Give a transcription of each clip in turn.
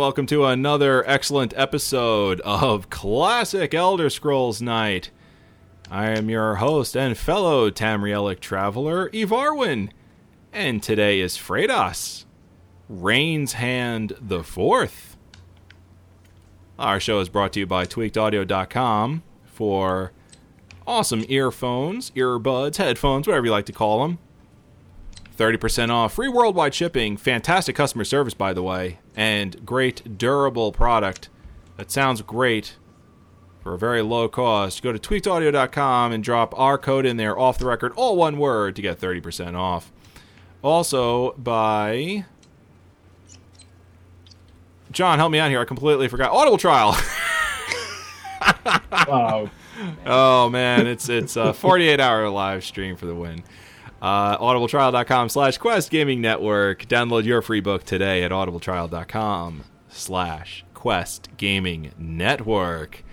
welcome to another excellent episode of Classic Elder Scrolls Night. I am your host and fellow Tamrielic traveler, Evarwyn, and today is Fredas, Rain's Hand the Fourth. Our show is brought to you by tweakedaudio.com for awesome earphones, earbuds, headphones, whatever you like to call them. 30% off, free worldwide shipping, fantastic customer service, by the way, and great durable product that sounds great for a very low cost. Go to tweakedaudio.com and drop our code in there off the record, all one word, to get 30% off. Also, by. John, help me out here. I completely forgot. Audible Trial. Wow. Oh man, it's it's a 48 hour live stream for the win. Uh, audibletrial.com slash quest gaming network. Download your free book today at audibletrial.com slash quest gaming network.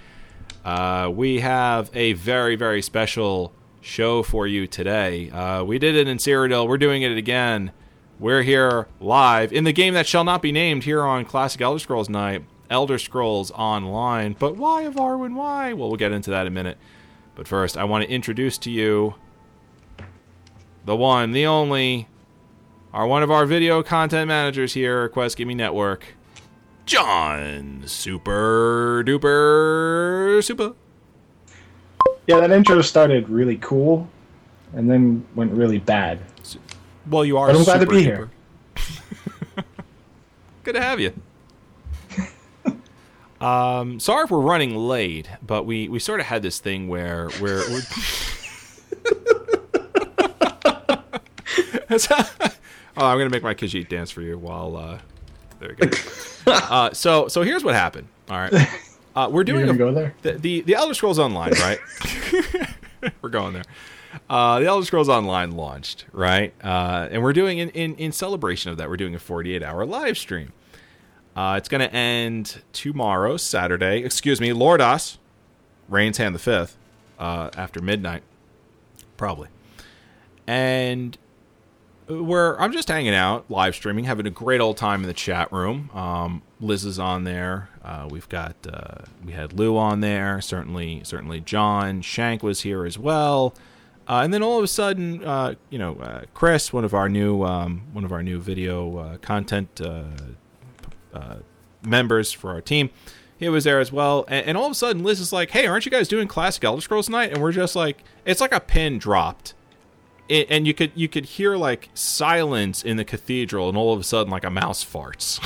Uh, we have a very, very special show for you today. Uh, we did it in Cyrodiil. We're doing it again. We're here live in the game that shall not be named here on Classic Elder Scrolls Night, Elder Scrolls Online. But why, Evarwyn? Why? Well, we'll get into that in a minute. But first, I want to introduce to you the one, the only, are one of our video content managers here at Quest Gaming Network, John Super Duper Super. Yeah, that intro started really cool and then went really bad. Well, you are. But I'm glad to be here. Good to have you. um, sorry if we're running late, but we, we sort of had this thing where where. we're how- oh, I'm gonna make my Khajiit dance for you while. Uh, there we go. uh, so so here's what happened. All right, uh, we're You're doing gonna a, go there? the, the the Elder Scrolls Online, right? we're going there. Uh, the Elder Scrolls Online launched, right? Uh, and we're doing in, in in celebration of that, we're doing a 48 hour live stream. Uh, it's going to end tomorrow, Saturday. Excuse me, Loredas, Rain's Hand the Fifth, uh, after midnight, probably. And where I'm just hanging out, live streaming, having a great old time in the chat room. Um, Liz is on there. Uh, we've got uh, we had Lou on there. Certainly, certainly John Shank was here as well. Uh, and then all of a sudden, uh, you know, uh, Chris, one of our new um, one of our new video uh, content members for our team, he was there as well. And, and all of a sudden, Liz is like, "Hey, aren't you guys doing classic Elder Scrolls tonight?" And we're just like, it's like a pin dropped it, and you could you could hear like silence in the cathedral, and all of a sudden, like a mouse farts.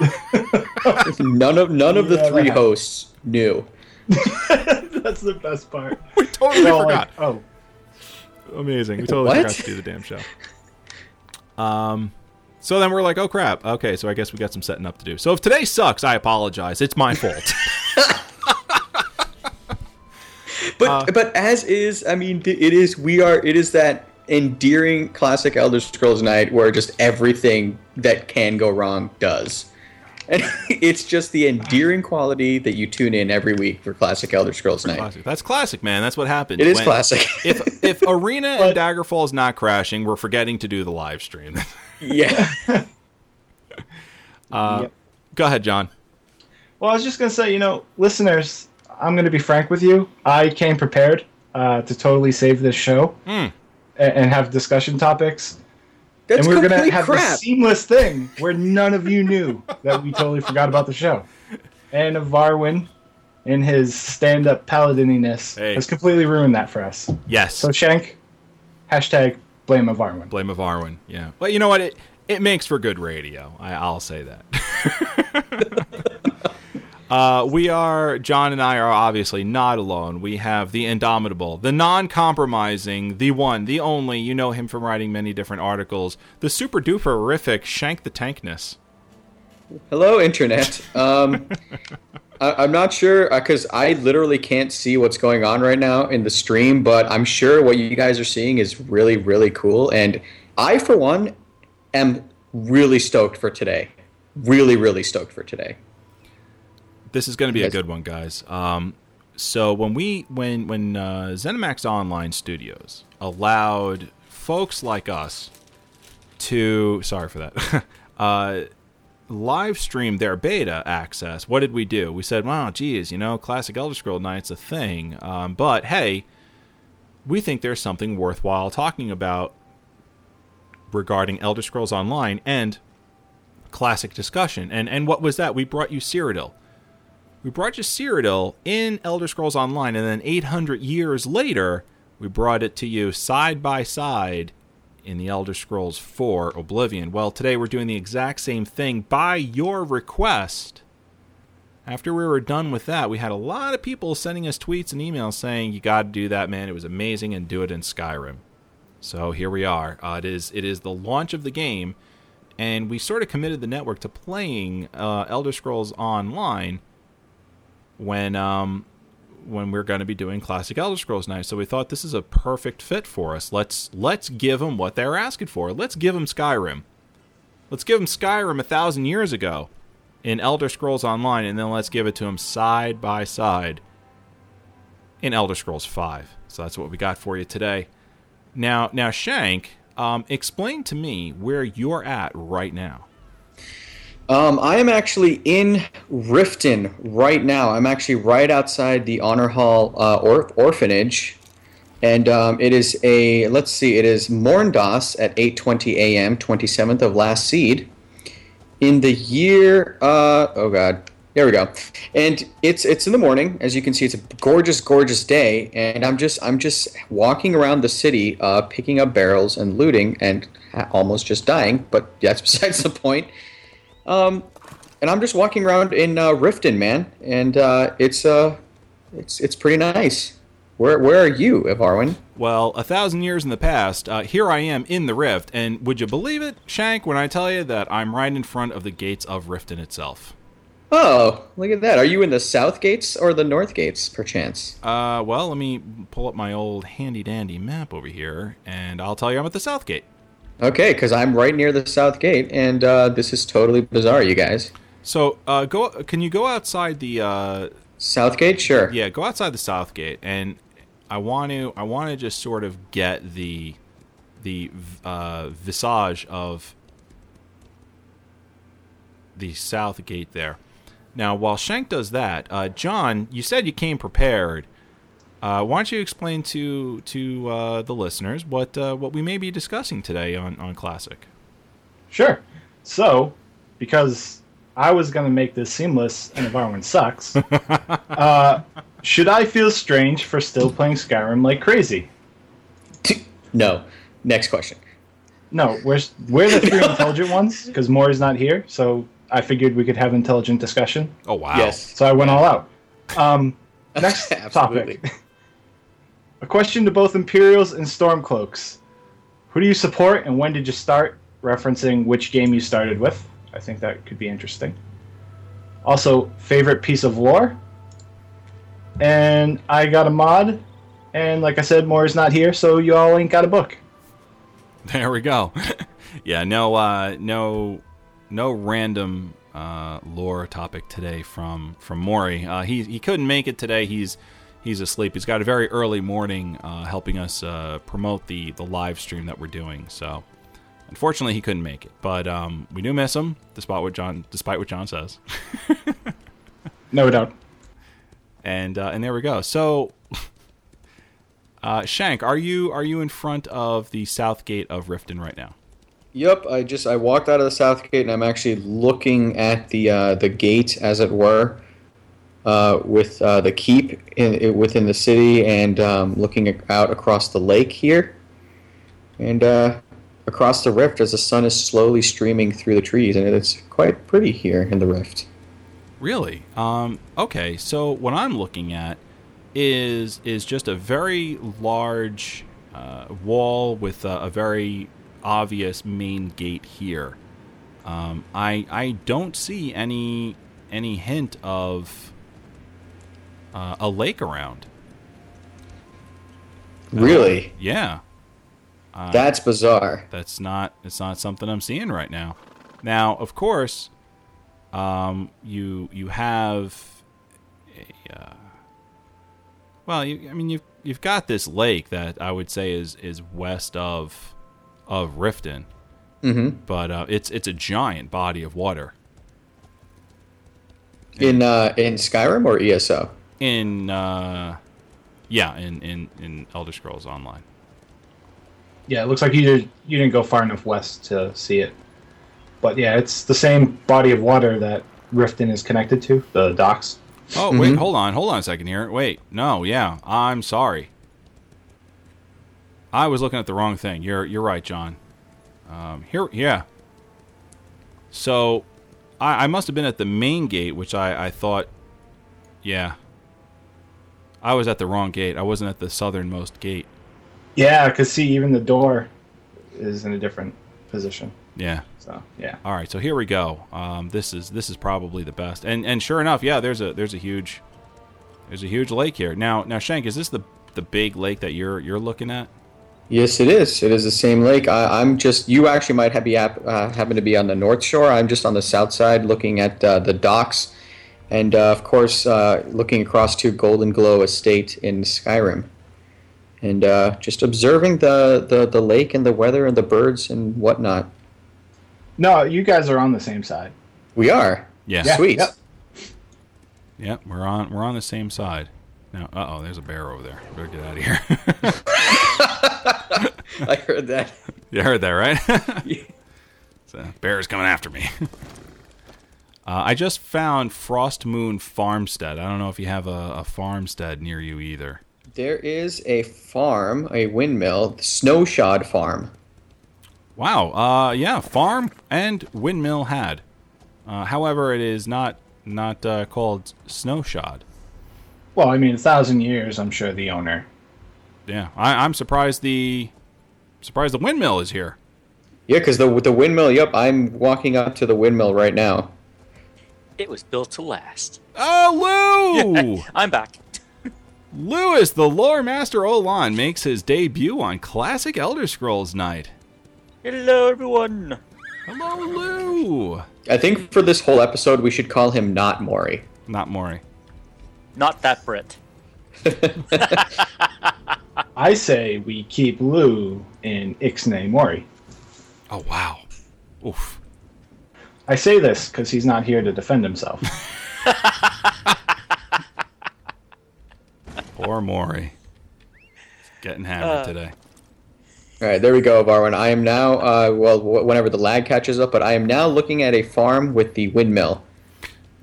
None of none of the Yeah, three that- hosts knew. That's the best part. we totally They're forgot. like, oh, Amazing. We totally What? forgot to do the damn show. Um. So then we're like, oh crap. Okay, so I guess we got some setting up to do. So if today sucks, I apologize. It's my fault. But Uh, but as is, I mean, it is. We are. It is that endearing classic Elder Scrolls night where just everything that can go wrong does. And it's just the endearing quality that you tune in every week for classic Elder Scrolls night. classic. That's classic, man. That's what happened. It is When- classic. If if Arena and But- Daggerfall is not crashing, we're forgetting to do the live stream. yeah. Uh, Yep. Go ahead, John. well, I was just gonna say, you know, listeners, I'm gonna be frank with you. I came prepared uh, to totally save this show Hmm. a- and have discussion topics. That's and we're gonna have crap. this seamless thing where none of you knew that we totally forgot about the show. And Varwin, in his stand-up paladininess, Hey. has completely ruined that for us. Yes. So Shank, hashtag blame of Varwin. Blame of Arwen. Yeah. Well, you know what? It it makes for good radio. I, I'll say that. uh, we are John and I are obviously not alone. We have the indomitable, the non-compromising, the one, the only. You know him from writing many different articles. The super duper horrific Shank the Tankness. Hello, internet. Um, I, I'm not sure because I literally can't see what's going on right now in the stream, but I'm sure what you guys are seeing is really, really cool. And I, for one, am really stoked for today. Really, really stoked for today. This is going to be a good one, guys. Um, so when we when when uh, ZeniMax Online Studios allowed folks like us to sorry for that uh, live stream their beta access, what did we do? We said, "Wow, geez, you know, classic Elder Scroll Night's a thing, um, but hey, we think there's something worthwhile talking about regarding Elder Scrolls Online and classic discussion." And and what was that? We brought you Cyrodiil. We brought you Cyrodiil in Elder Scrolls Online, and then 800 years later, we brought it to you side by side in the Elder Scrolls 4 Oblivion. Well, today we're doing the exact same thing by your request. After we were done with that, we had a lot of people sending us tweets and emails saying, "You got to do that, man! It was amazing, and do it in Skyrim." So here we are. Uh, it is it is the launch of the game, and we sort of committed the network to playing uh, Elder Scrolls Online when um, when we're going to be doing classic Elder Scrolls Night. So we thought this is a perfect fit for us. Let's let's give them what they're asking for. Let's give them Skyrim. Let's give them Skyrim a thousand years ago in Elder Scrolls Online, and then let's give it to them side by side in Elder Scrolls Five. So that's what we got for you today. Now, now Shank, um, explain to me where you're at right now. Um, I am actually in Riften right now. I'm actually right outside the Honor Hall uh, or- orphanage, and um, it is a let's see, it is Morndas at 8:20 a.m. 27th of last seed in the year. Uh, oh God, there we go. And it's it's in the morning, as you can see. It's a gorgeous, gorgeous day, and I'm just I'm just walking around the city, uh, picking up barrels and looting, and almost just dying. But that's besides the point. Um, and I'm just walking around in uh, Riften, man, and uh, it's uh, it's it's pretty nice. Where where are you, Evarwyn? Well, a thousand years in the past, uh, here I am in the Rift, and would you believe it, Shank, when I tell you that I'm right in front of the gates of Riften itself? Oh, look at that! Are you in the south gates or the north gates, perchance? Uh, well, let me pull up my old handy dandy map over here, and I'll tell you I'm at the south gate. Okay, because I'm right near the south gate, and uh, this is totally bizarre, you guys. So, uh, go. Can you go outside the? Uh, South gate, sure. yeah, go outside the south gate, and I want to. I want to just sort of get the, the uh, visage of the south gate there. Now, while Shank does that, uh, John, you said you came prepared. Uh, why don't you explain to to uh, the listeners what uh, what we may be discussing today on, on Classic? Sure. So, because I was going to make this seamless and environment sucks, uh, should I feel strange for still playing Skyrim like crazy? No. Next question. No, we're, we're the three intelligent ones because Maury's not here, so I figured we could have intelligent discussion. Oh wow! Yes. So I went all out. Um, next Absolutely. topic. A question to both Imperials and Stormcloaks. Who do you support and when did you start? Referencing which game you started with. I think that could be interesting. Also, favorite piece of lore. And I got a mod. And like I said, Maury's not here, so you all ain't got a book. There we go. yeah, no, uh, no, no random uh, lore topic today from from Maury. Uh, he he couldn't make it today. He's he's asleep. He's got a very early morning, uh, helping us uh, promote the the live stream that we're doing. So, unfortunately, he couldn't make it. But um, we do miss him, despite what John despite what John says. No doubt. And uh, and there we go. So. Uh, Shank, are you are you in front of the south gate of Riften right now? Yep, I just I walked out of the south gate and I'm actually looking at the uh, the gate, as it were, uh, with uh, the keep in, in, within the city and um, looking out across the lake here, and uh, across the rift as the sun is slowly streaming through the trees, and it's quite pretty here in the rift. Really? Um, okay, so what I'm looking at is is just a very large uh, wall with a, a very obvious main gate here. Um, I I don't see any any hint of uh, a lake around. Really, Yeah, uh, that's bizarre. that's not it's not something I'm seeing right now. Now, of course, um, you you have a, uh, well, you, I mean you've you've got this lake that I would say is is west of of Riften, hmm but uh, it's it's a giant body of water. In uh, in Skyrim or ESO? In uh, yeah, in in in Elder Scrolls Online. Yeah, it looks like you did, you didn't go far enough west to see it. But yeah, it's the same body of water that Riften is connected to, the docks. Oh wait, hold on, hold on a second here. Wait, no, yeah, I'm sorry. I was looking at the wrong thing. You're you're right, John. Um, here, yeah. So, I, I must have been at the main gate, which I I thought, yeah. I was at the wrong gate. I wasn't at the southernmost gate. Yeah, because see, even the door is in a different position. Yeah. So yeah, All right, so here we go. Um, this is this is probably the best, and and sure enough, yeah, there's a there's a huge there's a huge lake here. Now now Shank, is this the the big lake that you're you're looking at? Yes, it is. It is the same lake. I, I'm just. You actually might have be uh, happen to be on the north shore. I'm just on the south side, looking at uh, the docks, and uh, of course, uh, looking across to Golden Glow Estate in Skyrim, and uh, just observing the, the the lake and the weather and the birds and whatnot. no, you guys are on the same side. We are. Yeah. Yeah, Sweet. yep. Yep, we're on we're on the same side. Now, uh oh, there's a bear over there. Better get out of here. I heard that. you heard that, right? Yeah. so, bear's coming after me. Uh, I just found Frost Moon Farmstead. I don't know if you have a, a farmstead near you either. There is a farm, a windmill, Snowshod Farm. Wow. Uh, yeah, farm and windmill had. Uh, however, it is not not uh, called Snowshod. Well, I mean, a thousand years. I'm sure the owner. Yeah, I, I'm surprised the surprised the windmill is here. Yeah, because the the windmill. Yep, I'm walking up to the windmill right now. It was built to last. Oh, Lou! I'm back. Lewis, the lore master Olan, makes his debut on Classic Elder Scrolls Night. Hello, everyone. Hello, Lou. I think for this whole episode, we should call him not Maury. Not Maury. Not that Brit. I say we keep Lou in Ixnay Mori. Oh wow. Oof. I say this because he's not here to defend himself. Poor Maury. Getting hammered Uh. today. All right, there we go, Varwin. I am now, uh, well, wh- whenever the lag catches up, but I am now looking at a farm with the windmill.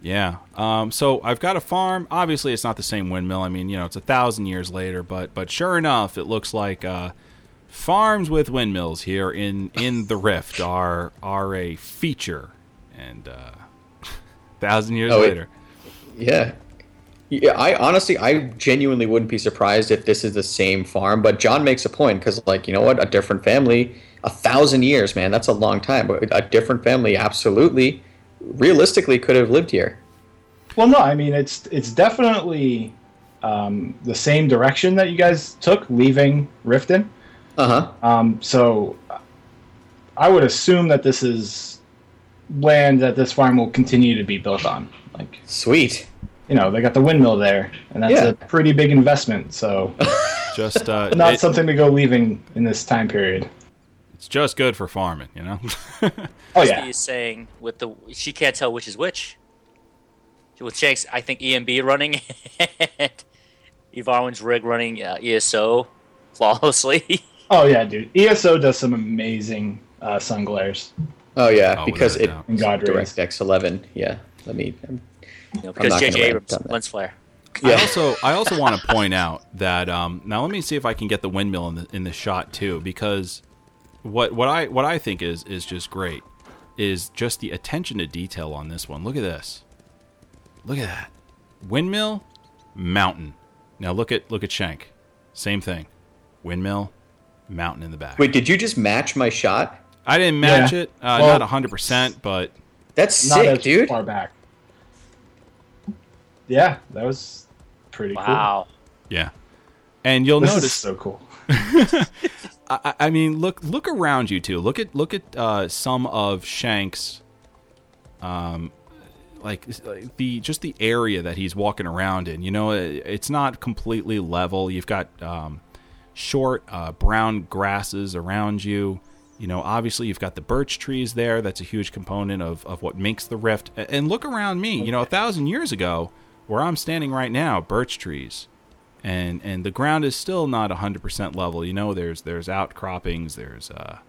Yeah. Um, so I've got a farm. Obviously, it's not the same windmill. I mean, you know, it's a thousand years later, but but sure enough, it looks like uh, farms with windmills here in in the Rift are are a feature, and uh, thousand years Oh, it- later. Yeah. Yeah, I honestly, I genuinely wouldn't be surprised if this is the same farm. But John makes a point because, like, you know what? A different family, a thousand years, man, that's a long time. But a different family, absolutely, realistically, could have lived here. well, no, I mean it's it's definitely um, the same direction that you guys took, leaving Riften. Uh huh. Um, so I would assume that this is land that this farm will continue to be built on. Like Sweet. you know, they got the windmill there, and that's Yeah. a pretty big investment. So Just uh, not it- something to go leaving in this time period. it's just good for farming, you know. Oh yeah, is saying with the she can't tell which is which. With Shanks, I think ENB running and Evarwyn's rig running uh, ESO flawlessly. oh yeah, dude. ESO does some amazing uh, sun glares Oh yeah, Oh, because it doubt. in God Rays. DirectX 11. Yeah. Let me. um, You know, because not J.J. Abrams on lens flare. I Yeah. also I also want to point out that um, now let me see if I can get the windmill in the in the shot too because what what I what I think is is just great is just the attention to detail on this one. Look at this. Look at that. Windmill, mountain. Now look at look at Shank. Same thing. Windmill, mountain in the back. Wait, did you just match my shot? I didn't match Yeah. it. Uh, Well- not 100%, but That's Not sick, as dude. far back. Yeah, that was pretty cool. Wow. yeah. And you'll. This notice is so cool. I, I mean, look look around you too. Look at look at uh, some of Shank's, um, like like the just the area that he's walking around in. You know, it, it's not completely level. You've got um, short uh, brown grasses around you. You know, obviously you've got the birch trees there. That's a huge component of, of what makes the rift. And look around me. You know, a thousand years ago, where I'm standing right now, birch trees, and and the ground is still not 100% level. You know, there's there's outcroppings, there's uh,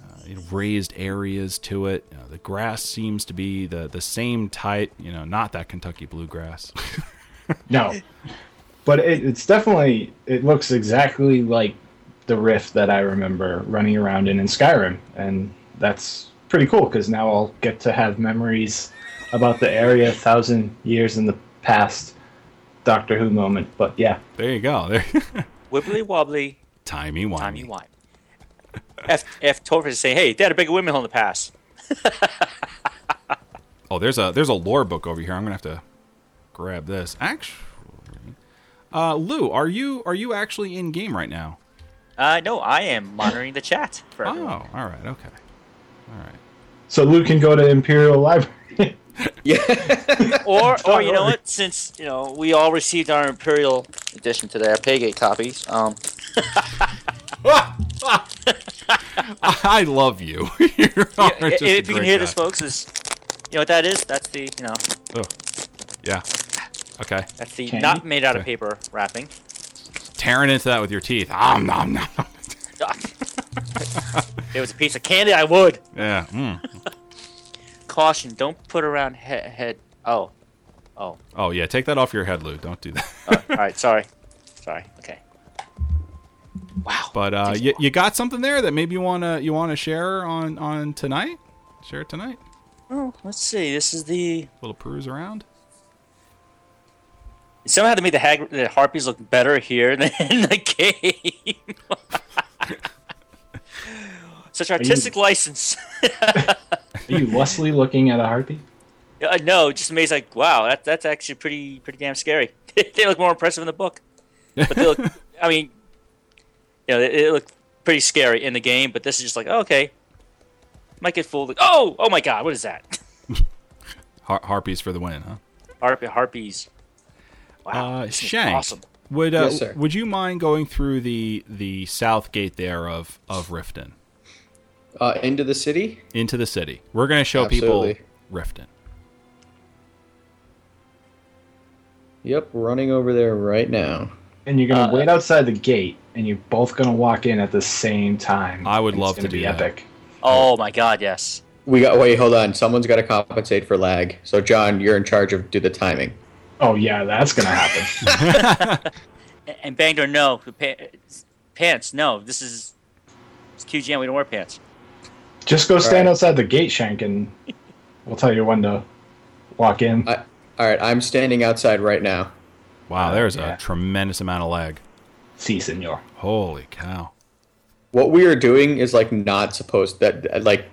uh, raised areas to it. You know, the grass seems to be the the same type. You know, not that Kentucky bluegrass. No, but it, it's definitely it looks exactly like the rift that I remember running around in in Skyrim, and that's pretty cool because now I'll get to have memories about the area a thousand years in the past. Doctor Who moment, but yeah, there you go. There, Wibbly wobbly, timey wimey. timey wime. F F Torfus is saying, "Hey, they had a bigger women in the past." Oh, there's a there's a lore book over here. I'm gonna have to grab this. Actually, uh, Lou, are you are you actually in game right now? Uh, no, I am monitoring the chat for Oh, everyone. all right, okay, all right. so Luke can go to Imperial Library. Yeah. Or, or you know what? Since you know we all received our Imperial edition today, our Paygate copies. Um, I love you. you are i- just if you can hear guy. this, folks, is you know what that is? That's the you know Oh, yeah. Okay. that's the Candy? not made out of paper wrapping. Tearing into that with your teeth. Om nom nom. if it was a piece of candy, I would. Yeah. Mm. Caution: Don't put around he- head. Oh, oh. Oh yeah. Take that off your head, Lou. Don't do that. Uh, all right, sorry, sorry. Okay. Wow. But uh, you, you got something there that maybe you wanna you wanna share on on tonight? Share it tonight. Oh, let's see. This is the little peruse around. Somehow they made the, hag- the harpies look better here than in the game. Such artistic license. Are you lustily looking at a harpy? Uh, no, just amazed. Like, wow, that, that's actually pretty pretty damn scary. they look more impressive in the book, but they look. I mean, you know, they, they look pretty scary in the game. But this is just like, oh, okay, might get fooled. Oh, oh my God, what is that? Har- harpies for the win, huh? Harp- harpies. Wow, Uh, Shank. awesome. Would uh, Yes, sir. would you mind going through the the south gate there of of Riften Uh, into the city. into the city? We're going to show Absolutely. people Riften. Yep, running over there right now. And you're gonna Uh, wait outside the gate, and you're both gonna walk in at the same time. I would love it's gonna be do that. epic. Oh my God, yes. We got wait, hold on. Someone's got to compensate for lag. So John, you're in charge of do the timing. Oh yeah, that's gonna happen. A- And Bangor, no. Pants, no. This is it's QGN. We don't wear pants. Just go stand Right. outside the gate, Shank, and we'll tell you when to walk in. I, all right, I'm standing outside right now. Wow, there's yeah. a tremendous amount of lag. See, senor. Holy cow! What we are doing is like not supposed that like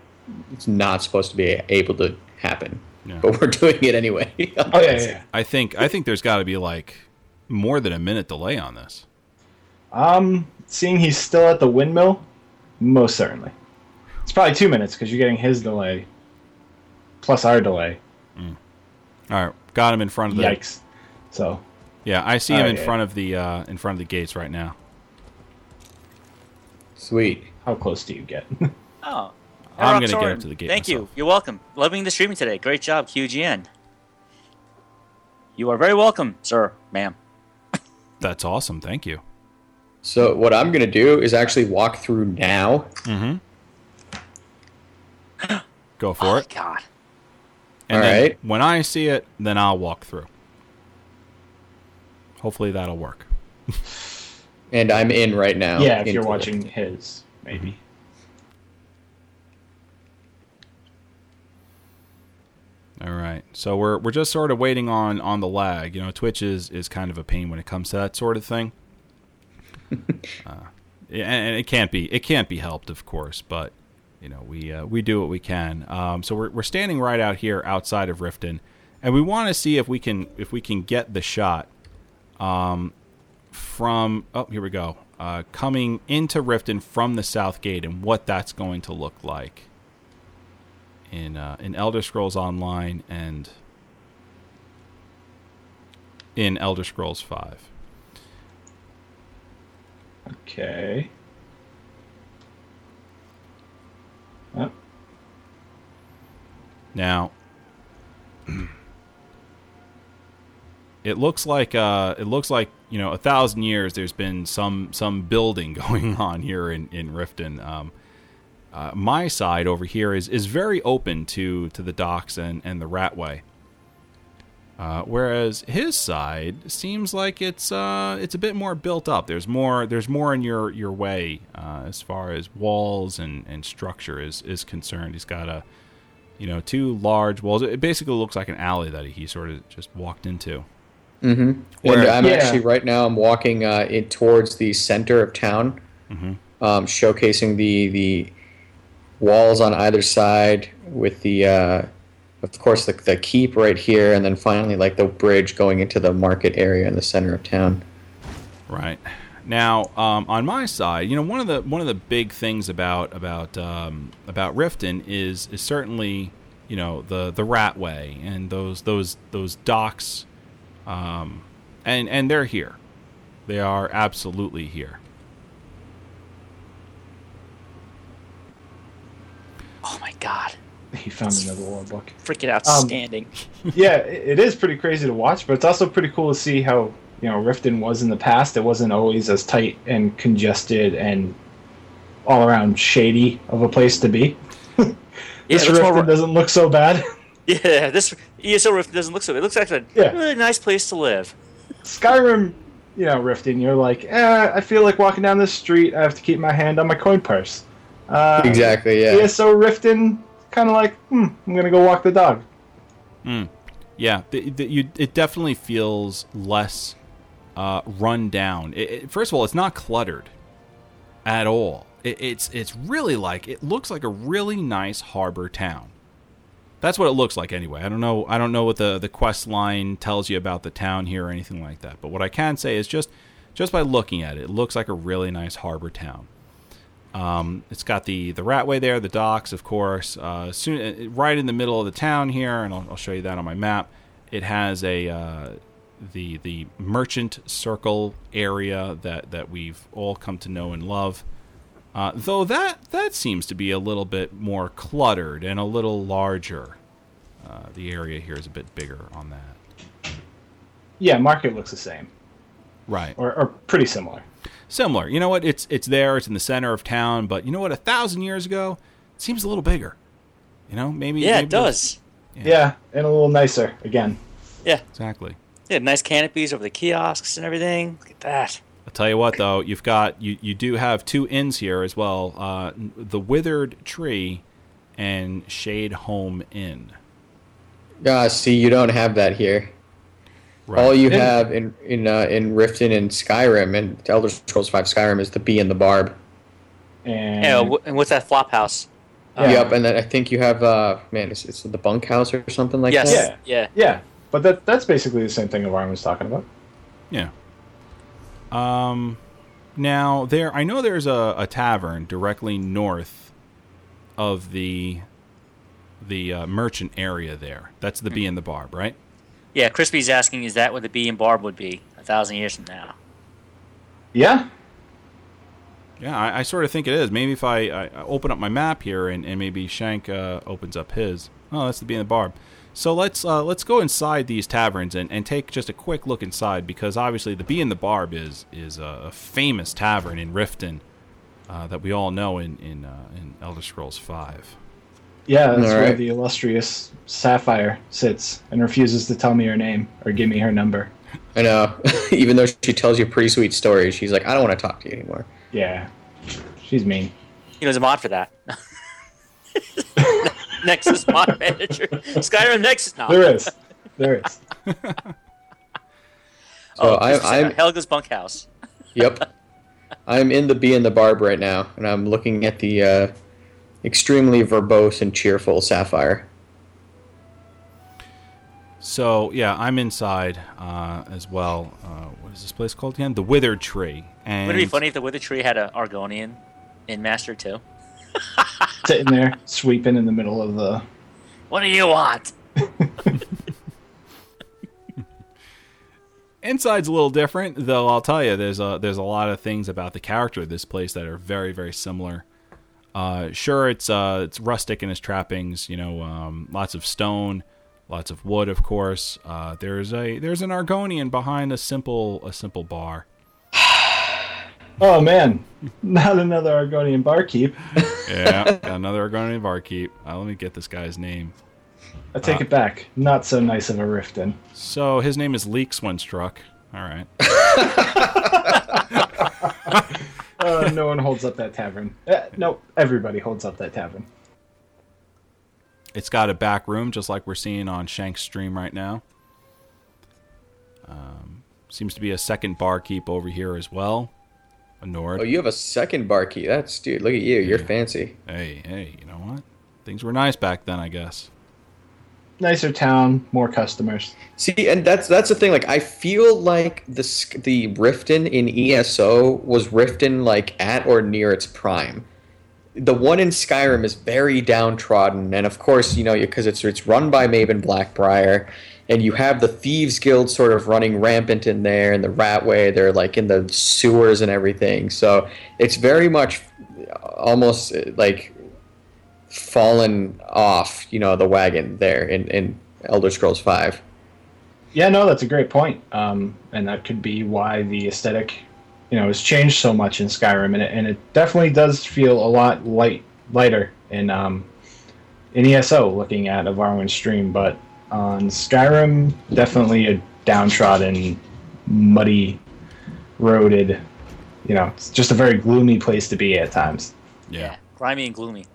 it's not supposed to be able to happen, Yeah. but we're doing it anyway. Oh yeah, yeah. yeah. I think I think there's got to be like more than a minute delay on this. Um, seeing he's still at the windmill, most certainly. It's probably two minutes because you're getting his delay, plus our delay. All right, got him in front of the. Yikes! So Yeah, I see him in yeah. front of the uh, in front of the gates right now. Sweet. how close do you get? Oh. I'm gonna get Soren, up to the gate Thank you. myself. You're welcome. Loving the streaming today. Great job, QGN. You are very welcome, sir, ma'am. That's awesome. Thank you. So what I'm gonna do is actually walk through now. Mm-hmm. Go Oh for my it. God. And All then right. when I see it, then I'll walk through. Hopefully that'll work. And I'm in right now. yeah, if you're the- watching his, maybe. All right. So we're we're just sort of waiting on on the lag. You know, Twitch is is kind of a pain when it comes to that sort of thing. uh, and it can't be it can't be helped, of course, but you know we uh, we do what we can. Um, so we're we're standing right out here outside of Riften, and we want to see if we can if we can get the shot um, from oh here we go uh, coming into Riften from the south gate and what that's going to look like in uh, in Elder Scrolls Online and in Elder Scrolls Five. Okay. Yep. Now, it looks like uh, it looks like you know a thousand years. There's been some some building going on here in in Riften. Um, uh, my side over here is is very open to to the docks and and the Ratway. Uh, whereas his side seems like it's uh, it's a bit more built up. There's more there's more in your your way uh, as far as walls and, and structure is is concerned. He's got a you know two large walls. It basically looks like an alley that he sort of just walked into. Mm-hmm. Where- and I'm Yeah. actually right now. I'm walking uh, in towards the center of town, Mhm. um, showcasing the the walls on either side with the, uh, of course, the, the keep right here, and then finally like the bridge going into the market area in the center of town. Right now, um, on my side, you know one of the one of the big things about about um, about Riften is is certainly you know the the Ratway and those those those docks, um, and and they're here. They are absolutely here. Oh my god, He found another war book. freaking outstanding! yeah, it is pretty crazy to watch, but it's also pretty cool to see how you know Riften was in the past. It wasn't always as tight and congested and all around shady of a place to be. this looks Riften more, doesn't look so bad. yeah, this ESO Rift doesn't look so. Bad. It looks like a Yeah. really nice place to live. Skyrim, you know, Riften, you're like, eh, I feel like walking down this street. I have to keep my hand on my coin purse. Uh, exactly. Yeah. ESO Riften, kind of like, hmm, I'm gonna go walk the dog. Yeah, the, the, you, it definitely feels less uh, run down. It, it- first of all, it's not cluttered at all. It, it's it's really like it looks like a really nice harbor town. That's what it looks like anyway. I don't know. I don't know what the the quest line tells you about the town here or anything like that. But what I can say is just just by looking at it, it looks like a really nice harbor town. Um, it's got the the Ratway there, the docks, of course. Uh, soon, uh, right in the middle of the town here, and I'll, I'll show you that on my map. It has a uh, the the merchant circle area that that we've all come to know and love. Uh, though that that seems to be a little bit more cluttered and a little larger. Uh, the area here is a bit bigger on that. Yeah, market looks the same Right. or, or pretty similar. Similar. You know what? It's it's there. It's in the center of town. But you know what? A thousand years ago, it seems a little bigger. You know, maybe. Yeah, maybe it does. Yeah. Yeah, and a little nicer again. Yeah, Exactly. yeah, nice canopies over the kiosks and everything. Look at that. I'll tell you what, though, you've got you you do have two inns here as well. Uh, the Withered Tree and Shade Home Inn. Uh, see, you don't have that here. Right. All you Yeah. have in in uh, in Riften and Skyrim and Elder Scrolls Five Skyrim is the bee and the barb. And Yeah, and what's that flop house? Yeah. Yep, and then I think you have uh man, it's, it's the bunkhouse or something like yes. that. Yeah. Yeah. yeah, but that that's basically the same thing Avarn was talking about. Yeah. Um, now there, I know there's a, a tavern directly north of the the uh, merchant area there. That's the Bee and the Barb, right? Yeah, Crispy's asking, is that what the bee and barb would be a thousand years from now? Yeah, Yeah, I, I sort of think it is. Maybe if I, I I open up my map here and, and maybe Shank uh, opens up his. Oh, that's the Bee and the Barb. So let's uh, let's go inside these taverns and, and take just a quick look inside because obviously the Bee and the Barb is is a, a famous tavern in Riften uh, that we all know in in, uh, in Elder Scrolls Five. Yeah, that's All where right. the illustrious Sapphire sits and refuses to tell me her name or give me her number. I know. Even though she tells you pretty sweet stories, she's like, I don't want to talk to you anymore. Yeah, she's mean. He was a mod for that. Nexus mod manager. Skyrim Nexus now. There is, there is. So Oh, I, Crispy said I'm Helga's bunkhouse. Yep. I'm in the Bee and the Barb right now, and I'm looking at the uh, extremely verbose and cheerful Sapphire. So yeah, I'm inside uh, as well. Uh, what is this place called again? The Withered Tree. And Would it be funny if the Wither Tree had an Argonian in Master too? Sitting there, sweeping in the middle of the. What do you want? Inside's a little different, though. I'll tell you, there's a there's a lot of things about the character of this place that are very very similar. Uh, sure, it's uh, it's rustic in its trappings. You know, um, lots of stone, lots of wood, of course. Uh, there's a there's an Argonian behind a simple a simple bar. Oh man, not another Argonian barkeep. Yeah, another Argonian barkeep. Uh, let me get this guy's name. I take it back. Not so nice of a Riften. So his name is Leaks when struck. All right. Uh, no one holds up that tavern. Uh, no, everybody holds up that tavern. It's got a back room, just like we're seeing on Shank's stream right now. Um, seems to be a second barkeep over here as well. A Nord. Oh, you have a second barkeep. That's dude. Look at you. You're Yeah. fancy. Hey, hey, you know what? Things were nice back then, I guess. Nicer town, more customers. See, and that's that's the thing. Like, I feel like the the Riften in ESO was Riften like at or near its prime. The one in Skyrim is very downtrodden, and of course, you know, because it's it's run by Maven Blackbriar, and you have the Thieves Guild sort of running rampant in there, and the Ratway, they're like in the sewers and everything. So it's very much almost uh, like fallen off, you know, the wagon there in in Elder Scrolls Five. Yeah, no, that's a great point. Um, and that could be why the aesthetic, you know, has changed so much in Skyrim, and it, and it definitely does feel a lot light lighter in um, in ESO looking at a Varwin stream, but on Skyrim, definitely a downtrodden, muddy, roaded. You know, it's just a very gloomy place to be at times. Yeah. grimy and gloomy.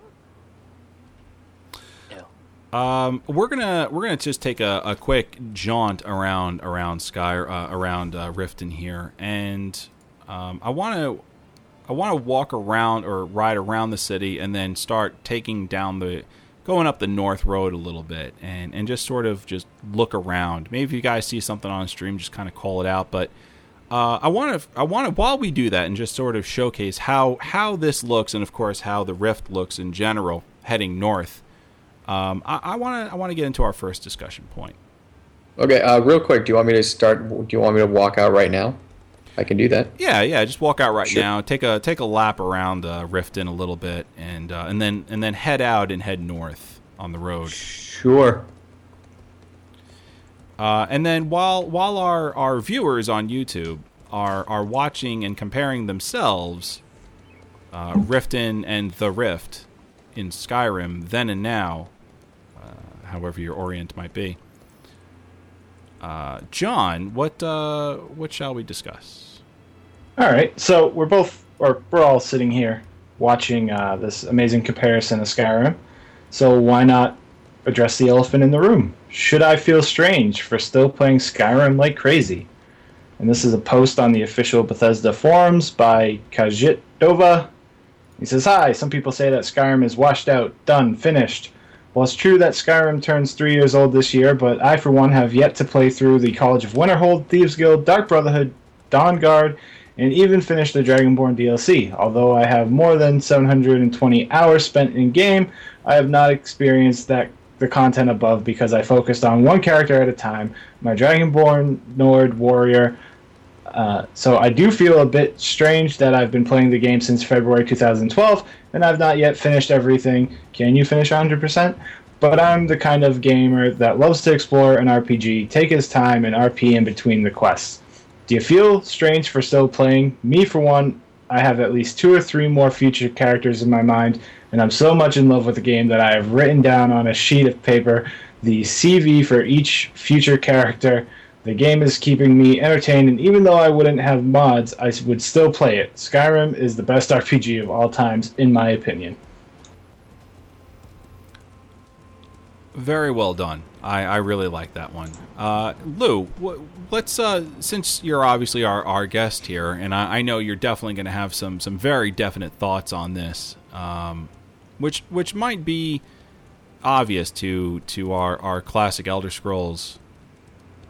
Um, we're gonna we're gonna just take a, a quick jaunt around around Sky uh, around uh, Riften here, and um, I want to I want to walk around or ride around the city, and then start taking down the going up the north road a little bit, and and just sort of just look around. Maybe if you guys see something on stream, just kind of call it out, but. Uh, I want to. I want to. While we do that, and just sort of showcase how how this looks, and of course how the rift looks in general, heading north. Um, I want to I want to get into our first discussion point. Okay, uh, real quick, do you want me to start? Do you want me to walk out right now? I can do that. Yeah, yeah. Just walk out right Sure. now. Take a take a lap around uh, Riften a little bit, and uh, and then and then head out and head north on the road. Sure. Uh, and then while while our, our viewers on YouTube are are watching and comparing themselves, uh, Riften and the Rift in Skyrim, then and now, however your orient might be. Uh, John, what uh, what shall we discuss? All right, so we're both, or we're all sitting here watching uh, this amazing comparison of Skyrim. So why not address the elephant in the room? Should I feel strange for still playing Skyrim like crazy? And this is a post on the official Bethesda forums by Kajit Dova. He says, Hi, some people say that Skyrim is washed out, done, finished. Well, it's true that Skyrim turns three years old this year, but I, for one, have yet to play through the College of Winterhold, Thieves Guild, Dark Brotherhood, Dawn Guard, and even finish the Dragonborn DLC. Although I have more than 720 hours spent in game, I have not experienced that the content above because I focused on one character at a time, my Dragonborn Nord warrior. Uh, so I do feel a bit strange that I've been playing the game since February 2012 and I've not yet finished everything. Can you finish 100%? But I'm the kind of gamer that loves to explore an RPG, take his time, and RP in between the quests. Do you feel strange for still playing? Me, for one, I have at least two or three more future characters in my mind, and I'm so much in love with the game that I have written down on a sheet of paper the CV for each future character. The game is keeping me entertained, and even though I wouldn't have mods, I would still play it. Skyrim is the best RPG of all times, in my opinion. Very well done. I, I really like that one. Uh, Lou, wh- let's uh, since you're obviously our, our guest here, and I, I know you're definitely going to have some some very definite thoughts on this, um, which which might be obvious to to our, our classic Elder Scrolls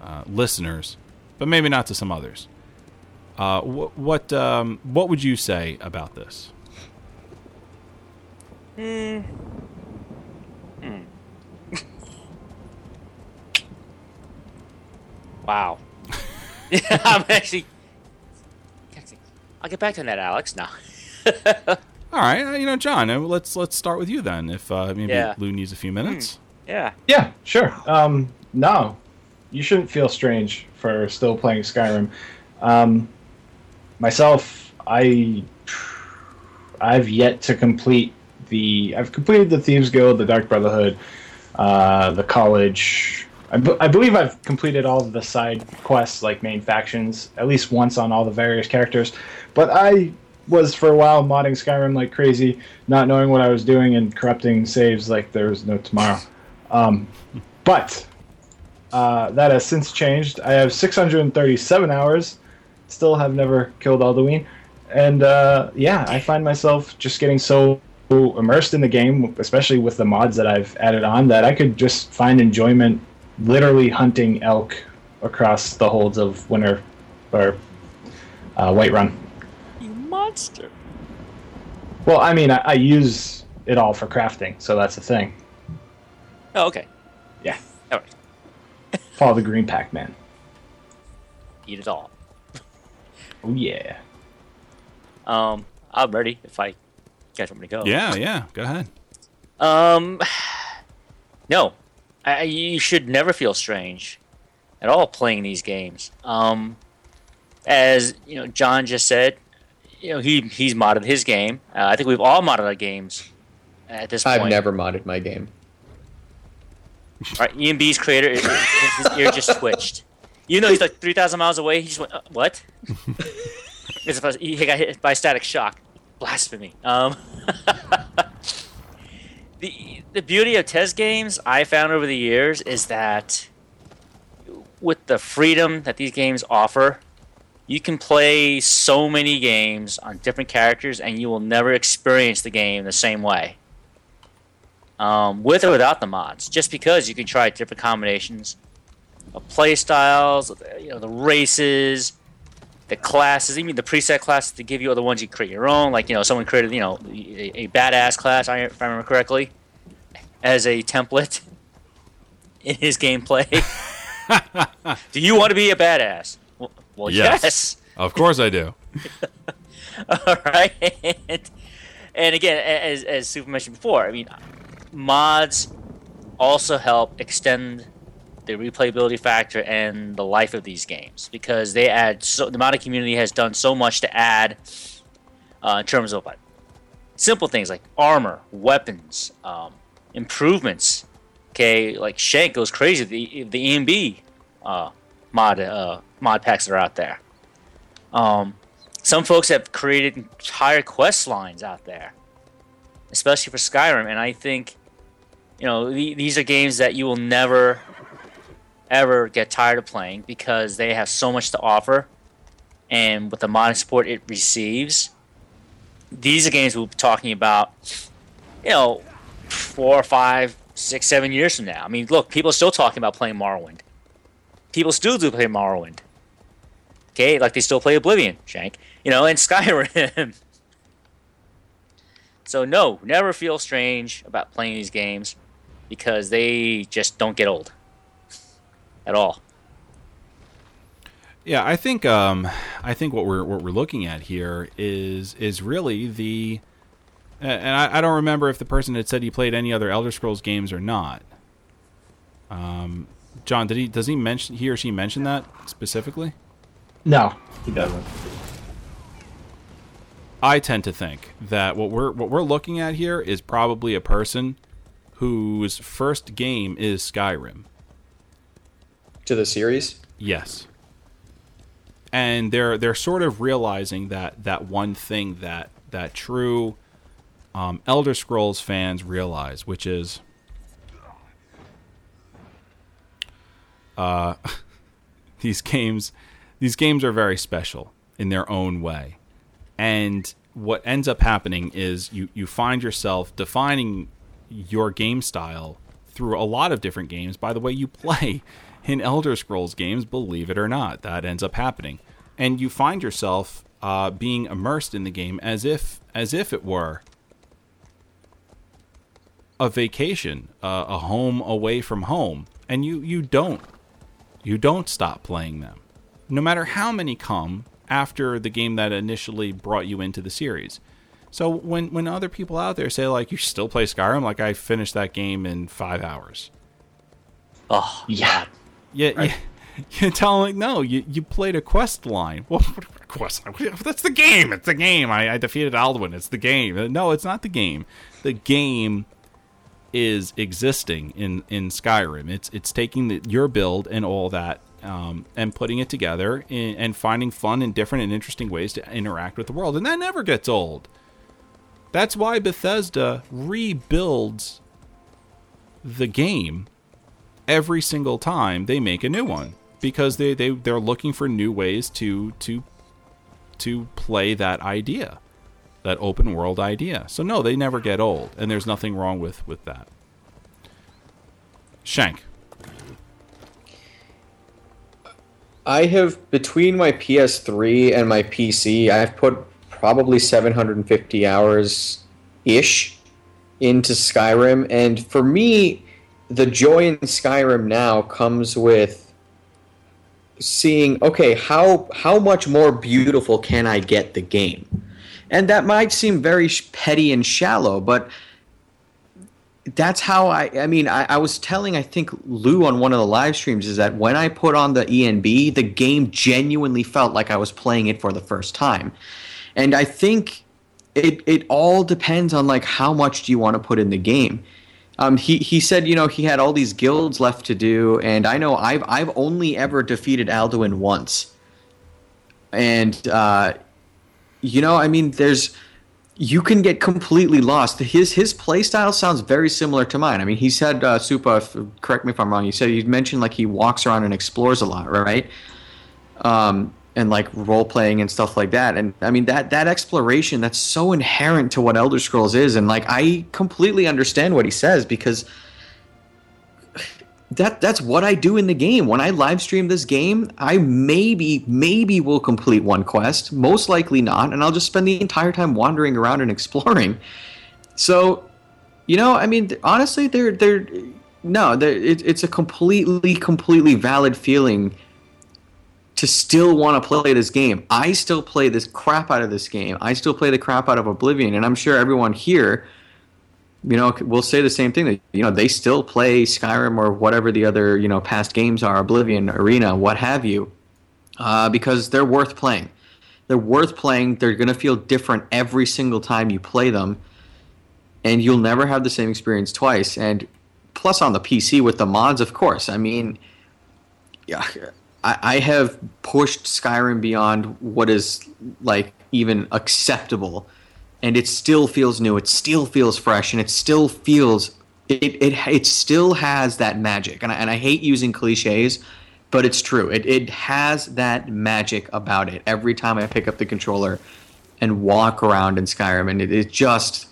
uh, listeners, but maybe not to some others. Uh, wh- what um, what would you say about this? Wow. yeah, I'm actually. I'll get back to that, Alex. Now. All right, uh, you know, John, uh, let's let's start with you then. If uh, maybe Yeah. Lou needs a few minutes. Yeah. Yeah, sure. Um, no, you shouldn't feel strange for still playing Skyrim. Um, myself, I, I've yet to complete the. I've completed the Thieves Guild, the Dark Brotherhood, uh, the College. I, b- I believe I've completed all the side quests, like main factions, at least once on all the various characters. But I was for a while modding Skyrim like crazy, not knowing what I was doing and corrupting saves like there was no tomorrow. Um, but uh, that has since changed. I have 637 hours. Still have never killed Alduin, and uh, yeah, I find myself just getting so immersed in the game, especially with the mods that I've added on, that I could just find enjoyment literally hunting elk across the holds of Winter or uh, Whiterun. You monster. Well, I mean, I, I use it all for crafting, so that's the thing. Oh, okay. Yeah. Follow the green Pac-Man. Eat it all. Oh yeah. Um, I'm ready if I guys want me to go. Yeah, yeah. Go ahead. Um, no, I, I- you should never feel strange at all playing these games. Um, as you know, John just said, you know he he's modded his game. Uh, I think we've all modded our games at this point. I've never modded my game. All right, ENB's creator, his, his ear just twitched. You know he's like three thousand miles away. He just went, uh, "What?" As if I was- he got hit by static shock. Blasphemy. Um, the the beauty of test games I found over the years is that with the freedom that these games offer, you can play so many games on different characters, and you will never experience the game the same way um, with or without the mods, just because you can try different combinations of play styles, you know, the races, the classes, even the preset classes to give you other ones you create your own. Like you know, someone created you know a, a badass class, if I remember correctly, as a template in his gameplay. Do you want to be a badass? Well, well Yes. yes. Of course I do. All right. And, and again, as, as Super mentioned before, I mean, mods also help extend the replayability factor and the life of these games because they add so the modding community has done so much to add uh, in terms of like simple things like armor, weapons, um, improvements. Okay, like Shank goes crazy. The the ENB uh, mod uh, mod packs that are out there. Um, some folks have created entire quest lines out there, especially for Skyrim. And I think, you know, the, these are games that you will never, ever get tired of playing because they have so much to offer. And with the modding support it receives, these are games we'll be talking about, you know, four, five, six, seven years from now. I mean, look, people are still talking about playing Morrowind. People still do play Morrowind. Okay, like they still play Oblivion, Shank. You know, and Skyrim. so no, never feel strange about playing these games because they just don't get old at all. Yeah, I think um, I think what we're what we're looking at here is is really the, and I, I don't remember if the person had said he played any other Elder Scrolls games or not. Um, John, did he does he mention he or she mention that specifically? No, he doesn't. I tend to think that what we're what we're looking at here is probably a person whose first game is Skyrim. To the series? Yes. And they're they're sort of realizing that that one thing that that true um, Elder Scrolls fans realize, which is uh, these games these games are very special in their own way. And what ends up happening is you, you find yourself defining your game style through a lot of different games by the way you play in Elder Scrolls games, believe it or not. That ends up happening. And you find yourself uh, being immersed in the game as if as if it were a vacation, uh, a home away from home, and you you don't you don't stop playing them, no matter how many come after the game that initially brought you into the series. So when when other people out there say like you still play Skyrim, like I finished that game in five hours. Oh, Yeah. Yeah, Right. you, you tell them like no, you you played a quest line. Well, what quest line? That's the game. It's the game. I, I defeated Alduin. It's the game. No, it's not the game. The game is existing in in Skyrim. It's it's taking the, your build and all that. Um, and putting it together and, and finding fun and different and interesting ways to interact with the world, and that never gets old. That's why Bethesda rebuilds the game every single time they make a new one because they, they they're looking for new ways to to to play that idea that open world idea. So no they never get old and there's nothing wrong with with that. Shank. I have between my PS3 and my PC, I've put probably 750 hours ish into Skyrim, and for me, the joy in Skyrim now comes with seeing okay how how much more beautiful can I get the game, and that might seem very petty and shallow, but that's how I. I mean, I, I was telling I think Lou on one of the live streams is that when I put on the ENB, the game genuinely felt like I was playing it for the first time, and I think it it all depends on like how much do you want to put in the game. Um, he he said you know he had all these guilds left to do, and I know I've I've only ever defeated Alduin once, and uh, you know I mean there's you can get completely lost. His his play style sounds very similar to mine. I mean, he said, uh, Supa, if, correct me if I'm wrong. You said you mentioned like he walks around and explores a lot, right? Um, and like role playing and stuff like that. And I mean that that exploration that's so inherent to what Elder Scrolls is. And like I completely understand what he says because that that's what I do in the game. When I live stream this game, I maybe maybe will complete one quest, most likely not, and I'll just spend the entire time wandering around and exploring. So, you know, I mean, honestly, they're they're no, they're, it, it's a completely completely valid feeling to still want to play this game. I still play this crap out of this game. I still play the crap out of Oblivion, and I'm sure everyone here you know, will say the same thing that you know they still play Skyrim or whatever the other you know past games are, Oblivion, Arena, what have you, uh, because they're worth playing. They're worth playing. They're going to feel different every single time you play them, and you'll never have the same experience twice. And plus, on the PC with the mods, of course. I mean, yeah, I, I have pushed Skyrim beyond what is like even acceptable and it still feels new. It still feels fresh, and it still feels it. It, it still has that magic, and I, and I hate using cliches, but it's true. It it has that magic about it. Every time I pick up the controller and walk around in Skyrim, and it, it just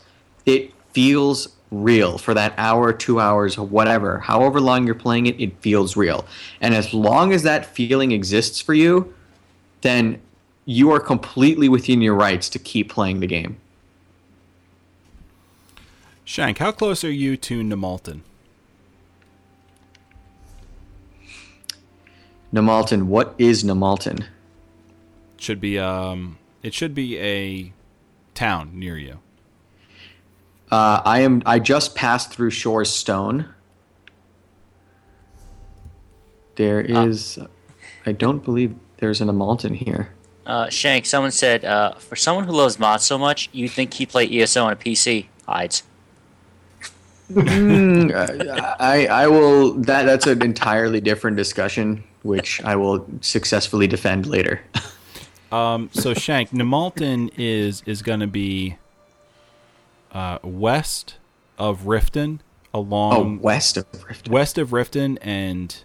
it feels real for that hour, two hours, whatever. However long you're playing it, it feels real. And as long as that feeling exists for you, then you are completely within your rights to keep playing the game. Shank, how close are you to Nimalten? Nimalten, what is Nimalten? Should be um, it should be a town near you. Uh, I am. I just passed through Shor's Stone. There is. I don't believe there's an Nimalten here. Uh, Shank, someone said, uh, for someone who loves mods so much, you'd think he'd play ESO on a PC. Hides. Mm, uh, I I will. That that's an entirely different discussion, which I will successfully defend later. Um, so Shank, Nimalten is is going to be uh, west of Riften, Oh, along west of Riften, west of Riften, and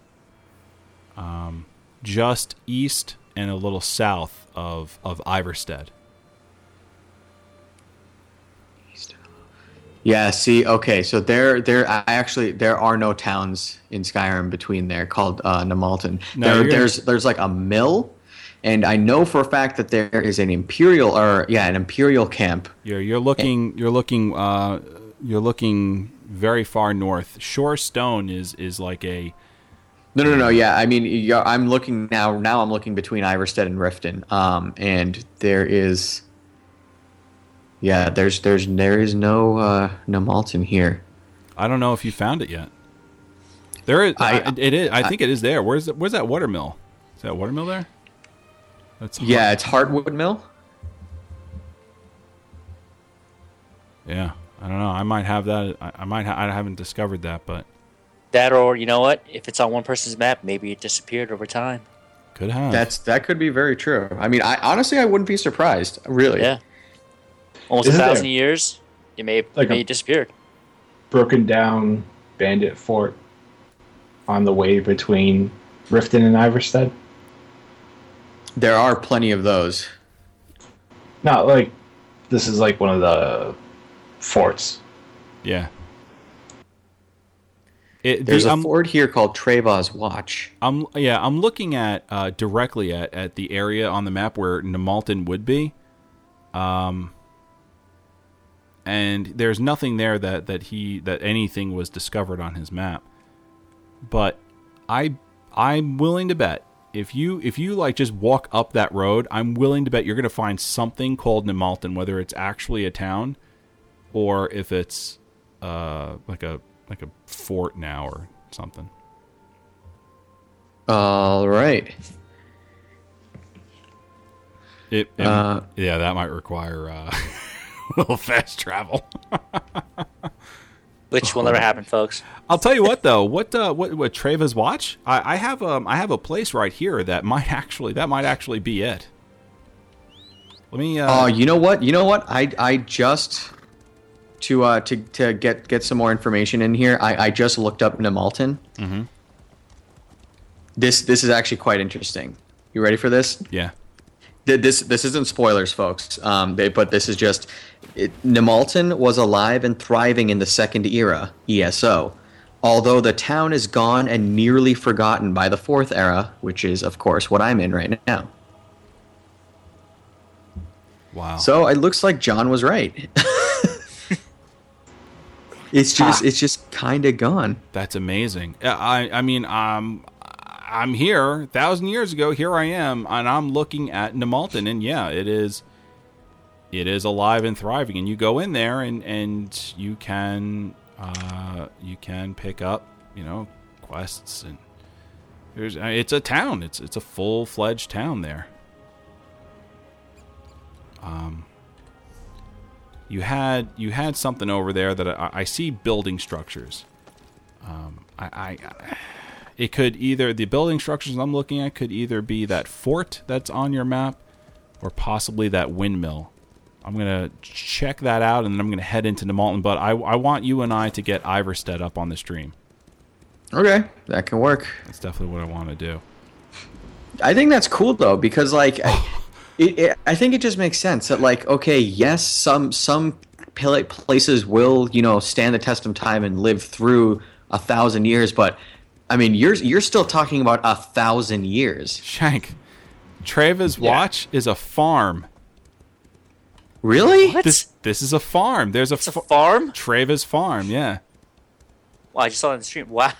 um, just east and a little south of of Ivarstead. Yeah. See. Okay. So there, there. I actually, there are no towns in Skyrim between there called uh, Nimalten. No, there, gonna- there's there's like a mill, and I know for a fact that there is an imperial or yeah, an imperial camp. You're you're looking you're looking uh, you're looking very far north. Shore Stone is is like a No, no, no. Yeah, I mean, I'm looking now. Now I'm looking between Ivarstead and Riften, um, and there is. Yeah, there's there's there is no uh, no Malton here. I don't know if you found it yet. There is. I- I, it is. I, think it is there. Where's the, Where's that watermill? Is that watermill there? That's Yeah, it's Heartwood Mill. Yeah. I don't know. I might have that. I, I might. Ha- I haven't discovered that, but That or you know what? If it's on one person's map, maybe it disappeared over time. could have. That's that could be very true. I mean, I honestly I wouldn't be surprised. Really. Yeah. Almost Isn't a there- thousand years. It may Like it may a- have disappeared. Broken down bandit fort on the way between Riften and Ivarstead. There are plenty of those. Not like this is like one of the forts. yeah. It, There's the, a I'm, fort here called Treva's Watch. I'm yeah. I'm looking at uh, directly at, at the area on the map where Nimalten would be. Um. And there's nothing there that, that he that anything was discovered on his map. But I I'm willing to bet if you if you like just walk up that road, I'm willing to bet you're gonna find something called Nimalten, whether it's actually a town or if it's uh like a like a fort now or something. All right. It, it- Uh, yeah, that might require uh, a little fast travel. Which will never happen, folks. I'll tell you what though, what uh, what what Treva's watch? I, I have um I have a place right here that might actually that might actually be it. Let me. Uh, Oh, you know what? You know what? I I just to uh to to get get some more information in here. I I just looked up Nimalten. Mhm. This this is actually quite interesting. You ready for this? yeah. Th- This this isn't spoilers, folks. Um, they, but this is just it, was alive and thriving in the Second Era ESO, although the town is gone and nearly forgotten by the Fourth Era, which is of course what I'm in right now. Wow. So it looks like John was right. it's just it's just kind of gone. That's amazing. I I mean um I'm here thousand years ago. Here I am, and I'm looking at Nimalten, and yeah, it is. It is alive and thriving, and you go in there, and and you can uh, you can pick up you know quests, and there's uh, it's a town. It's it's a full fledged town there. Um, you had you had something over there that I, I see building structures. Um, I, I, I it could either the building structures I'm looking at could either be that fort that's on your map, or possibly that windmill. I'm gonna check that out, and then I'm gonna head into Nimalten. But I, I want you and I to get Ivarstead up on the stream. Okay, that can work. That's definitely what I want to do. I think that's cool though because like I, it, it, I think it just makes sense that like okay yes some some pla- places will you know stand the test of time and live through a thousand years but I mean you're you're still talking about a thousand years Shank, Treva's Yeah. watch is a farm. really What? This this is a farm. There's a, it's a farm? Treva's farm. Yeah. Wow, I just saw it on the stream. Wow.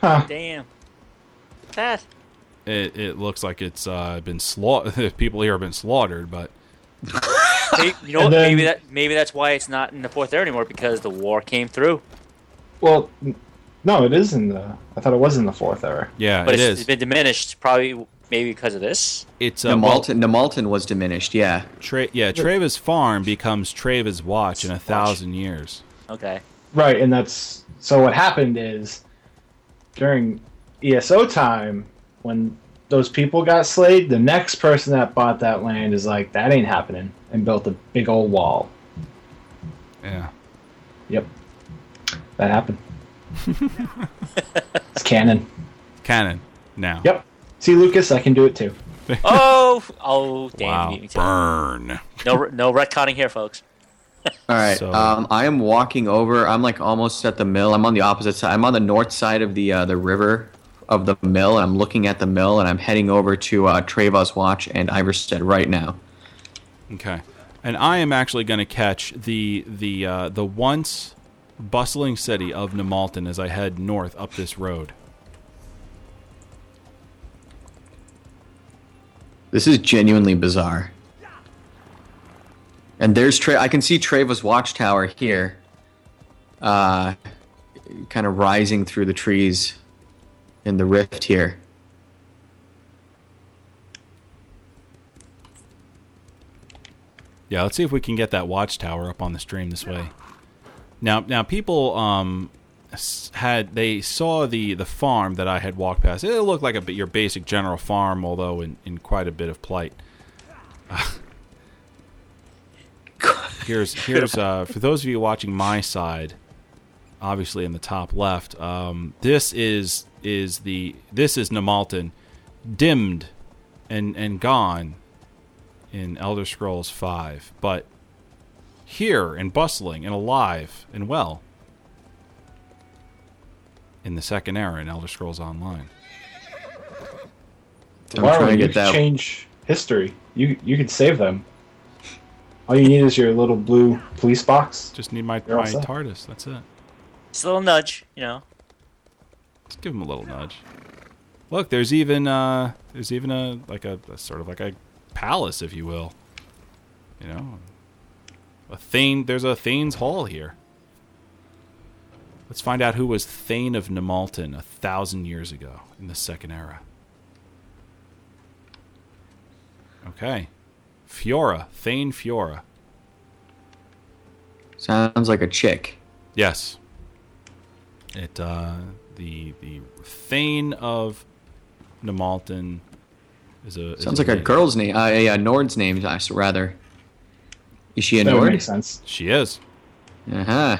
Huh. Damn. That. It, it looks like it's uh, been slaughtered. People here have been slaughtered, but Maybe, you know what? then- maybe that maybe that's why it's not in the fourth era anymore because the war came through. Well, n- no, it is in the. I thought it was in the fourth era. yeah, But it it's, is. it's been diminished, probably maybe because of this. It's uh, well, Nimalten Nimalten was diminished yeah Tre- yeah, Treva's farm becomes Treva's watch in a thousand years. Okay. Right, and that's so. What happened is during ESO time when those people got slayed, the next person that bought that land is like, that ain't happening, and built a big old wall. Yeah. Yep, that happened. it's canon. Canon now. Yep. See, Lucas, I can do it too. Oh, oh, damn! Wow. you beat me to it. Burn. No, no retconning here, folks. all right So- um, I am walking over I'm like almost at the mill I'm on the opposite side I'm on the north side of the uh, the river of the mill and I'm looking at the mill and I'm heading over to uh, Treva's Watch and Ivarstead right now Okay. And I am actually going to catch the the uh, the once bustling city of Nimalten as I head north up this road. This is genuinely bizarre. And there's Tre- I can see Treva's watchtower here, uh, kind of rising through the trees in the rift here. Yeah, let's see if we can get that watchtower up on the stream this way. Now, now people um had they saw the the farm that I had walked past. It looked like a bit your basic general farm, although in, in quite a bit of plight. here's here's uh, for those of you watching my side, obviously in the top left. Um, this is is the this is Nimalten, dimmed and and gone in Elder Scrolls Five, but here and bustling and alive and well in the second era in Elder Scrolls Online. Tomorrow trying to you get can that. change history. You you can save them. All you need is your little blue police box. Just need my, You're my set. TARDIS. That's it. Just a little nudge, you know. Just give him a little nudge. Look, there's even uh, there's even a like a, a sort of like a palace, if you will. You know, a Thane. There's a Thane's Hall here. Let's find out who was Thane of Nimalten a thousand years ago in the Second Era. Okay, Fiora, Thane Fiora. Sounds like a chick. Yes. It uh, the the Thane of Nimalten is a is Sounds like a girl's name. Uh, a, a Nord's name, rather. Is she a That would Nord? make sense. She is. Uh huh.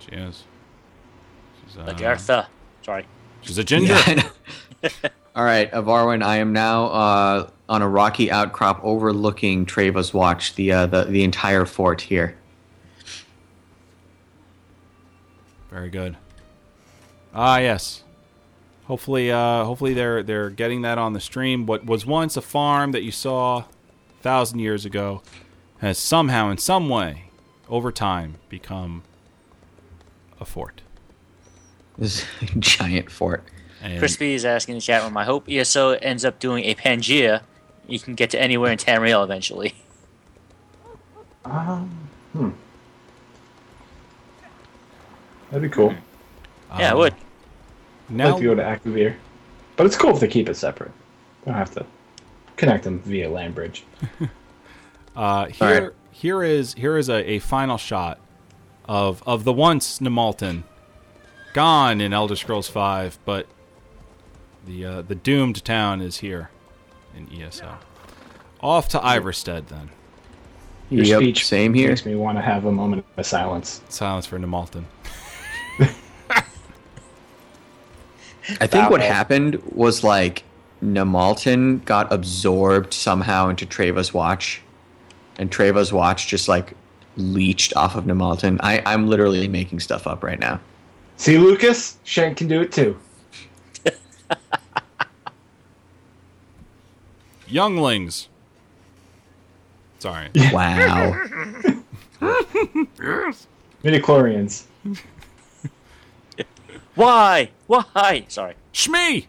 She is. She's, uh, Like Artha. Sorry. she's a ginger. Yeah, I know. All right, Evarwyn, I am now uh, on a rocky outcrop overlooking Treva's Watch, the, uh, the the entire fort here. Very good. Ah, yes. Hopefully, uh, hopefully they're they're getting that on the stream. What was once a farm that you saw a thousand years ago has somehow, in some way, over time, become a fort. This giant fort. And Crispy is asking in the chat room. I hope ESO ends up doing a Pangea. You can get to anywhere in Tamriel eventually. Um, hmm. That'd be cool. yeah, I um, would. I'd Now, like to go to Akavir. But it's cool if they keep it separate. Don't have to connect them via land bridge. Uh, here, Alright. here is here is a, a final shot of of the once Nimalten, gone in Elder Scrolls Five, but the uh, the doomed town is here in ESO. Off to Iverstead then. Your Yep, speech same here. makes me want to have a moment of silence. Silence for Nimalten. I think what Foul. happened was like Nimalten got absorbed somehow into Treva's Watch, and Treva's Watch just like leached off of Nimalten. I, I'm literally making stuff up right now. See, Lucas? Shank can do it too. Younglings. Sorry. Wow. Midichlorians. Why? Why? Sorry. Shmee.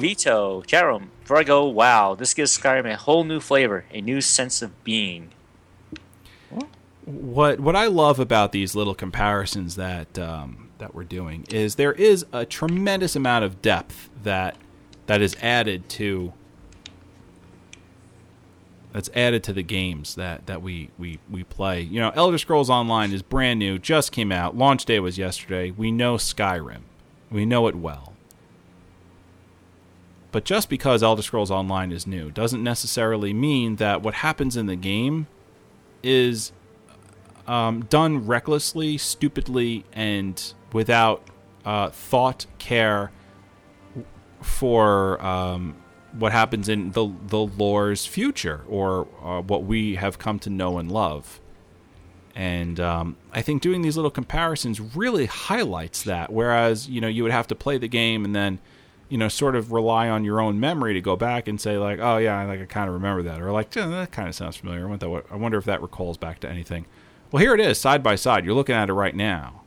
Vito, chat room. Before I go, wow, this gives Skyrim a whole new flavor, a new sense of being. what what I love about these little comparisons that um, that we're doing is there is a tremendous amount of depth that that is added to that's added to the games that, that we, we, we play. You know, Elder Scrolls Online is brand new, just came out. Launch day was yesterday. We know Skyrim. We know it well. But just because Elder Scrolls Online is new doesn't necessarily mean that what happens in the game is um, done recklessly, stupidly, and without uh, thought, care for um, what happens in the the lore's future or uh, what we have come to know and love. And um, I think doing these little comparisons really highlights that. Whereas you know you would have to play the game and then you know sort of rely on your own memory to go back and say like, oh yeah, like I kind of remember that, or like "Eh, that kind of sounds familiar. I wonder, what, I wonder if that recalls back to anything. Well, here it is, side by side. You're looking at it right now.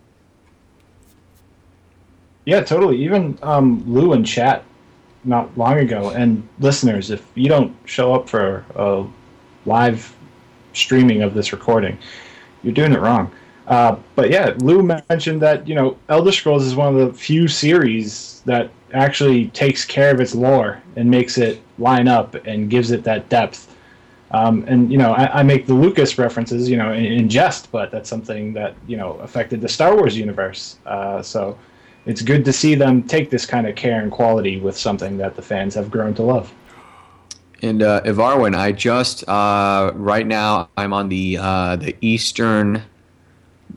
Yeah, totally. Even um, Lou and chat not long ago. And listeners, if you don't show up for a live streaming of this recording, you're doing it wrong. Uh, but yeah, Lou mentioned that you know Elder Scrolls is one of the few series that actually takes care of its lore and makes it line up and gives it that depth. Um, and you know, I, I, make the Lucas references, you know, in, in, jest, but that's something that you know affected the Star Wars universe. Uh, so it's good to see them take this kind of care and quality with something that the fans have grown to love. And uh, Evarwyn, I just uh, right now I'm on the uh, the eastern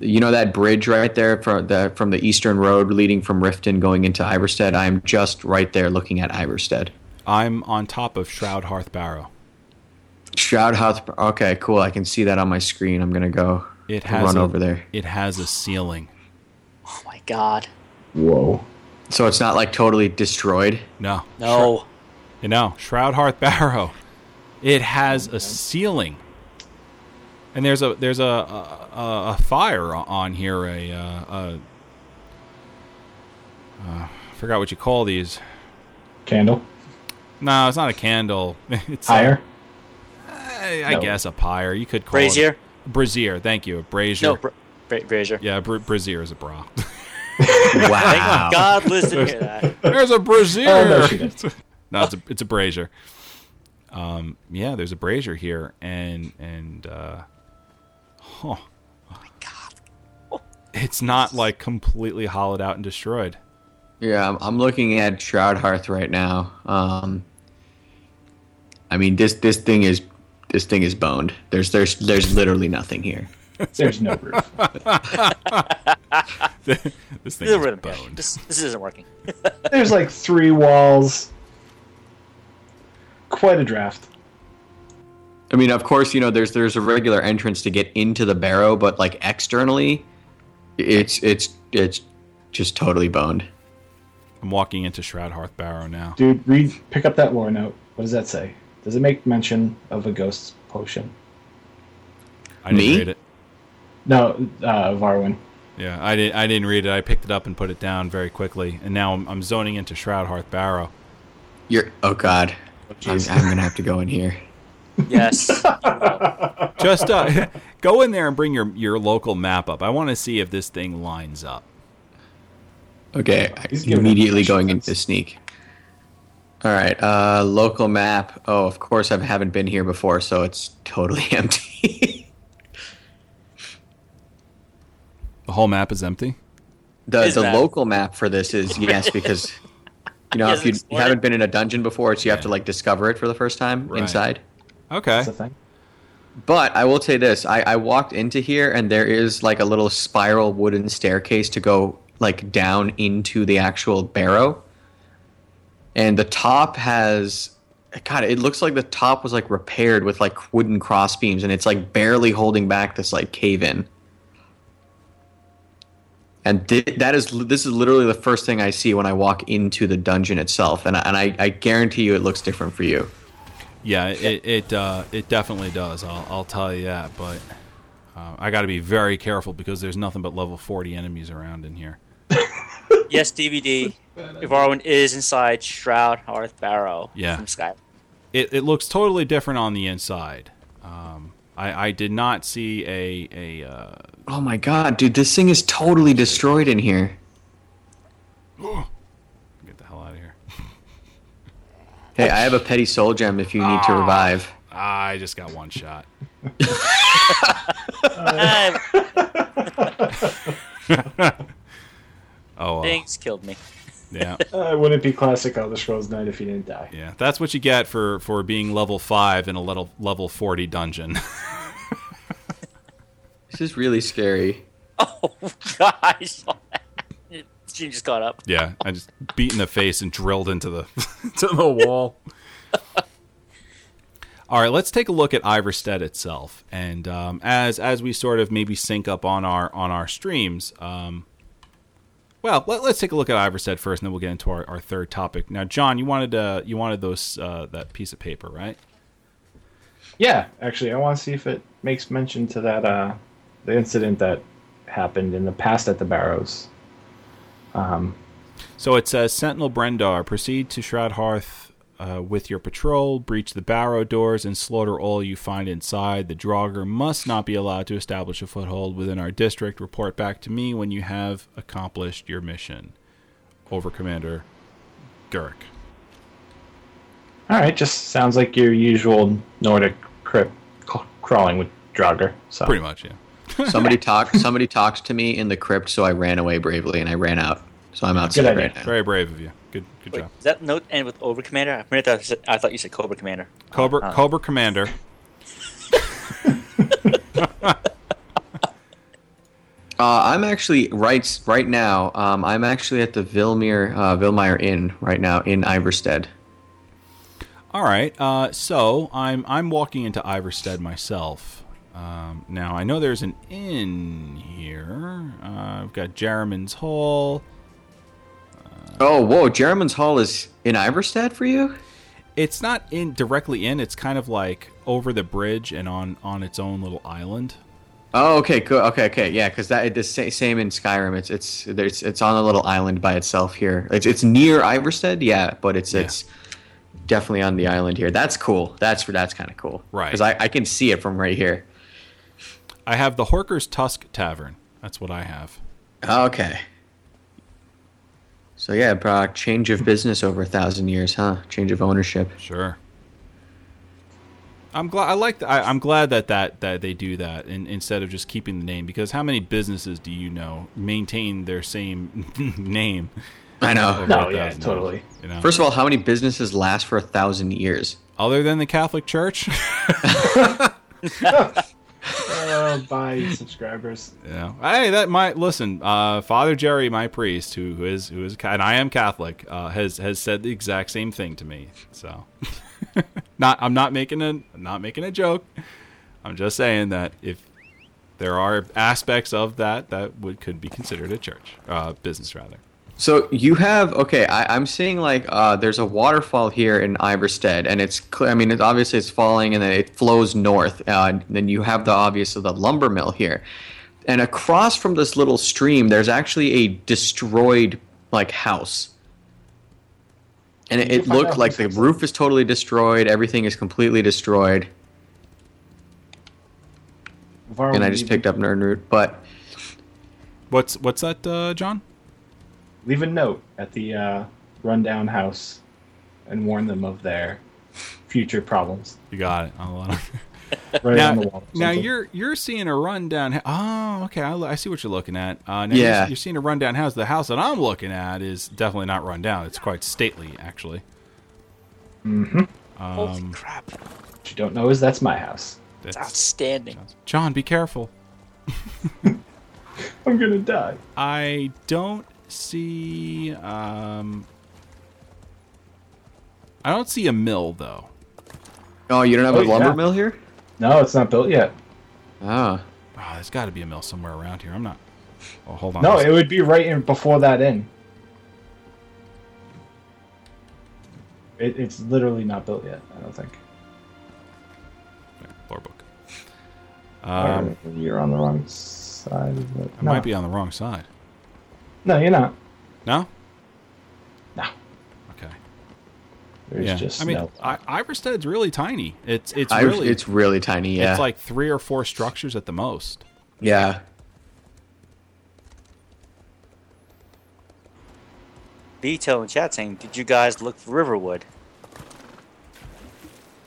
you know that bridge right there from the from the eastern road leading from Riften going into Ivarstead. I'm just right there looking at Ivarstead. I'm on top of Shroud Hearth Barrow. Shroud Hearth. Okay, cool. I can see that on my screen. I'm gonna go. It has run a, over there. It has a ceiling. Oh my god. Whoa. So it's not like totally destroyed. No. No. You know, Shroud Hearth Barrow. It has a ceiling and there's a there's a a, a fire on here. A, uh, a uh, I forgot what you call these. Candle. No, it's not a candle. It's pyre. A, I, I no. guess a pyre. You could call brazier. it brazier. Thank you, a brazier. No, bra- bra- brazier. Yeah, bra- brazier is a bra. wow! Thank God, listen to that. There's a brazier. Oh, no, no, it's a it's a brazier. Um, yeah, there's a brazier here, and and uh, Oh, oh my god. Oh. It's not like completely hollowed out and destroyed. Yeah, I'm, I'm looking at Shroud Hearth right now. Um, I mean this this thing is this thing is boned. There's there's there's literally nothing here. There's no roof. this thing is boned. This, this isn't working. there's like three walls. Quite a draft. I mean, of course, you know, there's there's a regular entrance to get into the barrow, but like externally, it's it's it's just totally boned. I'm walking into Shroud Hearth Barrow now. Dude, read pick up that lore note. What does that say? Does it make mention of a ghost potion? I didn't Me? read it. No, uh, Varwin. Yeah, I didn't. I didn't read it. I picked it up and put it down very quickly, and now I'm, I'm zoning into Shroud Hearth Barrow. You're oh god, I'm, I'm gonna have to go in here. Yes. Just uh, go in there and bring your, your local map up. I want to see if this thing lines up. Okay, immediately going into sneak. All right, uh, local map. Oh, of course, I haven't been here before, so it's totally empty. the whole map is empty. The is the that? local map for this is yes because you know if you, you haven't been in a dungeon before, so you have to like discover it for the first time right. inside. Okay. That's the thing. But I will say this: I, I walked into here, and there is like a little spiral wooden staircase to go like down into the actual barrow. And the top has, God, it looks like the top was like repaired with like wooden cross beams, and it's like barely holding back this like cave in. And th- that is this is literally the first thing I see when I walk into the dungeon itself, and I, and I, I guarantee you it looks different for you. Yeah, it it uh, it definitely does. I'll I'll tell you that. But uh, I got to be very careful because there's nothing but level 40 enemies around in here. yes, DVD. Evarwyn is inside Shroud Hearth Barrow. Yeah. From Sky. It it looks totally different on the inside. Um, I I did not see a a. Uh... Oh my god, dude! This thing is totally destroyed in here. Hey, I have a petty soul gem if you need to revive. I just got one shot. oh, well. Things killed me. Yeah. Uh, wouldn't be classic Elder Scrolls Night if you didn't die. Yeah, that's what you get for for being level five in a level level forty dungeon. this is really scary. Oh gosh she just got up. Yeah, I just beat in the face and drilled into the to the wall. All right, let's take a look at Ivarstead itself, and um, as as we sort of maybe sync up on our on our streams. Um, well, let, us take a look at Ivarstead first, and then we'll get into our, our third topic. Now, John, you wanted uh, you wanted those uh, that piece of paper, right? Yeah, actually, I want to see if it makes mention to that uh, the incident that happened in the past at the Barrows. Um, So it says Sentinel Brendar, proceed to Shroud Hearth uh, with your patrol, breach the barrow doors, and slaughter all you find inside. The Draugr must not be allowed to establish a foothold within our district. Report back to me when you have accomplished your mission. Over Commander Gurk. All right, just sounds like your usual Nordic crypt crawling with Draugr. So Pretty much, yeah. Somebody talked. Somebody talked to me in the crypt, so I ran away bravely, and I ran out. So I'm outside right now. Very brave of you. Good, good Wait, job. does that note end with Over Commander? I, remember I, thought, I thought you said Cobra Commander. Cobra, Uh, Cobra Commander. Uh, I'm actually right right now. Um, I'm actually at the Vilemyr uh, Vilemyr Inn right now in Ivarstead. All right. Uh, so I'm I'm walking into Ivarstead myself. Um, now I know there's an inn here. Uh, I've got Geirmund's Hall. Oh, whoa! Geirmund's Hall is in Ivarstead for you? It's not in directly in. It's kind of like over the bridge and on on its own little island. Oh, okay, cool. Okay, okay, yeah, because that the sa- same in Skyrim. It's it's there's it's on a little island by itself here. It's it's near Ivarstead, yeah, but it's Yeah. it's definitely on the island here. That's cool. That's that's kind of cool, Right. Because I, I can see it from right here. I have the Horker's Tusk Tavern. That's what I have. Okay. So yeah, Brock, change of business over a thousand years, huh? Change of ownership. Sure. I'm glad. I like. The, I, I'm glad that, that that they do that in, instead of just keeping the name. Because how many businesses do you know maintain their same name? I know. No, yeah, totally. years, You know? First of all, how many businesses last for a thousand years? other than the Catholic Church, uh, buy subscribers. Yeah. hey, that might listen. Uh, Father Jerry, my priest, who, who is who is and I am Catholic, uh, has has said the exact same thing to me. So, not I'm not making a I'm not making a joke. I'm just saying that if there are aspects of that that would could be considered a church uh, business rather. So you have okay. I, I'm seeing like uh, there's a waterfall here in Ivarstead, and it's cl- I mean it's obviously it's falling and then it flows north. Uh, and then you have the obvious of the lumber mill here, and across from this little stream, there's actually a destroyed like house. And it, it looked like the house roof is totally destroyed. Everything is completely destroyed. Var And I just picked up Nirnroot, but What's what's that, uh, John? Leave a note at the uh, rundown house and warn them of their future problems. You got it. I'll, Right now, on the wall. or now you're you're seeing a rundown. Oh, okay. I, I see what you're looking at. Uh, now Yeah. you're, you're seeing a rundown house. The house that I'm looking at is definitely not rundown. It's quite stately, actually. Mhm. Holy Um, crap. What you don't know is that's my house. That's- outstanding. John, be careful. I'm gonna die. I don't see. Um, I don't see a mill though. oh, you don't have Oh, a lumber yeah. mill here? No, it's not built yet. Ah, Oh, there's got to be a mill somewhere around here. I'm not. Oh, hold on. No, it would be right in before that inn. It, it's literally not built yet. I don't think. lore book. Um, you're on the wrong side of it. I no. might be on the wrong side. No, you're not. No. No. Okay. There's yeah. just I mean, no. I, Ivarstead's really tiny. It's it's I- really it's really tiny. Yeah, it's like three or four structures at the most. yeah. Vito in chat saying, "Did you guys look for Riverwood?"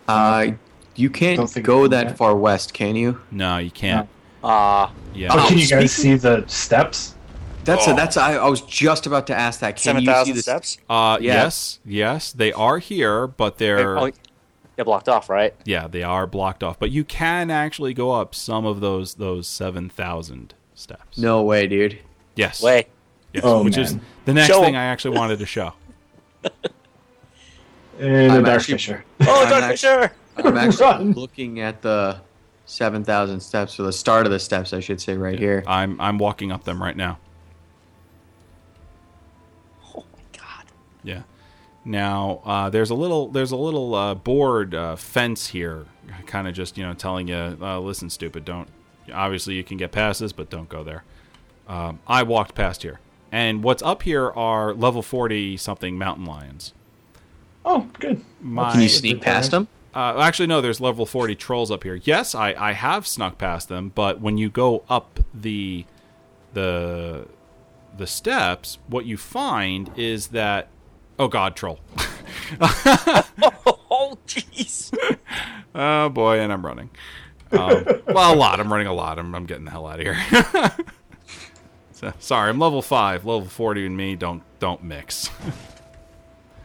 Uh, you can't go that that. far west, can you? No, you can't. Ah, Yeah. oh, Oh, can you guys see the steps? That's Oh. a, that's I, I was just about to ask that. Can seven you see the steps. Uh, Yeah. yes, yes, they are here, but they're Oh, they're blocked off, right? yeah, they are blocked off. But you can actually go up some of those those seven thousand steps. No way, dude. Yes. Way. Yes, Oh, which is the next Show thing 'em. I actually wanted to show. And I'm dark fisher. Oh, I'm Dark act- Fisher. I'm actually Run. looking at the seven thousand steps, or the start of the steps, I should say, right here. I'm I'm walking up them right now. Yeah. Now uh, there's a little there's a little uh, board uh, fence here, kind of just you know telling you, uh, listen, stupid, don't. Obviously, you can get past this, but don't go there. Um, I walked past here. And what's up here are level 40 something mountain lions. Oh, good. My, Can you sneak past them? Uh, actually, no. There's level 40 trolls up here. Yes, I, I have snuck past them, but when you go up the the the steps, what you find is that oh god, troll. Oh, jeez. oh boy, and I'm running. Um, well, a lot. I'm running a lot. I'm, I'm getting the hell out of here. so, sorry, I'm level five. Level 40 and me don't don't mix.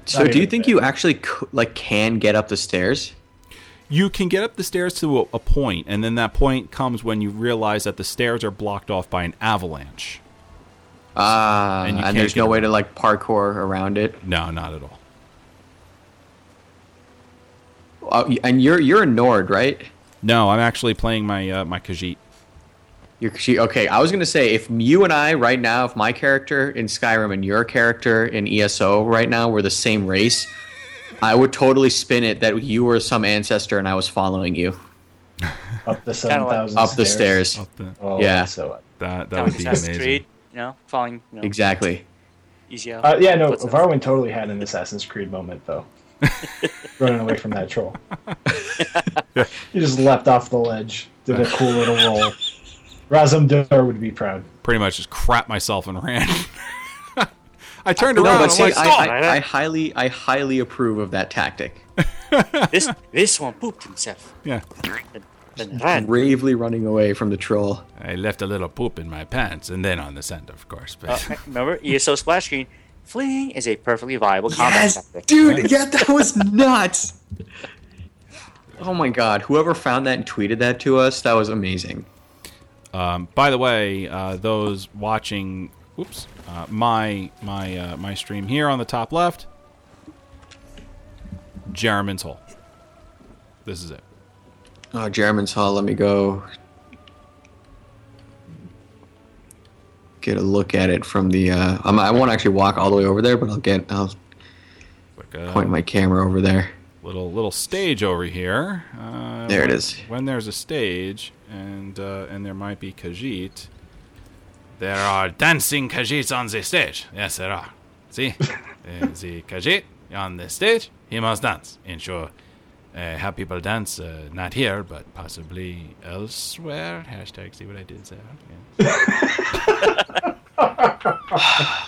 So do you think you actually like can get up the stairs? You can get up the stairs to a, a point, and then that point comes when you realize that the stairs are blocked off by an avalanche. Ah, And and, there's no way them. to like parkour around it. No, not at all. Uh, and you're you're a Nord, right? No, I'm actually playing my uh, my Khajiit. You're she, okay. I was gonna say if you and I right now, if my character in Skyrim and your character in ESO right now were the same race, I would totally spin it that you were some ancestor and I was following you Up the Kinda seven like- thousand. up the stairs. Up the- Oh, Yeah. So. that that Kind would be amazing. Creed, you know, falling you know, Exactly. easy out. Uh, yeah, no. Varwin totally had an Assassin's Creed moment though, running away from that troll. he just leapt off the ledge, did a cool little roll. Razum-dar would be proud. Pretty much just crap myself and ran. I turned No, around. but I'm see, like, I, I, I highly, I highly approve of that tactic. this this one pooped himself yeah, and, and ran. Bravely running away from the troll. I left a little poop in my pants, and then on the sand, of course. But Uh, remember ESO splash screen. Fleeing is a perfectly viable combat tactic. dude. Yeah, that was nuts. Oh my god! Whoever found that and tweeted that to us, that was amazing. Um, by the way, uh, those watching, oops, uh, my my uh, my stream here on the top left, Geirmund's Hall. This is it. Oh, Geirmund's Hall. Let me go get a look at it from the. Uh, I'm, I won't actually walk all the way over there, but I'll get. I'll Like point my camera over there. little little stage over here. Uh, There it is. When there's a stage, and uh, and there might be Khajiit. There are dancing Khajiits on the stage. Yes, there are. See, the Khajiit on the stage. He must dance. Ensure uh, how people dance. Uh, not here, but possibly elsewhere. Hashtag. See what I did there. Yeah.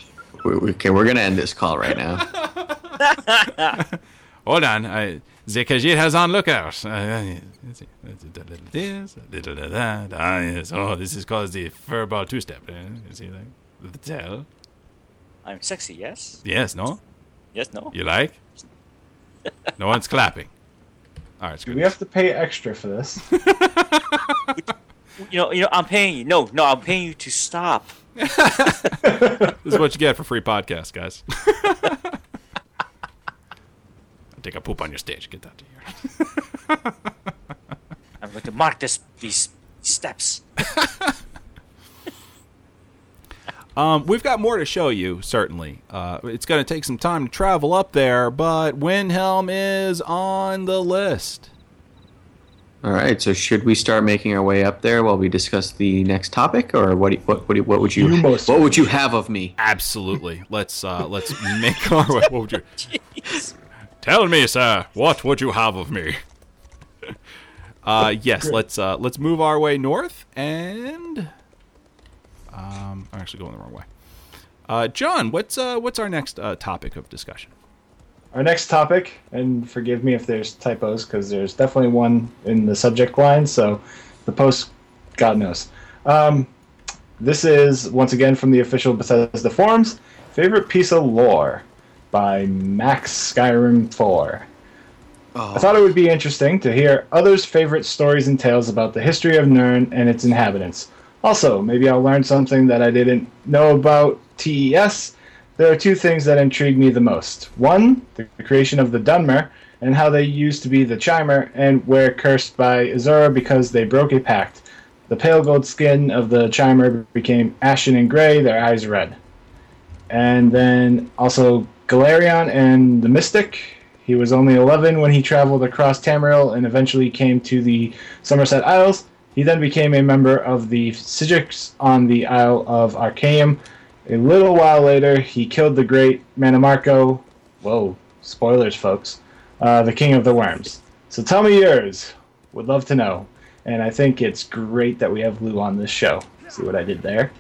We, we, okay, we're gonna end this call right now. Hold on. I, the Khajiit has on lookout. Uh, let's see. Let's do a little this, a little of that. Ah, yes. Oh, this is called the furball two-step. Uh, you see that? The tail. I'm sexy, yes? Yes, no? Yes, no? You like? No one's clapping. All right, it's Do we have to pay extra for this? You know, you know, I'm paying you. No, no, I'm paying you to stop. This is what you get for free podcast, guys. I Take a poop on your stage. Get that to here. I'm going to mark this these steps. Um, we've got more to show you, certainly. Uh, it's going to take some time to travel up there, but Windhelm is on the list. All right. So should we start making our way up there while we discuss the next topic, or what? do you- What? What, do you- what would you? You what would you have of me? Absolutely. Let's uh, let's make our way. What would you tell me, sir? What would you have of me? Uh, yes, let's uh, let's move our way north, and um, I'm actually going the wrong way. Uh, John, what's uh, what's our next uh, topic of discussion? Our next topic, and forgive me if there's typos, because there's definitely one in the subject line, so the post, God knows. Um, this is, once again, from the official Bethesda forums, Favorite Piece of Lore by Max Skyrim 4. I thought it would be interesting to hear others' favorite stories and tales about the history of Nirn and its inhabitants. Also, maybe I'll learn something that I didn't know about TES. There are two things that intrigue me the most. One, the creation of the Dunmer, and how they used to be the Chimer, and were cursed by Azura because they broke a pact. The pale gold skin of the Chimer became ashen and gray, their eyes red. And then also Galerion and the Mystic. He was only 11 when he traveled across Tamriel and eventually came to the Summerset Isles. He then became a member of the Psijics on the Isle of Artaeum A little while later, he killed the great Manimarco. Whoa, spoilers, folks. Uh, the king of the worms. So tell me yours. Would love to know. And I think it's great that we have Lou on this show. See what I did there?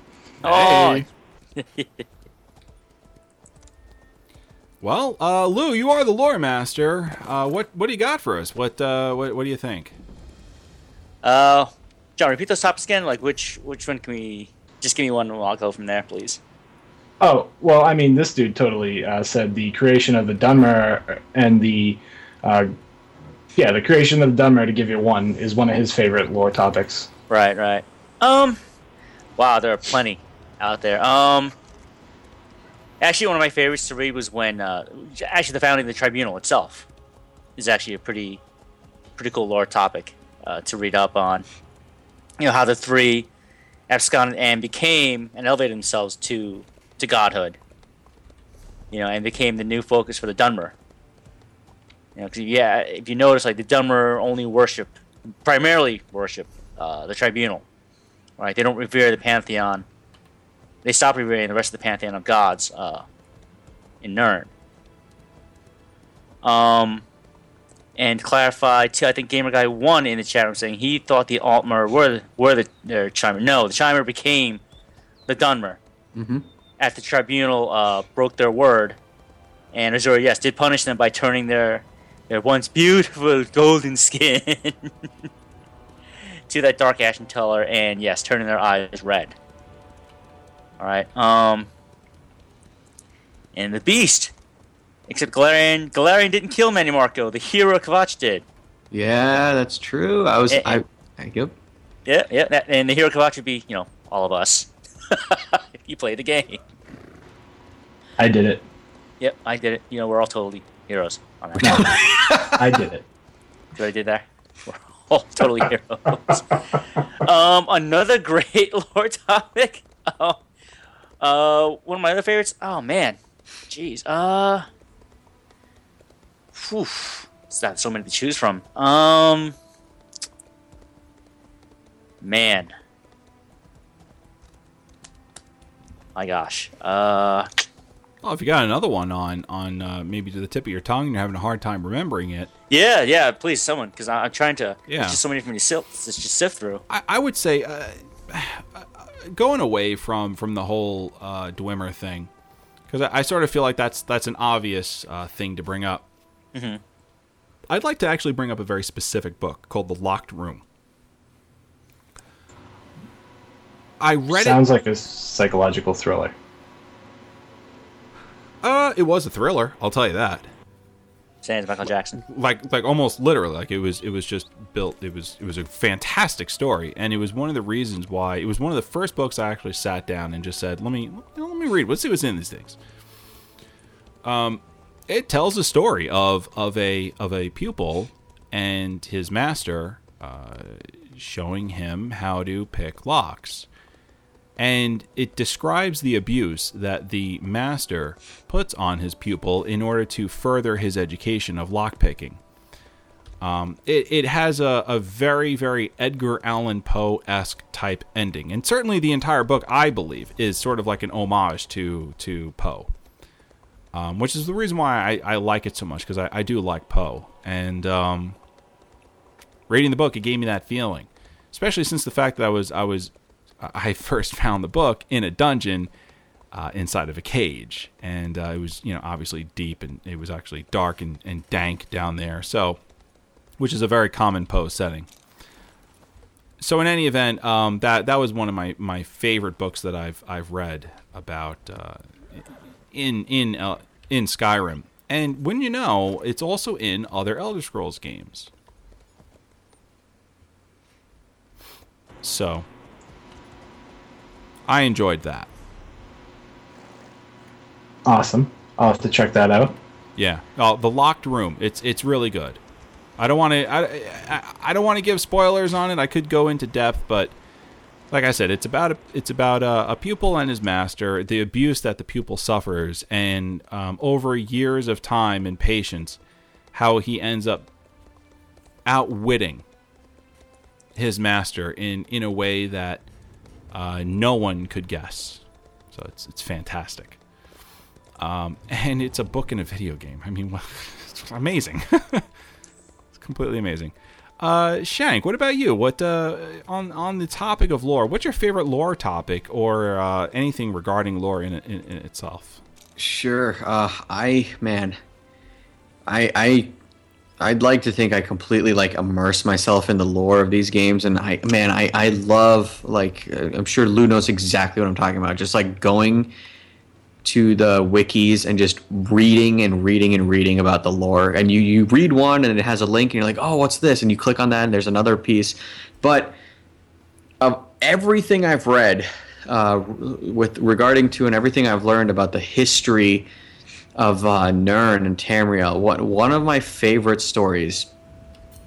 Oh, Hey. Well, uh, Lou, you are the lore master. Uh, what what do you got for us? What uh, what, what do you think? uh, John, repeat those topics again. Like which which one can we? Just give me one, and I'll go from there, please. Oh, well, I mean, this dude totally uh, said the creation of the Dunmer and the. Uh, yeah, the creation of the Dunmer, to give you one, is one of his favorite lore topics. Right, right. Um, wow, there are plenty out there. Um, actually, one of my favorites to read was when uh, actually the founding of the tribunal itself is actually a pretty pretty cool lore topic uh, to read up on. You know how the three absconded and became and elevated themselves to to godhood. You know, and became the new focus for the Dunmer. You know, 'cause, yeah, if you notice, like the Dunmer only worship, primarily worship uh, the tribunal, right? They don't revere the pantheon. They stop revering the rest of the pantheon of gods uh, in Nirn. Um, and clarify, too, I think Gamer Guy one in the chat room saying he thought the Altmer were were the Chimer. No, the Chimer became the Dunmer Mhm. after the tribunal uh, broke their word, and Azura yes did punish them by turning their their once beautiful golden skin to that dark ashen color, and yes, turning their eyes red. All right. Um. And the beast, except Galerion. Galerion didn't kill Manimarco. The hero Kvatch did. Yeah, that's true. I was Eh, I, I yep. Yeah, yeah. That, and the hero Kvatch would be, you know, all of us. if you play the game. I did it. Yep, I did it. You know, we're all totally heroes on that. I did it. See what I did there? We're all totally heroes. um, another great lore topic. Oh, uh, one of my other favorites. Oh man, jeez. Uh, whew. It's not so many to choose from. Um, man. My gosh. Uh, Well, if you got another one on on uh, maybe to the tip of your tongue, and you're having a hard time remembering it. yeah, yeah. Please, someone, because I'm trying to. Yeah. There's just so many for me to sift, just sift through. I, I would say uh, going away from from the whole uh, Dwemer thing because I, I sort of feel like that's that's an obvious uh, thing to bring up. Mhm. I'd like to actually bring up a very specific book called The Locked Room. I read it. Sounds like a psychological thriller. it. Uh, it was a thriller. I'll tell you that. Sans Michael Jackson. like like almost literally like it was it was just built it was it was a fantastic story and it was one of the reasons why it was one of the first books I actually sat down and just said let me let me read let's see what's in these things um it tells a story of of a of a pupil and his master uh, showing him how to pick locks and it describes the abuse that the master puts on his pupil in order to further his education of lockpicking. Um, it, it has a, a very, very Edgar Allan Poe esque type ending. And certainly the entire book, I believe, is sort of like an homage to, to Poe. Um, which is the reason why I, I like it so much, because I, I do like Poe. And um, reading the book, it gave me that feeling. Especially since the fact that I was I was I first found the book in a dungeon uh, inside of a cage, and uh, it was you know obviously deep and it was actually dark and, and dank down there. So, which is a very common Poe setting. So in any event, um, that that was one of my, my favorite books that I've I've read about uh, in in uh, in Skyrim, and when you know, it's also in other Elder Scrolls games. So I enjoyed that. Awesome. I'll have to check that out. Yeah. Oh, the locked room. It's it's really good. I don't want to I, I, I don't want to give spoilers on it. I could go into depth, but like I said, it's about a, it's about a, a pupil and his master, the abuse that the pupil suffers, and um, over years of time and patience, how he ends up outwitting his master in in a way that uh, no one could guess. So it's it's fantastic. Um, and it's a book and a video game. I mean, it's amazing. it's completely amazing. Uh, Shank, what about you? What uh, on on the topic of lore? What's your favorite lore topic, or uh, anything regarding lore in, in, in itself? Sure. Uh, I man, I I I'd like to think I completely like immerse myself in the lore of these games, and I man, I I love like uh, I'm sure Lou knows exactly what I'm talking about. Just like going to the wikis and just reading and reading and reading about the lore. And you, you read one and it has a link and you're like, oh, what's this? And you click on that and there's another piece. But of everything I've read uh, with regarding to and everything I've learned about the history of uh, Nirn and Tamriel, what, one of my favorite stories.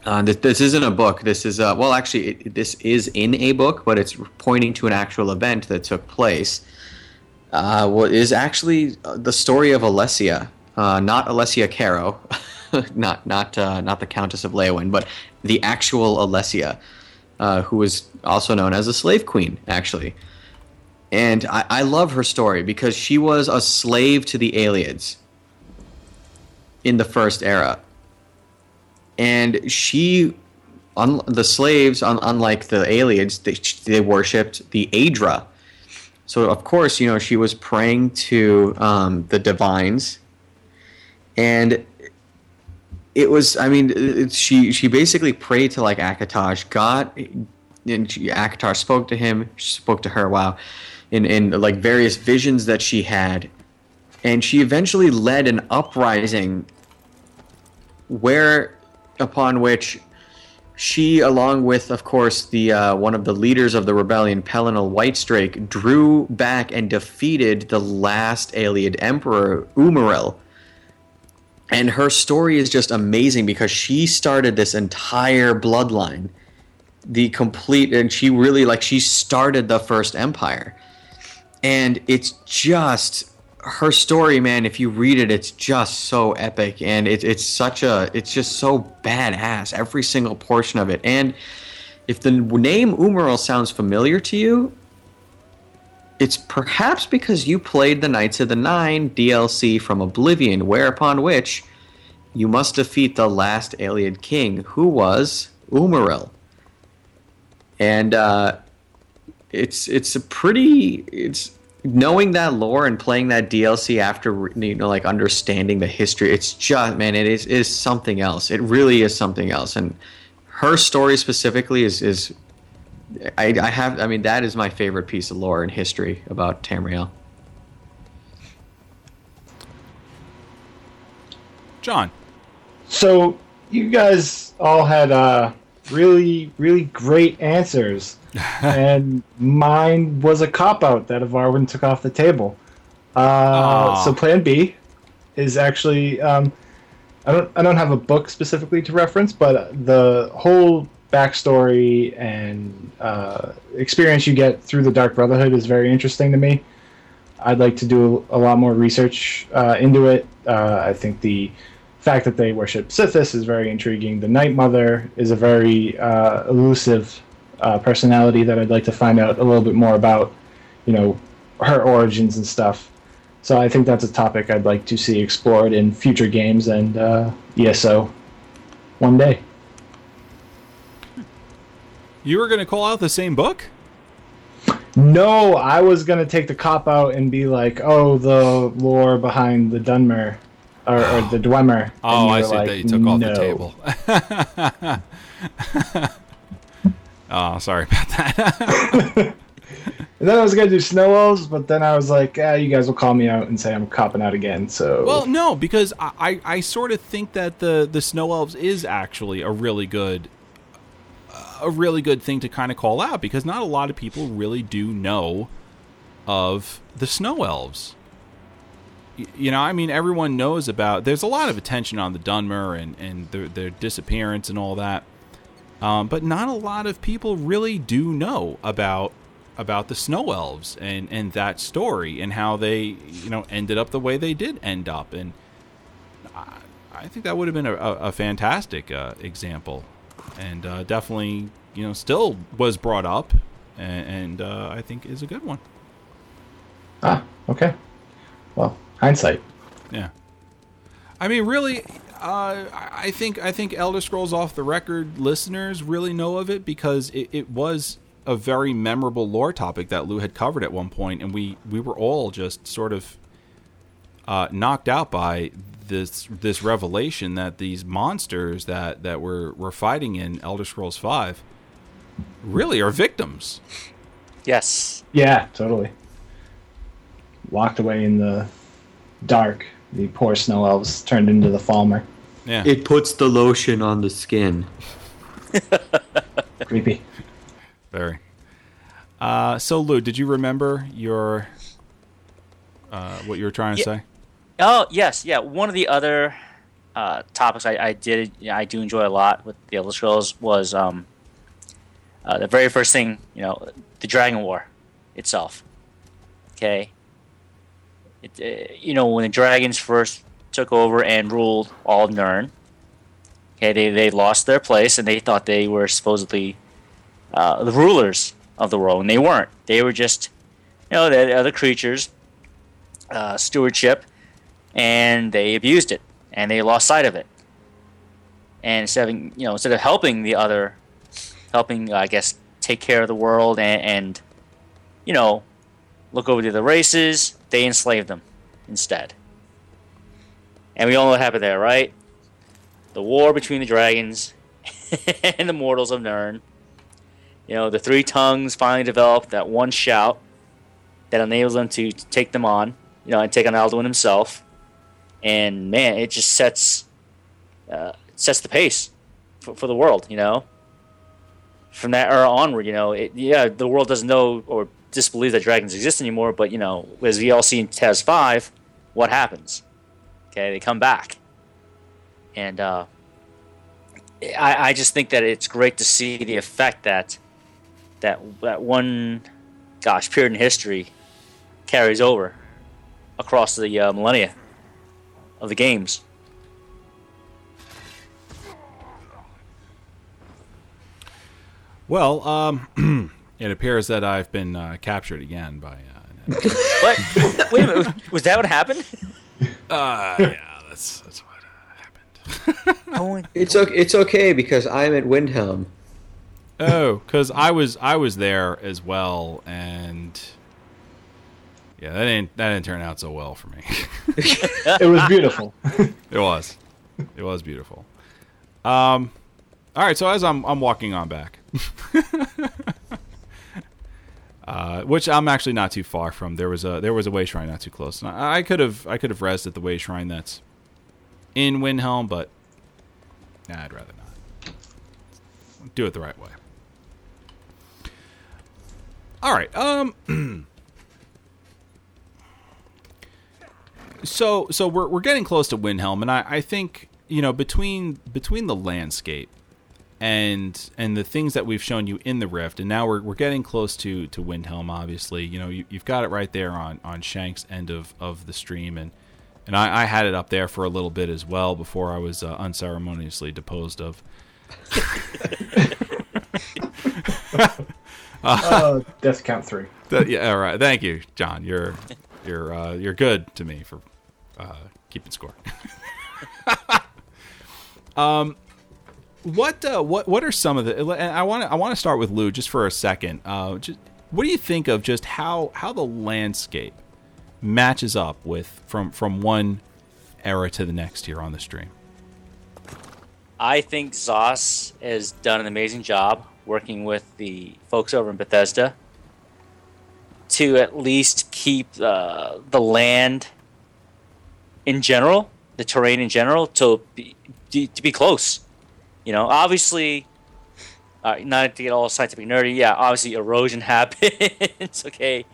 Uh, this, this isn't a book. This is uh, well, actually, it, this is in a book, but it's pointing to an actual event that took place uh, what is actually uh, the story of Alessia, uh, not Alessia Cara, not not uh, not the Countess of Leyawiin, but the actual Alessia, uh, who was also known as a slave queen, actually. And I, I love her story because she was a slave to the Ayleids in the first era, and she. Un- the slaves, un- unlike the Ayleids, they, they worshipped the Aedra, so of course, you know, she was praying to um, the divines, and it was. I mean, it, she she basically prayed to like Akatosh. God, and she, Akatosh spoke to him. Spoke to her. Wow, in in like various visions that she had, and she eventually led an uprising. Where, upon which she, along with, of course, the uh, one of the leaders of the rebellion, Pelinal Whitestrake, drew back and defeated the last Ayleid emperor, Umaril. And her story is just amazing because she started this entire bloodline, the complete, and she really like she started the first empire, and it's just her story, man, if you read it, it's just so epic and it, it's such a, it's just so badass, every single portion of it. And if the name Umaril sounds familiar to you, it's perhaps because you played the Knights of the Nine DLC from Oblivion, whereupon which you must defeat the last Ayleid king, who was Umaril. And uh, it's it's a pretty it's knowing that lore and playing that DLC after you know like understanding the history, it's just man, it is is something else. It really is something else. And her story specifically is is I, I have I mean that is my favorite piece of lore and history about Tamriel. John. So you guys all had uh, really really great answers and mine was a cop out that Evarwyn took off the table. Uh, so Plan B is actually um, I don't I don't have a book specifically to reference, but the whole backstory and uh, experience you get through the Dark Brotherhood is very interesting to me. I'd like to do a lot more research uh, into it. Uh, I think the fact that they worship Sithis is very intriguing. The Night Mother is a very uh, elusive uh, personality that I'd like to find out a little bit more about, you know, her origins and stuff. So I think that's a topic I'd like to see explored in future games and uh, ESO one day. You were going to call out the same book? No, I was going to take the cop out and be like, oh, the lore behind the Dunmer. Or, or the Dwemer. Oh, I see like, that you took no. off the table. Oh, sorry about that. and then I was gonna do snow elves, but then I was like, ah, you guys will call me out and say I'm copping out again. So well, no, because I, I, I sort of think that the the snow elves is actually a really good a really good thing to kind of call out because not a lot of people really do know of the snow elves. You know, I mean, everyone knows about. There's a lot of attention on the Dunmer and and their, their disappearance and all that um, but not a lot of people really do know about about the snow elves and and that story and how they you know ended up the way they did end up and I, I think that would have been a, a fantastic uh, example and uh, definitely you know still was brought up and, and uh, I think is a good one. Ah, Okay. Well, hindsight. Yeah. I mean, really, uh, I think I think Elder Scrolls Off the Record listeners really know of it because it, it was a very memorable lore topic that Lou had covered at one point, and we we were all just sort of uh, knocked out by this this revelation that these monsters that that we're we're fighting in Elder Scrolls Five really are victims. Yes. Yeah, totally. Locked away in the dark, the poor snow elves turned into the Falmer. Yeah. It puts the lotion on the skin. Creepy. Very. Uh, so Lou, did you remember your uh, what you were trying to Yeah. say? Oh yes, yeah. One of the other uh, topics I, I did, yeah, I do enjoy a lot with the Elder Scrolls was um, uh, the very first thing, you know, the Dragon War itself. Okay. It, uh, you know, when the dragons first took over and ruled all of Nirn, okay, they they lost their place and they thought they were supposedly uh, the rulers of the world, and they weren't. They were just, you know, the other creatures, uh, stewardship and they abused it and they lost sight of it. And instead of you know instead of helping the other, helping I guess take care of the world and, and you know look over the other races, they enslaved them instead. And we all know what happened there, right? The war between the dragons and the mortals of Nirn. You know, the three tongues finally developed that one shout that enables them to take them on, you know, and take on Alduin himself and man, it just sets uh, sets the pace for, for the world. You know, from that era onward, you know, it, yeah, the world doesn't know or disbelieves that dragons exist anymore. But you know, as we all see in TES Five, what happens? Okay, they come back, and uh, I, I just think that it's great to see the effect that that that one, gosh, period in history carries over across the uh, millennia of the games. Well, um, it appears that I've been uh, captured again by. Uh, What? Wait a minute. Was that what happened? uh, yeah, that's that's what uh, happened. It's okay, it's okay because I'm at Windhelm. Oh, because I was I was there as well, and yeah, that didn't that didn't turn out so well for me. It was beautiful. it was, it was beautiful. Um, all right, so as I'm I'm walking on back, uh, which I'm actually not too far from. There was a there was a way shrine not too close. And I, could have I could have rested at the way shrine that's in Windhelm, but nah, I'd rather not. Do it the right way. All right. Um. so so we're we're getting close to Windhelm, and I, I think you know between between the landscape and and the things that we've shown you in the rift, and now we're we're getting close to to Windhelm. Obviously, you know you, you've got it right there on on Shank's end of of the stream, and and I, I had it up there for a little bit as well before I was uh, unceremoniously deposed of. uh, death count three. That- yeah, all right. Thank you, John. You're you're uh, you're good to me for uh, keeping score. um, what uh, what what are some of the? And I want to I want to start with Lou just for a second. Uh, just what do you think of just how how the landscape matches up with from from one era to the next here on the stream? I think Zos has done an amazing job working with the folks over in Bethesda to at least keep uh, the land in general, the terrain in general, to be to be close. You know, obviously, uh, not to get all scientific nerdy. Yeah, obviously erosion happens. okay,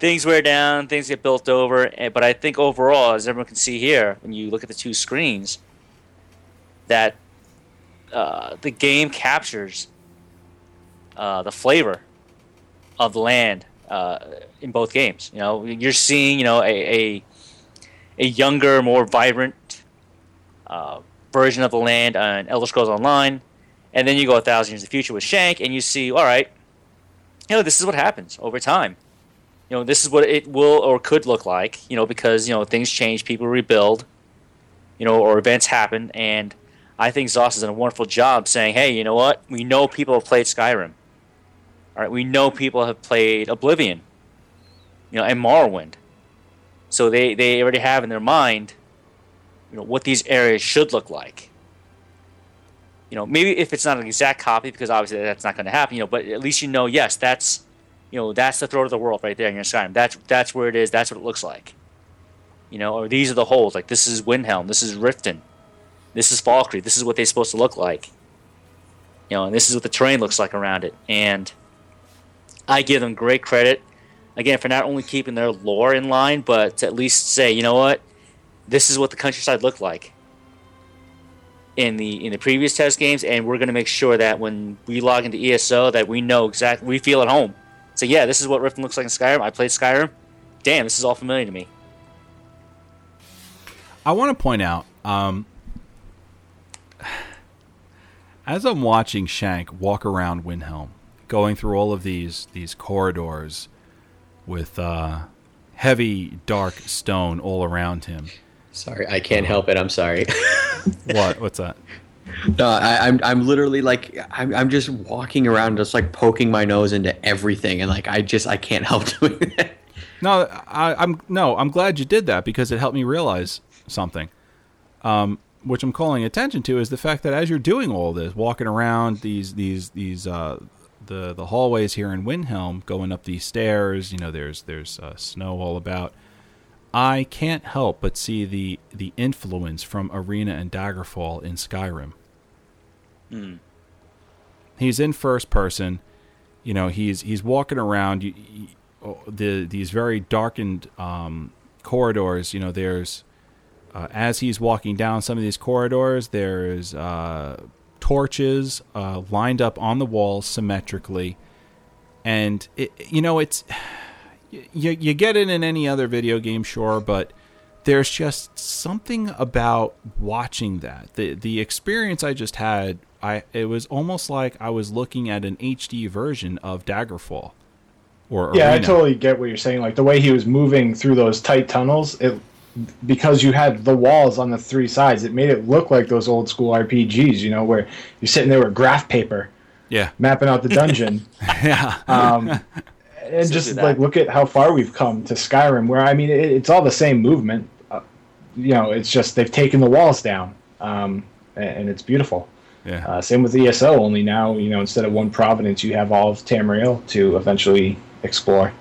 things wear down, things get built over. But I think overall, as everyone can see here, when you look at the two screens, that uh, the game captures uh, the flavor of land uh, in both games. You know, you're seeing you know a a, a younger, more vibrant uh, version of the land on Elder Scrolls Online, and then you go a thousand years in the future with Shank, and you see, all right, you know, this is what happens over time. you know, this is what it will or could look like, you know, because, you know, things change, people rebuild, you know, or events happen. And I think ZOS has done a wonderful job saying, hey, you know what? We know people have played Skyrim. All right, we know people have played Oblivion, you know, and Morrowind. So they, they already have in their mind, you know, what these areas should look like. You know, maybe if it's not an exact copy, because obviously that's not going to happen. You know, but at least you know, yes, that's, you know, that's the throat of the world right there in your Skyrim. That's that's where it is. That's what it looks like. You know, or these are the holes. Like this is Windhelm. This is Riften. This is Falkreath. This is what they're supposed to look like. You know, and this is what the terrain looks like around it. And I give them great credit again for not only keeping their lore in line, but to at least say, you know what, this is what the countryside looked like in the in the previous TES games, and we're going to make sure that when we log into ESO, that we know exactly, we feel at home. So yeah, this is what Riften looks like in Skyrim. I played Skyrim. Damn, this is all familiar to me. I want to point out, um, as I'm watching Shank walk around Windhelm, going through all of these these corridors with uh, heavy dark stone all around him. Sorry, I can't help it. I'm sorry. What? What's that? no, I, I'm I'm literally like I'm I'm just walking around, just like poking my nose into everything, and like I just I can't help doing that. No, I, I'm no. I'm glad you did that because it helped me realize something. Um, which I'm calling attention to is the fact that as you're doing all this, walking around these these these uh, the the hallways here in Windhelm, going up these stairs, you know, there's there's uh, snow all about. I can't help but see the the influence from Arena and Daggerfall in Skyrim. Hmm. He's in first person, you know. He's he's walking around you, you, oh, the these very darkened um, corridors. You know, there's uh, as he's walking down some of these corridors, there's uh, torches uh, lined up on the walls symmetrically, and it, you know it's you you get it in any other video game, sure, but there's just something about watching that. the The experience I just had, I it was almost like I was looking at an HD version of Daggerfall. Or Yeah, I totally get what you're saying. Like the way he was moving through those tight tunnels, it because you had the walls on the three sides, it made it look like those old school RPGs. You know, where you're sitting there with graph paper Yeah, mapping out the dungeon. yeah, um, and Still just like look at how far we've come to Skyrim, where I mean it, it's all the same movement. Uh, you know, it's just they've taken the walls down, um, and, and it's beautiful. yeah. Uh, same with ESO. Only now, you know, instead of one Providence, you have all of Tamriel to eventually explore.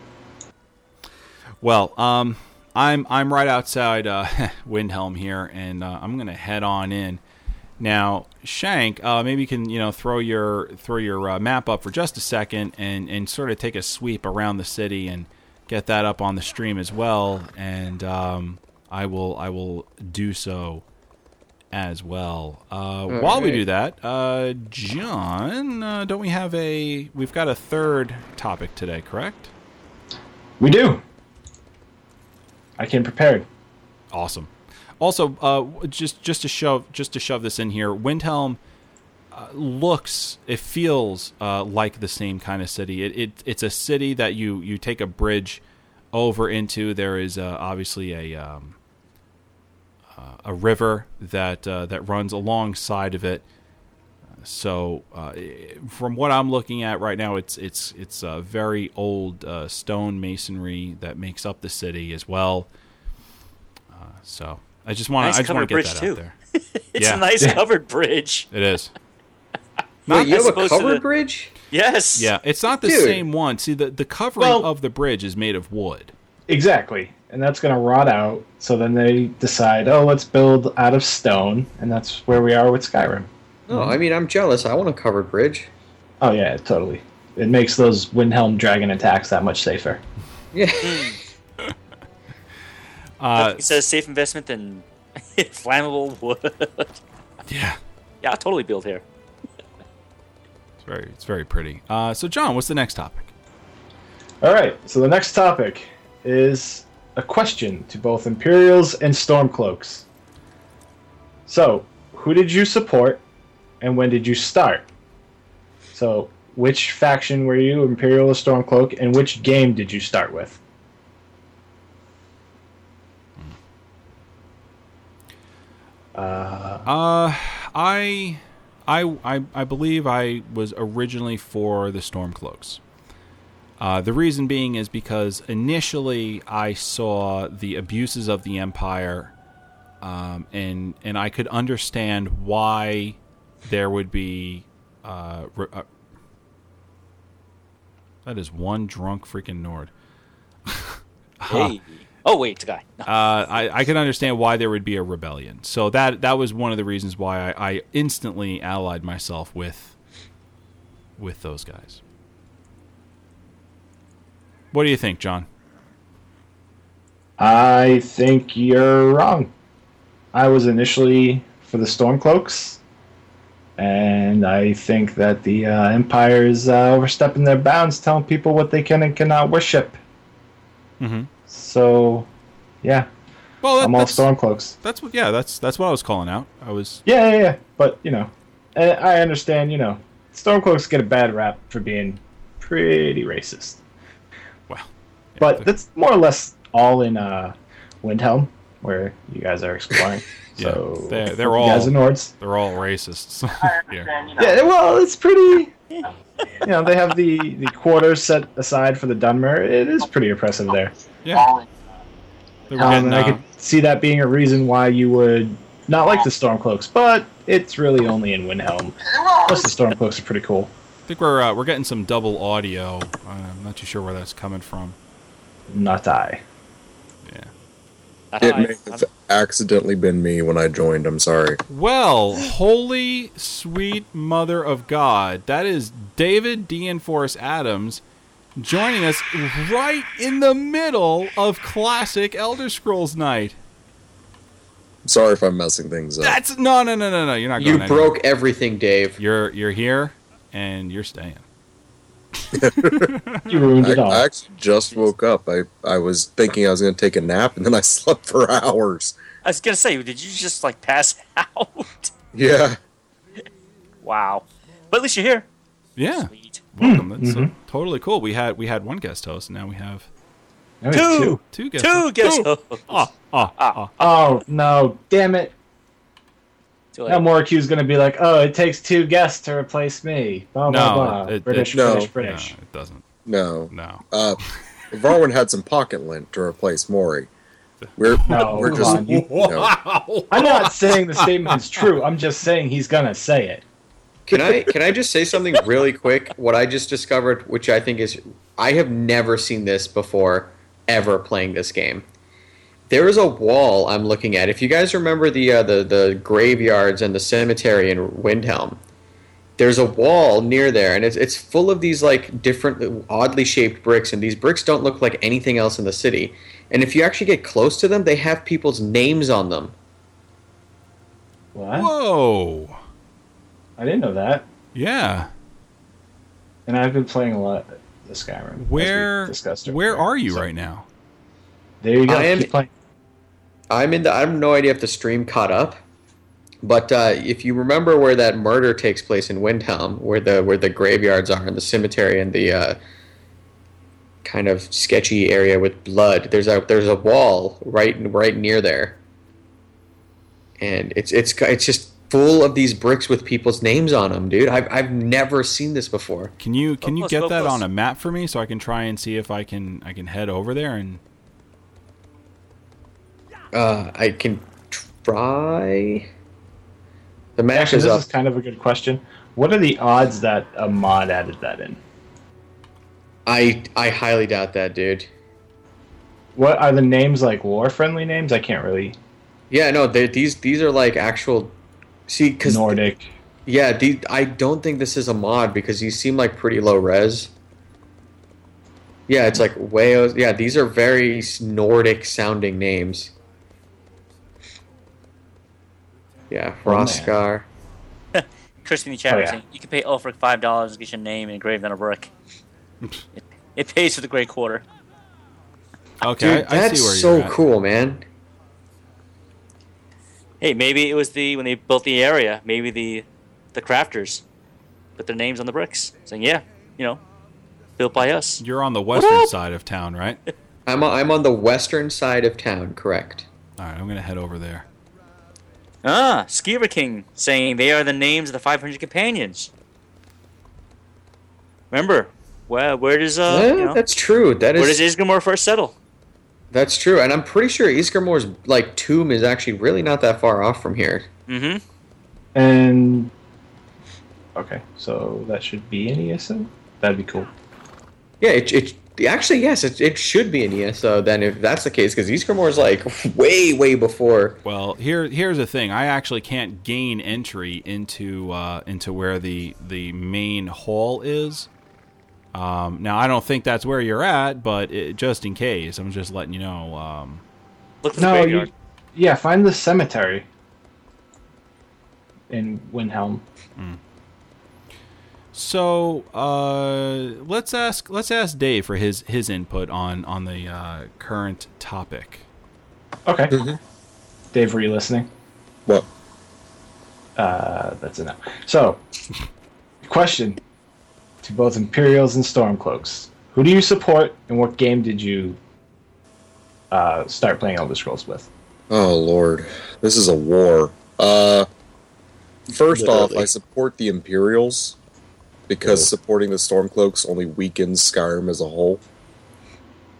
Well, um, I'm I'm right outside uh, Windhelm here, and uh, I'm gonna head on in. Now, Shank, uh, maybe you can you know throw your throw your uh, map up for just a second, and and sort of take a sweep around the city and get that up on the stream as well. And um, I will I will do so as well. Uh, while we do that, uh, John, uh, don't we have a? We've got a third topic today, correct? We do. I came prepared. Awesome. Also, uh, just just to shove just to shove this in here, Windhelm uh, looks, it feels uh, like the same kind of city. It, it it's a city that you you take a bridge over into. There is uh, obviously a um, uh, a river that uh, that runs alongside of it. So, from what I'm looking at right now, it's it's it's uh, very old stone masonry that makes up the city as well. So, I just want Nice to I just want covered to get bridge, that too. out there. It's Yeah. a nice Yeah. covered bridge. It is. Wait, you as have a covered the- bridge? Yes. Yeah, it's not the Dude. same one. See, the the covering Well- of the bridge is made of wood. Exactly. And that's going to rot out. So then they decide, oh, let's build out of stone. And that's where we are with Skyrim. No, I mean I'm jealous. I want a covered bridge. Oh, yeah, totally. It makes those Windhelm dragon attacks that much safer. Yeah. Hmm. Uh, it says safe investment than flammable wood. yeah, yeah, I'll totally build here. it's very it's very pretty. Uh, so, John, what's the next topic? All right. So the next topic is a question to both Imperials and Stormcloaks. So, who did you support and when did you start? So, which faction were you, Imperial or Stormcloak, and which game did you start with? Uh, Uh, I, I, I, I believe I was originally for the Stormcloaks. Uh, the reason being is because initially I saw the abuses of the Empire, um, and and I could understand why there would be. Uh, re- uh, that is one drunk freaking Nord. Hey. Oh wait, the guy. No. uh, I, I could understand why there would be a rebellion. So that that was one of the reasons why I, I instantly allied myself with with those guys. What do you think, John? I think you're wrong. I was initially for the Stormcloaks, and I think that the uh, Empire is uh, overstepping their bounds, telling people what they can and cannot worship. Mm-hmm. So, yeah, Well, that, I'm all Stormcloaks. that's what yeah that's that's what I was calling out. I was Yeah, yeah, yeah. But you know, I understand. You know, Stormcloaks get a bad rap for being pretty racist. well, yeah, But that's more or less all in uh, Windhelm, where you guys are exploring. Yeah, so they're- they're you all- guys are Nords. they're all racists. yeah. Yeah, well, it's pretty. You know, they have the the quarters set aside for the Dunmer. It is pretty oppressive there. yeah. Um, getting, and I uh, could see that being a reason why you would not like the Stormcloaks, but it's really only in Windhelm. Plus, the Stormcloaks are pretty cool. I think we're uh, we're getting some double audio. Uh, I'm not too sure where that's coming from. Not I. Yeah. It may have accidentally been me when I joined. I'm sorry. Well, holy sweet mother of God, that is David Deanforce Adams joining us right in the middle of classic Elder Scrolls night. I'm sorry if I'm messing things up. That's no, no, no, no, no. You're not You going. broke everything, Dave. You're you're here, and you're staying. You ruined I, it all. I actually just woke up. I, I was thinking I was going to take a nap, and then I slept for hours. I was gonna say, did you just like pass out? Yeah. wow. But at least you're here. Yeah, Sweet. welcome. That's mhm. totally cool. We had we had one guest host, and now we have That was Two. two guest. Two guest hosts. Ah, ah, ah. Oh no! Damn it! Too Now late. Maury's going to be like, "Oh, it takes two guests to replace me." Blah blah No, blah. it- it- British, no. British, No, it doesn't. No. No. Uh, Varwin had some pocket lint to replace Maury. We're No, we're just on, you- you know, I'm not saying the statement is true. I'm just saying he's gonna say it. Can I can I just say something really quick? What I just discovered, which I think is I have never seen this before ever playing this game. There is a wall I'm looking at. If you guys remember the uh, the the graveyards and the cemetery in Windhelm, there's a wall near there, and it's it's full of these like different oddly shaped bricks, and these bricks don't look like anything else in the city. And if you actually get close to them, they have people's names on them. What? Whoa. I didn't know that. Yeah. And I've been playing a lot of Skyrim. Where discussed where are you So, right now? There you go. I am- Keep playing. I'm in the. I have no idea if the stream caught up, but uh, if you remember where that murder takes place in Windhelm, where the where the graveyards are and the cemetery and the uh, kind of sketchy area with blood, there's a there's a wall right right near there, and it's it's it's just full of these bricks with people's names on them, dude. I've I've never seen this before. Can you can you close, get that close. on a map for me so I can try and see if I can I can head over there and Uh, I can try. The Actually, is this up. is kind of a good question. What are the odds that a mod added that in? I I highly doubt that, dude. What are the names like war friendly names? I can't really Yeah, no, these these are like actual. See, because Nordic. yeah, I don't think this is a mod because these seem like pretty low res. Yeah, it's like way. Yeah, these are very Nordic sounding names. Yeah, Oh, man. Hrothgar. Chris in the chat Oh, was yeah. saying you can pay Ulfric five dollars and get your name engraved on a brick. it, it pays for the Gray Quarter. Okay, Dude, I, I that's see where so you're at. cool, man. Hey, maybe it was the when they built the area. Maybe the the crafters put their names on the bricks, saying, "Yeah, you know, built by us." You're on the western side of town, right? I'm on, I'm on the western side of town, correct? All right, I'm gonna head over there. Ah, Skeever King saying they are the names of the 500 companions. Remember, where where does uh Yeah, you know, that's true. That where is does Ysgramor first settle? that's true, and I'm pretty sure Ysgramor's like tomb is actually really not that far off from here. Mm-hmm. And okay, so that should be an ESO. That'd be cool. Yeah, it, it actually yes, it, it should be an ESO then if that's the case because Ysgramor's like way way before. Well, here here's the thing. I actually can't gain entry into uh, into where the the main hall is. Um, now I don't think that's where you're at, but it, just in case, I'm just letting you know. Um, Look for No, you, yeah, find the cemetery in Windhelm. So uh, let's ask let's ask Dave for his his input on on the uh, current topic. Okay. Mhm. Dave, were you listening? What? Uh, that's enough. So, question to both Imperials and Stormcloaks: Who do you support, and what game did you uh, start playing Elder Scrolls with? Oh lord, this is a war. Uh, first off, I support the Imperials because supporting the Stormcloaks only weakens Skyrim as a whole.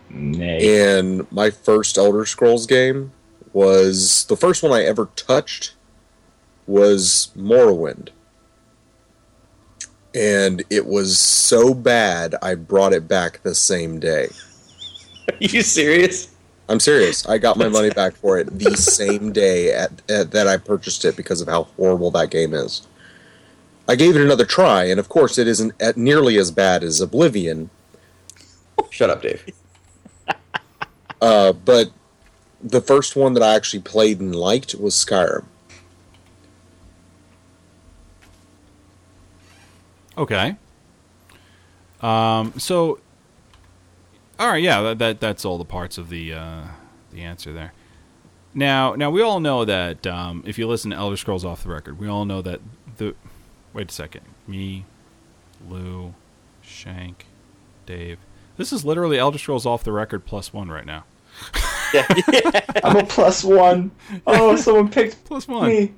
Nay. And my first Elder Scrolls game was the first one I ever touched was Morrowind. And it was so bad I brought it back the same day. Are you serious? I'm serious. I got my money back for it the same day at, at, that I purchased it because of how horrible that game is. I gave it another try, and of course, it isn't at nearly as bad as Oblivion. Shut up, Dave. Uh, but the first one that I actually played and liked was Skyrim. Okay. Um. So. All right. Yeah. That, that that's all the parts of the uh, the answer there. Now, now we all know that um, if you listen to Elder Scrolls off the record, we all know that the. Wait a second. Me, Lou, Shank, Dave. This is literally Elder Scrolls off the record plus one right now. Yeah. I'm a plus one. Oh, someone picked Plus one. me.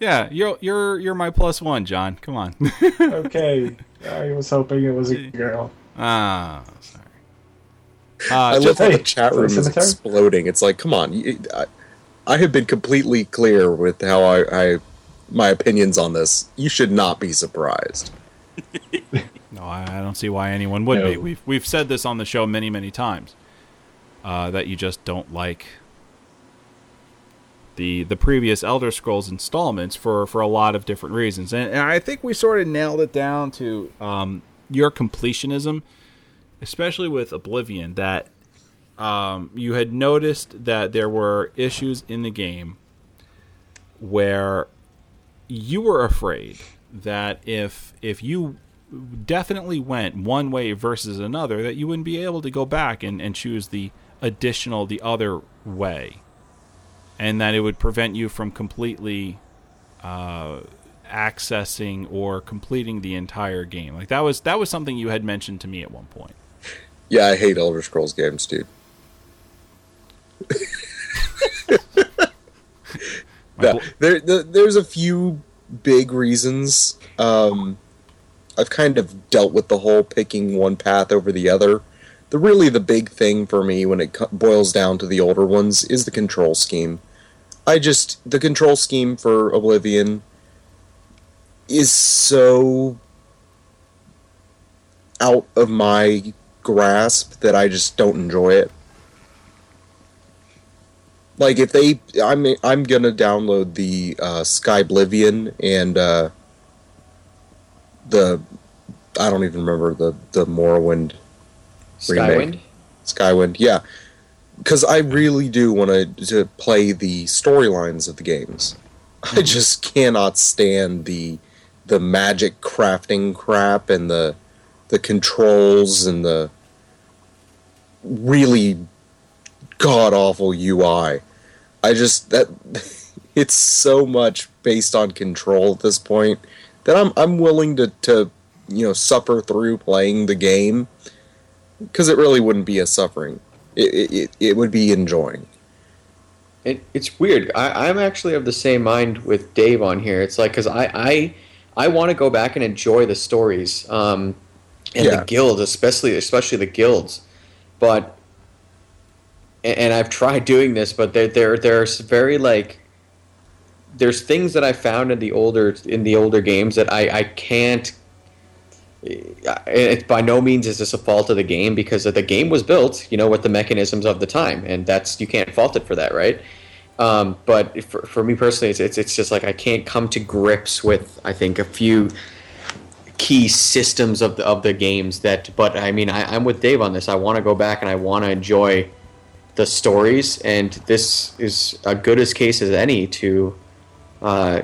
Yeah, you're you're you're my plus one, John. Come on. Okay. I was hoping it was a girl. ah, sorry. I Uh, love how the chat room is exploding. It's like, come on. you- I, I have been completely clear with how I, I my opinions on this. You should not be surprised. No, I I don't see why anyone would be. We've we've said this on the show many many times uh, that you just don't like the the previous Elder Scrolls installments for for a lot of different reasons, and, and I think we sort of nailed it down to um, your completionism, especially with Oblivion. That um, you had noticed that there were issues in the game where you were afraid that if if you definitely went one way versus another that you wouldn't be able to go back and, and choose the additional the other way. And that it would prevent you from completely uh, accessing or completing the entire game. Like that was that was something you had mentioned to me at one point. Yeah, I hate Elder Scrolls games, dude. Bl- there, there, there's a few big reasons. Um, I've kind of dealt with the whole picking one path over the other. The really the big thing for me when it boils down to the older ones is the control scheme. I just the control scheme for Oblivion is so out of my grasp that I just don't enjoy it. Like if they, I'm I'm gonna download the uh, Skyblivion and uh, the I don't even remember the the Morrowind Skywind. Skywind, yeah, because I really do want to to play the storylines of the games. I just cannot stand the the magic crafting crap and the the controls and the really god awful UI. I just that it's so much based on control at this point that I'm I'm willing to to you know suffer through playing the game because it really wouldn't be a suffering. It, it, it, would be enjoying. it, it's weird. I, I'm actually of the same mind with Dave on here. It's like because I I, I want to go back and enjoy the stories, um, and Yeah. the guilds, especially especially the guilds, but and, and I've tried doing this, but there there there's very like there's things that I found in the older in the older games that I I can't. It by no means is this a fault of the game because the game was built, you know, with the mechanisms of the time, and that's you can't fault it for that, right? Um, but for, for me personally, it's, it's it's just like I can't come to grips with I think a few key systems of the of the games that. But I mean, I, I'm with Dave on this. I want to go back and I want to enjoy the stories, and this is a good as case as any to uh,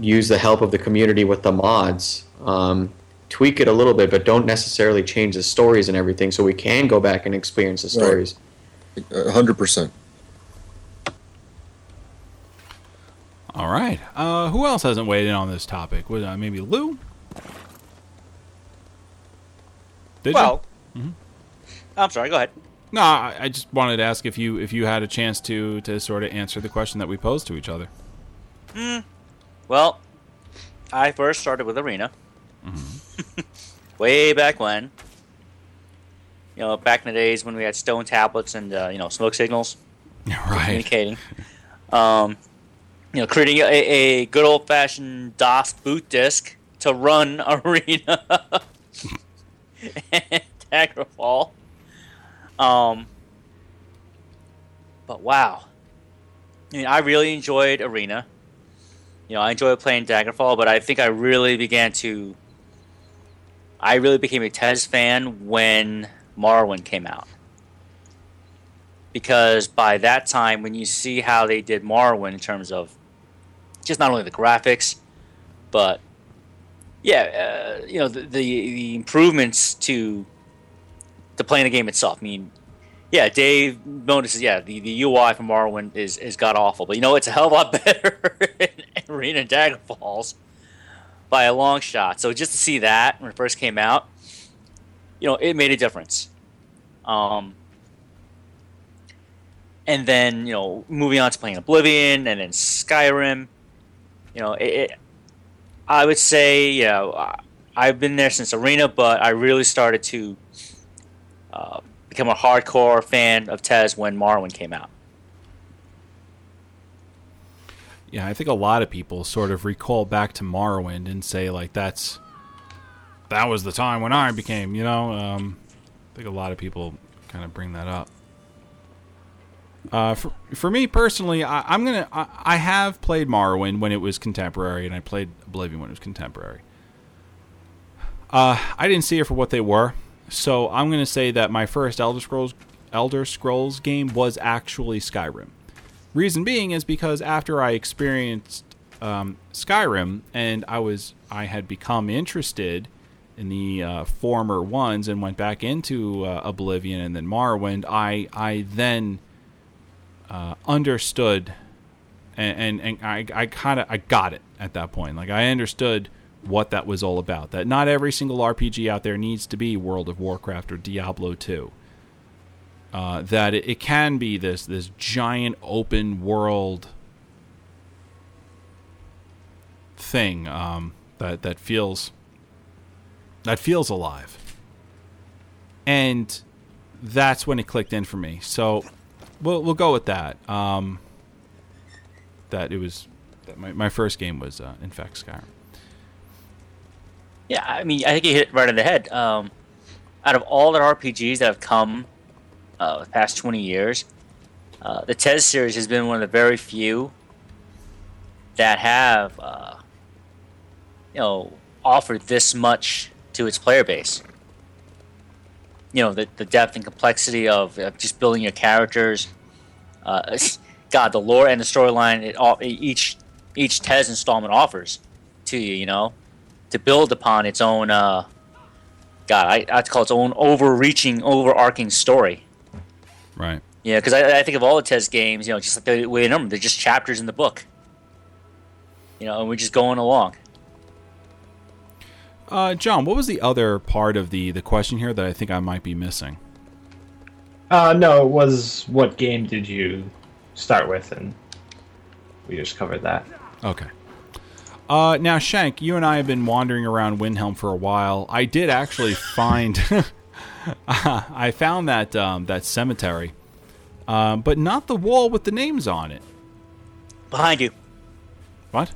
use the help of the community with the mods. Um, tweak it a little bit, but don't necessarily change the stories and everything, so we can go back and experience the stories. A hundred percent. All right. Uh, who else hasn't weighed in on this topic? Was uh, maybe Lou? Did Well, Mhm. I'm sorry. Go ahead. No, I, I just wanted to ask if you if you had a chance to to sort of answer the question that we posed to each other. Well, I first started with Arena. Way back when. You know, back in the days when we had stone tablets and uh, you know smoke signals right. communicating. Um, you know, creating a, a good old fashioned DOS boot disk to run Arena and Daggerfall. Um, but wow, I mean, I really enjoyed Arena. You know, I enjoyed playing Daggerfall, but I think I really began to. I really became a TES fan when Morrowind came out. Because by that time, when you see how they did Morrowind in terms of just not only the graphics, but yeah, uh, you know the, the the improvements to to playing the game itself. I mean, yeah, Dave notices. Yeah, the, the UI for Morrowind is is god awful, but you know it's a hell of a lot better in Arena and Daggerfalls by a long shot. So just to see that when it first came out, you know, it made a difference. Um, and then you know, moving on to playing Oblivion and then Skyrim, you know, it, it I would say, you know, I've been there since Arena, but I really started to uh, become a hardcore fan of TES when Morrowind came out. Yeah, I think a lot of people sort of recall back to Morrowind and say like that's that was the time when I became, you know. Um, I think a lot of people kind of bring that up. Uh, for, for me personally, I, I'm gonna I, I have played Morrowind when it was contemporary, and I played Oblivion when it was contemporary. Uh, I didn't see it for what they were, so I'm gonna say that my first Elder Scrolls Elder Scrolls game was actually Skyrim. Reason being is because after I experienced um, Skyrim and I was I had become interested in the uh, former ones and went back into uh, Oblivion and then Morrowind, I I then uh, understood and and, and I, I kind of I got it at that point. Like I understood what that was all about. That not every single RPG out there needs to be World of Warcraft or Diablo 2 uh, that it, it can be this this giant open world thing um, that that feels that feels alive, and that's when it clicked in for me. So we'll we'll go with that. Um, that it was that my my first game was uh, in fact Skyrim. Yeah, I mean, I think you hit it right on the head. Um, out of all the RPGs that have come uh, the past 20 years, uh, the TES series has been one of the very few that have, uh, you know, offered this much to its player base. You know, the, the depth and complexity of, of just building your characters. Uh, God, the lore and the storyline it each each TES installment offers to you. You know, to build upon its own uh god I, I have to call it its own overreaching overarching story Right. yeah because I, I think of all the TES games you know just like the way they number they're just chapters in the book you know and we're just going along Uh, John, what was the other part of the the question here that I think I might be missing? Uh, no, it was what game did you start with, and we just covered that. Okay. Uh, now, Shank, you and I have been wandering around Windhelm for a while. I did actually find, I found that um, that cemetery, um, but not the wall with the names on it. Behind you. What?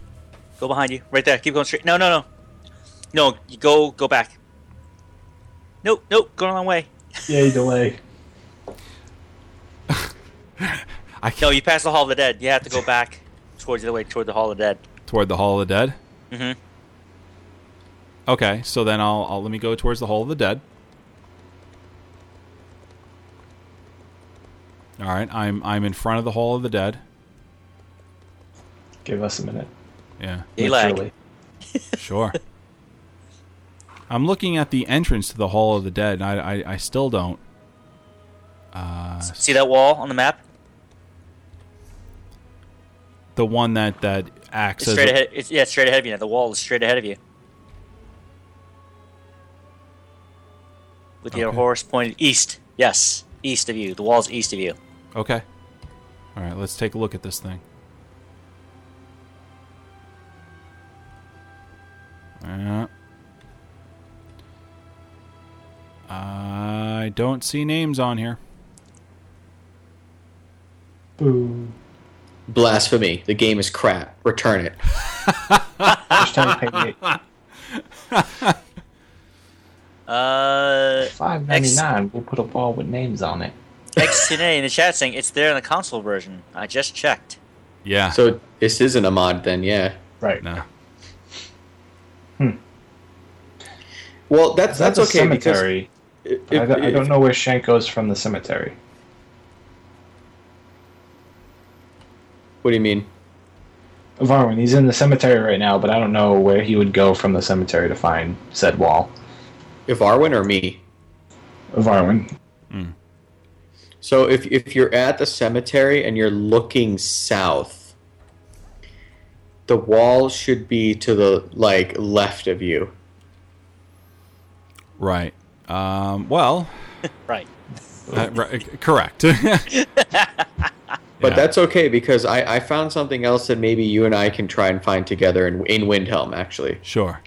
Go behind you. Right there. Keep going straight. No, no, no. No, you go go back. Nope, nope. Go the wrong way. Yay, delay. I No, can't, you passed the Hall of the Dead. You have to go back towards the way, toward the Hall of the Dead. Toward the Hall of the Dead. Mm Mhm. Okay, so then I'll, I'll let me go towards the Hall of the Dead. All right, I'm I'm in front of the Hall of the Dead. Give us a minute. Yeah. You lag. Literally. Sure. I'm looking at the entrance to the Hall of the Dead, and I, I, I still don't. Uh, See that wall on the map? the one that that acts It's as straight a- ahead. It's, yeah, straight ahead of you. Now. The wall is straight ahead of you. With your horse pointed east. Yes, east of you. The wall's east of you. Okay. All right, let's take a look at this thing. Yeah. I don't see names on here. Boo. Blasphemy. The game is crap. Return it. Hashtag pay eight. Uh, Five ninety nine. We'll put a ball with names on it. XTNA in the chat saying it's there in the console version. I just checked. Yeah. So this isn't a mod then, yeah. Right. no. Well, that's that's, That's, okay cemetery. because I, if- don't- I don't know where Shank goes from the cemetery. What do you mean? Varwin, he's in the cemetery right now, but I don't know where he would go from the cemetery to find said wall. If Arwen or me? Varwin. So if if you're at the cemetery and you're looking south, the wall should be to the like left of you. Right. Um, well, Right. uh, right, correct. But Yeah. that's okay because I, I found something else that maybe you and I can try and find together in, in Windhelm, actually. sure.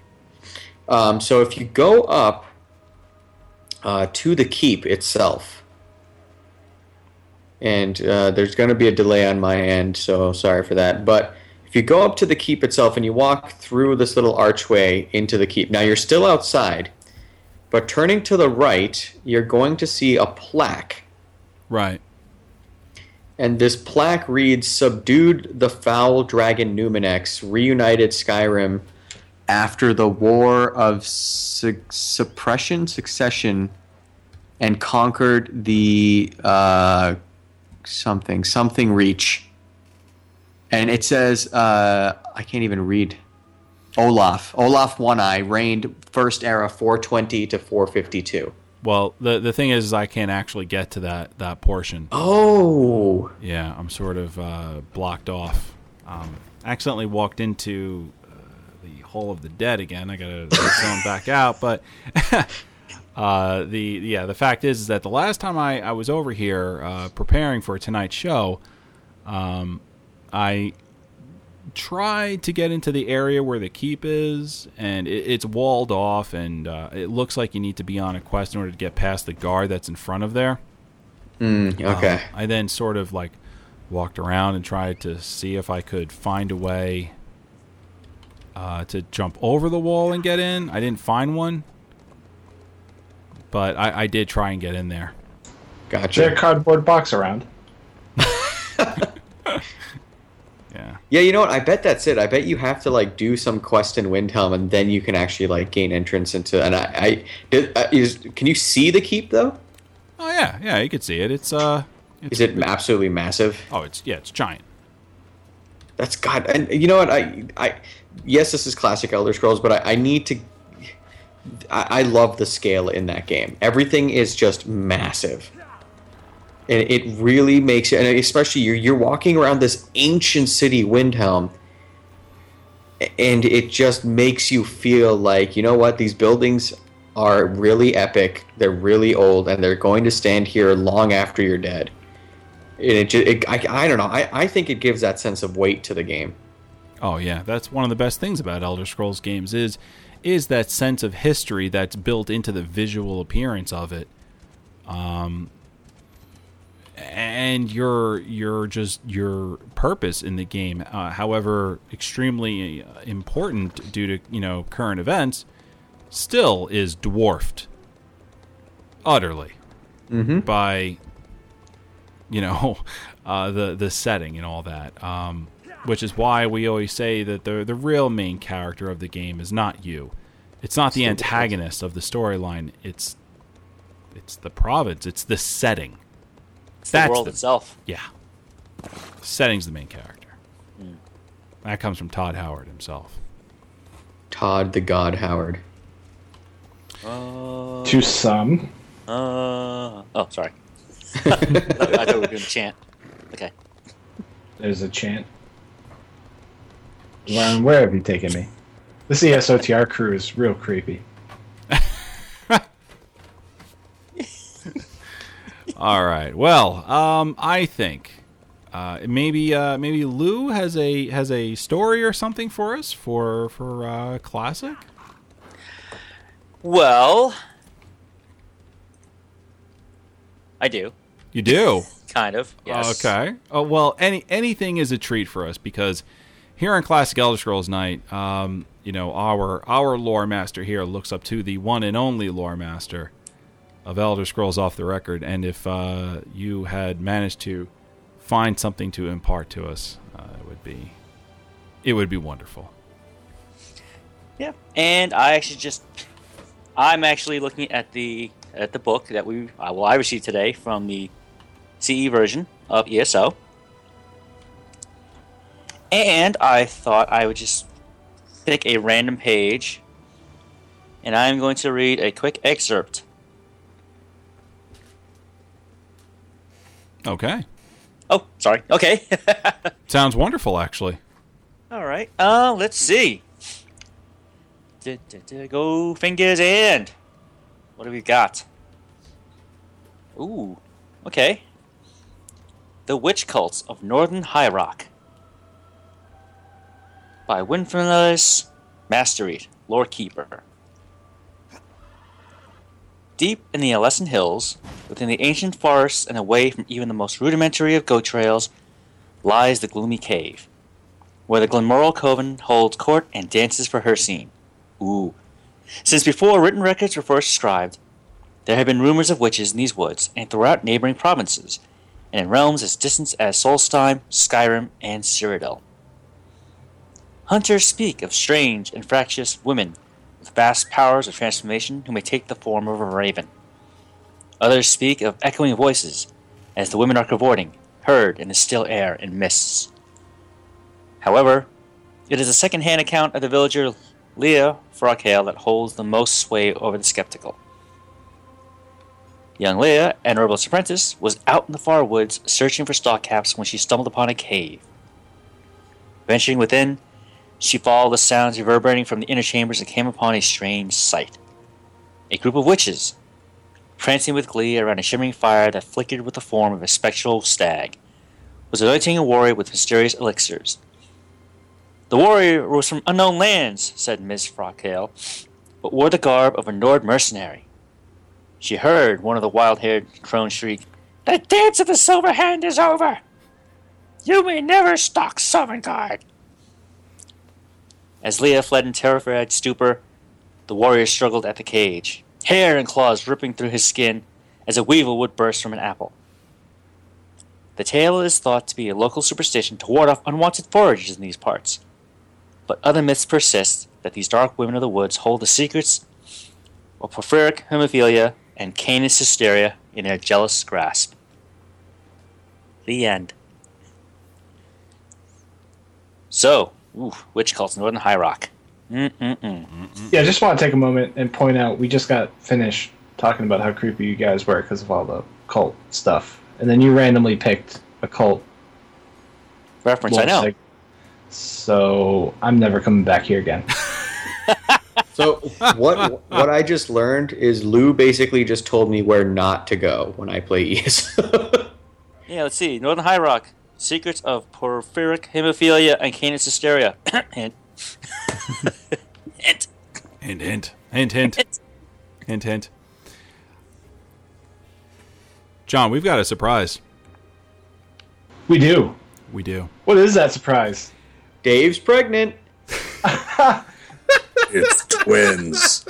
Um, so if you go up uh, to the keep itself, and uh, there's going to be a delay on my end, so sorry for that. But if you go up to the keep itself and you walk through this little archway into the keep, now you're still outside, but turning to the right, you're going to see a plaque. Right. And this plaque reads Subdued the foul dragon Numinex, reunited Skyrim after the War of su- Suppression, Succession, and conquered the uh, something, something Reach. And it says, uh, I can't even read. Olaf. Olaf One Eye reigned first era 420 to 452. Well, the the thing is, is I can't actually get to that that portion. Oh. Yeah, I'm sort of uh, blocked off. Um, accidentally walked into uh, the Hall of the Dead again. I gotta zone back out, but uh, the yeah, the fact is, is that the last time I, I was over here uh, preparing for tonight's show, um, I tried to get into the area where the keep is, and it, it's walled off, and uh, it looks like you need to be on a quest in order to get past the guard that's in front of there. Mm, okay. Um, I then sort of like walked around and tried to see if I could find a way uh, to jump over the wall and get in. I didn't find one, but I, I did try and get in there. Gotcha. there. Is there a cardboard box around? Yeah. Yeah, you know what? I bet that's it. I bet you have to like do some quest in Windhelm, and then you can actually like gain entrance into. And I, I did, uh, is can you see the keep though? Oh yeah, yeah. You could see it. It's uh. It's, Is it absolutely massive? Oh, it's yeah. It's giant. That's God. And you know what? I, I, yes, this is classic Elder Scrolls, but I, I need to. I, I love the scale in that game. Everything is just massive, and it really makes it. And especially you're you're walking around this ancient city, Windhelm, and it just makes you feel like you know what these buildings are really epic. They're really old, and they're going to stand here long after you're dead. And it, ju- it I, I don't know. I, I think it gives that sense of weight to the game. Oh yeah, that's one of the best things about Elder Scrolls games is is that sense of history that's built into the visual appearance of it. Um and your your just your purpose in the game, uh, however extremely uh, important due to you know current events, still is dwarfed utterly by you know uh, the the setting and all that. Um, which is why we always say that the the real main character of the game is not you. It's not the antagonist of the storyline. It's it's the province. It's the setting. It's That's the world the- itself. Yeah. Setting's the main character. That comes from Todd Howard himself. Todd the God Howard. Uh, To some, uh, oh, sorry. I thought we were doing a chant. Okay. there's a chant. Ryan, where have you taken me? This ESOTR crew is real creepy. All right. Well, um, I think uh, maybe uh, maybe Lou has a has a story or something for us for for uh, classic. Well, I do. You do. Kind of. Yes. Okay. Oh well, any anything is a treat for us because here on Classic Elder Scrolls Night, um, you know our our lore master here looks up to the one and only lore master of Elder Scrolls off the record, and if uh, you had managed to find something to impart to us, uh, it would be it would be wonderful. Yeah. And I actually just, I'm actually looking at the at the book that we uh, well I received today from the CE version of ESO, and I thought I would just pick a random page, and I'm going to read a quick excerpt. Okay. Oh, sorry. Okay. Sounds wonderful, actually. All right. Uh, let's see. Go fingers and what have we got? Ooh. Okay. The Witch Cults of Northern High Rock by Winfrilas Mastery, Lore Keeper. Deep in the Alessan Hills, within the ancient forests and away from even the most rudimentary of goat trails, lies the gloomy cave where the Glenmoril Coven holds court and dances for Hircine. Ooh. Since before written records were first scribed, there have been rumors of witches in these woods and throughout neighboring provinces, and in realms as distant as Solstheim, Skyrim, and Cyrodiil. Hunters speak of strange and fractious women with vast powers of transformation who may take the form of a raven. Others speak of echoing voices, as the women are cavorting, heard in the still air and mists. However, it is a second-hand account of the villager Leah Froghail that holds the most sway over the skeptical. Young Leah, an herbalist apprentice, was out in the far woods searching for stockcaps when she stumbled upon a cave. Venturing within, she followed the sounds reverberating from the inner chambers and came upon a strange sight. A group of witches, prancing with glee around a shimmering fire that flickered with the form of a spectral stag, was anointing a warrior with mysterious elixirs. The warrior was from unknown lands, said Miss Froghail, but wore the garb of a Nord mercenary. She heard one of the wild haired crones shriek, The dance of the Silver Hand is over! You may never stalk Sovngarde! As Leah fled in terrified stupor, the warrior struggled at the cage, hair and claws ripping through his skin as a weevil would burst from an apple. The tale is thought to be a local superstition to ward off unwanted foragers in these parts. But other myths persist that these dark women of the woods hold the secrets of porphyric hemophilia and canis hysteria in their jealous grasp. The end. So, ooh, witch cults, Northern High Rock. Mm-mm-mm. Yeah, I just want to take a moment and point out we just got finished talking about how creepy you guys were because of all the cult stuff, and then you randomly picked a cult. Reference, I know. seg- So I'm never coming back here again. So what what I just learned is Lou basically just told me where not to go when I play ESO. Yeah, let's see. Northern High Rock. Secrets of porphyric hemophilia and Canis hysteria. Hint. Hint. Hint, hint, hint, hint, Hint. hint, hint. John, we've got a surprise. We do. We do. What is that surprise? Dave's pregnant. It's twins.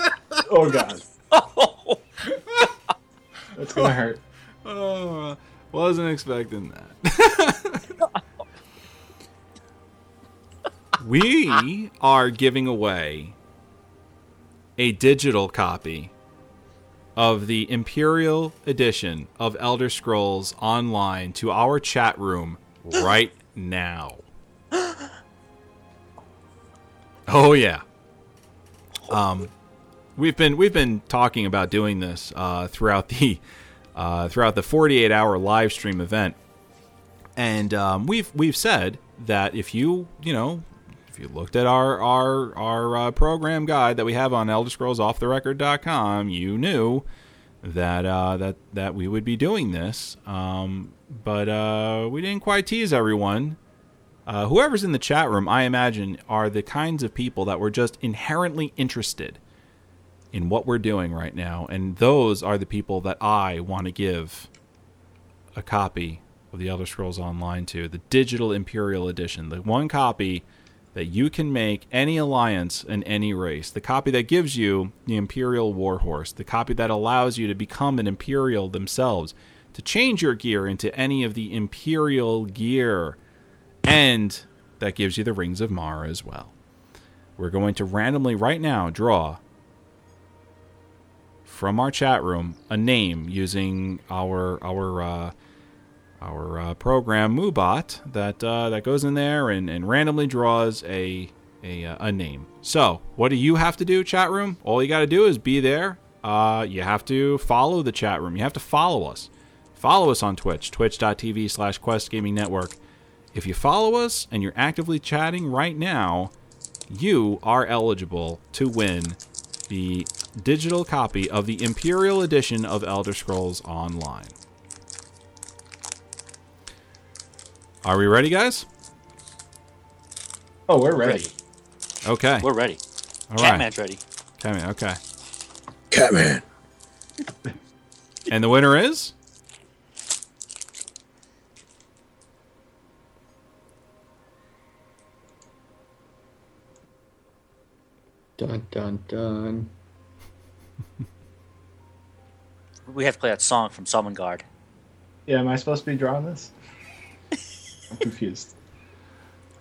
Oh god. Oh. That's gonna hurt. Oh, wasn't expecting that. we are giving away a digital copy of the Imperial edition of Elder Scrolls Online to our chat room right now. Oh yeah. Um, we've been we've been talking about doing this uh, throughout the uh, throughout the 48 hour live stream event, and um, we've we've said that if you you know if you looked at our our our uh, program guide that we have on Elder Scrolls Off the ElderScrollsOffTheRecord.com, you knew that uh, that that we would be doing this, um, but uh, we didn't quite tease everyone. Uh, whoever's in the chat room, I imagine, are the kinds of people that were just inherently interested in what we're doing right now, and those are the people that I want to give a copy of the Elder Scrolls Online to, the digital Imperial Edition, the one copy that you can make any alliance in any race, the copy that gives you the Imperial Warhorse, the copy that allows you to become an Imperial themselves, to change your gear into any of the Imperial gear, and that gives you the Rings of Mara as well. We're going to randomly right now draw from our chat room a name using our our uh, our uh, program Moobot that uh, that goes in there and, and randomly draws a a uh, a name. So what do you have to do, chat room? All you got to do is be there. Uh, you have to follow the chat room. You have to follow us. Follow us on Twitch, twitch.tv slash Quest Gaming Network. If you follow us and you're actively chatting right now, you are eligible to win the digital copy of the Imperial Edition of Elder Scrolls Online. Are we ready, guys? Oh, we're ready. Ready. Okay. We're ready. All right. Catman's ready. Come in. Okay. Catman. And the winner is? Dun dun dun. We have to play that song from Sovngarde. Yeah, am I supposed to be drawing this? I'm confused.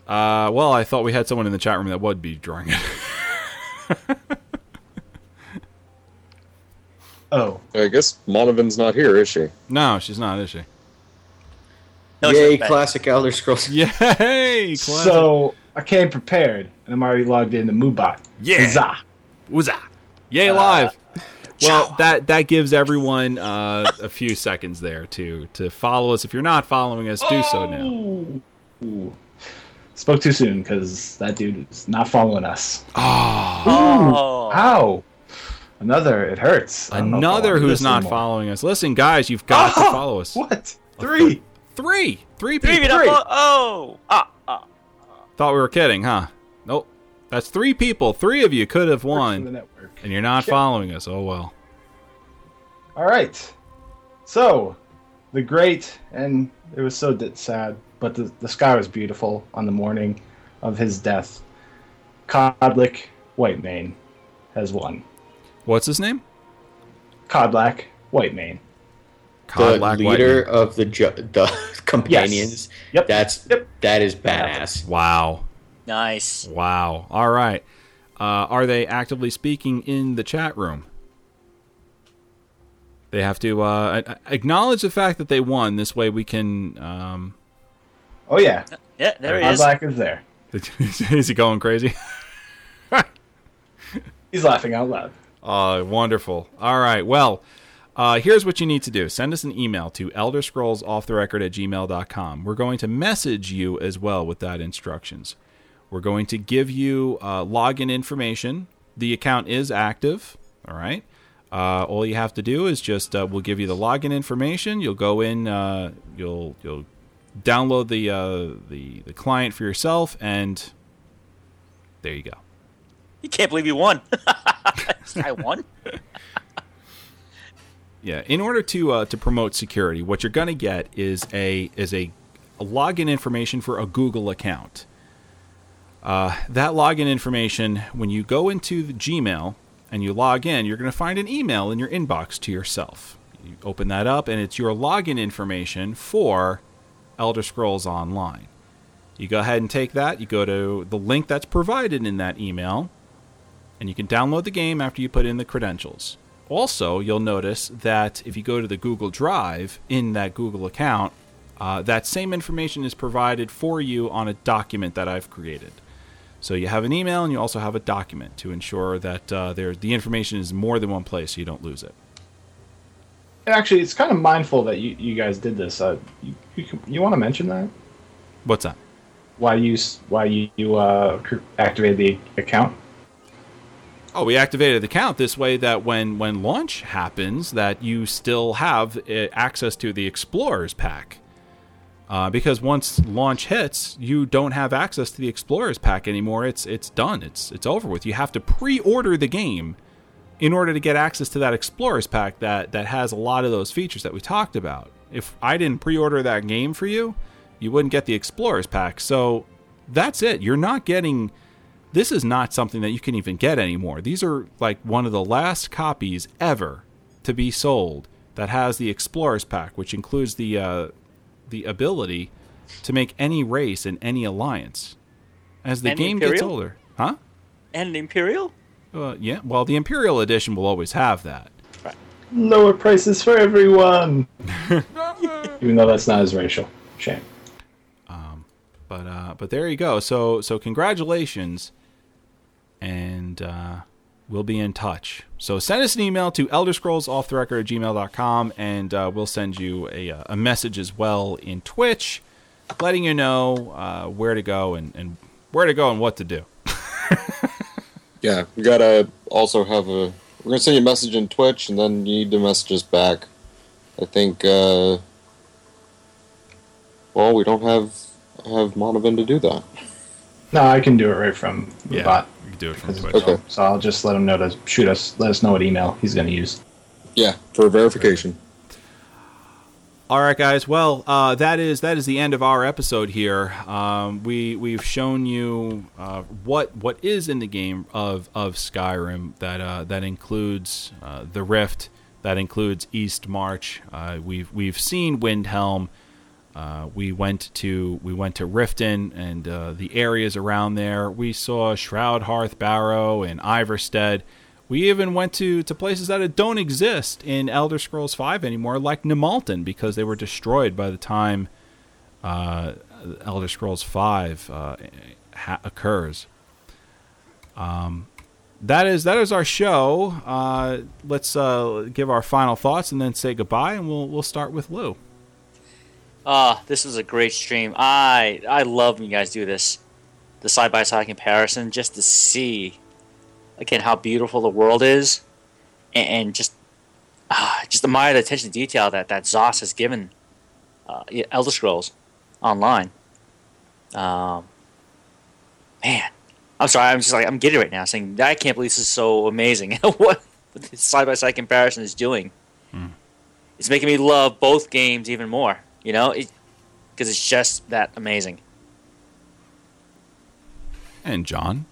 Uh, well, I thought we had someone in the chat room that would be drawing it. Oh, I guess Monovan's not here, is she? no, she's not, is she? No, Yay, it's classic Elder Scrolls. Yay! Classic. so I came prepared, and I'm already logged into Moobot. Yeah. Huzzah. Wuzza! Yay, live! Well, that that gives everyone uh, a few seconds there to to follow us. If you're not following us, do so now. Ooh. Spoke too soon because that dude is not following us. Oh. Ow! Another. It hurts. I don't know if I Another who's not anymore. following us. Listen, guys, you've got to Oh, follow us. What? Three. Three, three Three people. feet up. Oh. Ah. Ah. Thought we were kidding, huh? Nope. That's three people. Three of you could have Works the won, network. and you're not Shit. following us. Oh well. All right. So, the great, and it was so sad, but the, the sky was beautiful on the morning of his death. Kodlak Whitemane has won. What's his name? Kodlak Whitemane. The leader Whiteman. of the ju- the companions. Yep. That's Yep. that is badass. Wow. Nice. Wow. All right. Uh, are they actively speaking in the chat room? They have to uh, acknowledge the fact that they won. This way, we can. Um, Oh, yeah. Yeah, there he is. Black is there. is he going crazy? He's laughing out loud. Uh, wonderful. All right. Well, uh, here's what you need to do send us an email to elderscrollsofftherecord at gmail.com. We're going to message you as well with that instructions. We're going to give you uh, login information. The account is active. All right. Uh, all you have to do is just uh, we'll give you the login information. You'll go in. Uh, you'll you'll download the uh, the the client for yourself, and there you go. You can't believe you won. I won. Yeah. In order to uh, to promote security, what you're going to get is a is a, a login information for a Google account. Uh, that login information, when you go into the Gmail and you log in, you're going to find an email in your inbox to yourself. You open that up, and it's your login information for Elder Scrolls Online. You go ahead and take that. You go to the link that's provided in that email, and you can download the game after you put in the credentials. Also, you'll notice that if you go to the Google Drive in that Google account, uh, that same information is provided for you on a document that I've created. So you have an email and you also have a document to ensure that uh, there the information is more than one place, so you don't lose it. Actually, it's kind of mindful that you, you guys did this. Uh, you you, you want to mention that? What's that? Why you why you, you uh, activated the account? Oh, we activated the account this way that when when launch happens, that you still have uh, access to the Explorers pack. Uh, because once launch hits, you don't have access to the Explorers pack anymore. It's it's done. It's it's over with. You have to pre-order the game in order to get access to that Explorers pack that that has a lot of those features that we talked about. If I didn't pre-order that game for you, you wouldn't get the Explorers pack. So that's it. You're not getting this is not something that you can even get anymore. These are like one of the last copies ever to be sold that has the Explorers pack, which includes the uh, the ability to make any race in any alliance. As the And game gets older, huh? And Imperial? Uh, yeah. Well, the Imperial Edition will always have that. Lower prices for everyone. Even though that's not as racial. Shame. Um, But uh, but there you go. So so congratulations, and uh, we'll be in touch. So send us an email to elderscrollsofftherecord at gmail.com, and uh, we'll send you a, uh, a message as well in Twitch, letting you know uh, where to go and, and where to go and what to do. Yeah, we gotta also have a. We're gonna send you a message in Twitch, and then you need to message us back. I think. uh Well, we don't have have Monovan to do that. No, I can do it right from the bot. You can do it from Because- Twitch. Okay. So I'll just let him know to shoot us. Let us know what email he's going to use. Yeah, for verification. All right, guys. Well, uh, that is that is the end of our episode here. Um, we we've shown you uh, what what is in the game of of Skyrim. That uh, that includes uh, the Rift. That includes Eastmarch. Uh, we've we've seen Windhelm. Uh, we went to we went to Riften and uh, the areas around there. We saw Shroud Hearth Barrow and Ivarstead. We even went to, to places that don't exist in Elder Scrolls V anymore, like Nimalten, because they were destroyed by the time uh, Elder Scrolls V uh, ha- occurs. Um, that is that is our show. Uh, let's give our final thoughts and then say goodbye, and we'll we'll start with Lou. Ah, this was a great stream. I I love when you guys do this, the side by side comparison, just to see, again, how beautiful the world is, and, and just ah, just admire the attention to detail that that Zos has given uh, Elder Scrolls Online. Um, man, I'm sorry, I'm just like I'm giddy right now, saying I can't believe this is so amazing. what this side by side comparison is doing. It's making me love both games even more. You know, because it's just that amazing. And John.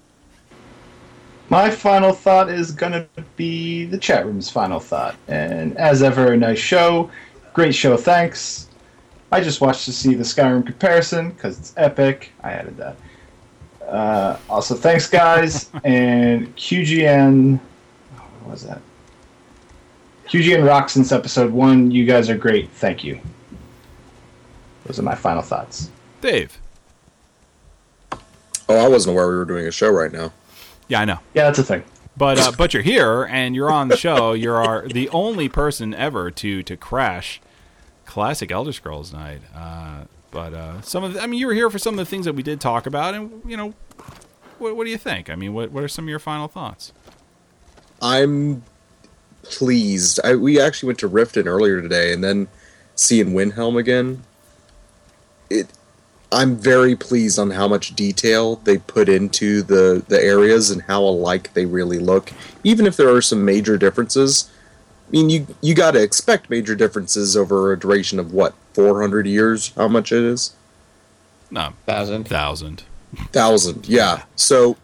My final thought is going to be the chat room's final thought. And as ever, a nice show. Great show, thanks. I just watched to see the Skyrim comparison because it's epic. I added that. Uh, also, thanks, guys. and QGN. What was that? QGN Rock since episode one. You guys are great. Thank you. Those are my final thoughts. Dave. Oh, I wasn't aware we were doing a show right now. Yeah, I know. Yeah, that's a thing. But uh, but you're here and you're on the show. You're our, the only person ever to to crash classic Elder Scrolls night. Uh, but uh, some of the, I mean, you were here for some of the things that we did talk about, and you know, what, what do you think? I mean, what what are some of your final thoughts? I'm pleased. I, we actually went to Riften earlier today, and then seeing Windhelm again. It, I'm very pleased on how much detail they put into the the areas and how alike they really look. Even if there are some major differences, I mean, you you got to expect major differences over a duration of what 400 years. How much it is? No, Thousand. thousand. Thousand. Yeah. So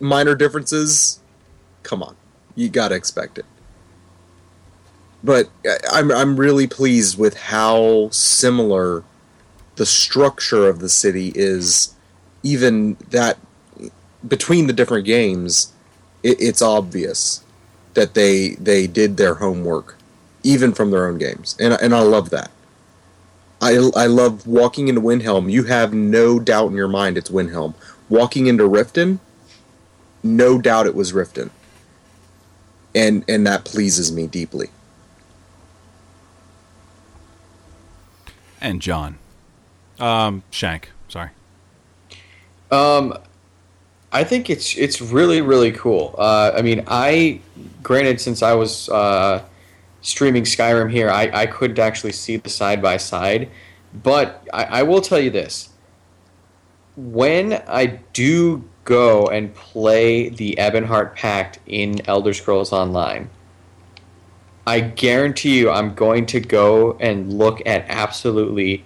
minor differences. Come on, you got to expect it. But I'm I'm really pleased with how similar the structure of the city is. Even that between the different games, it, it's obvious that they they did their homework, even from their own games, and and I love that. I, I love walking into Windhelm. You have no doubt in your mind it's Windhelm. Walking into Riften, no doubt it was Riften. And and that pleases me deeply. And John. Um, Shank. Sorry. Um, I think it's it's really really cool. Uh, I mean, I granted since I was uh, streaming Skyrim here, I, I could actually see the side by side, but I, I will tell you this: when I do go and play the Ebonheart Pact in Elder Scrolls Online, I guarantee you, I'm going to go and look at absolutely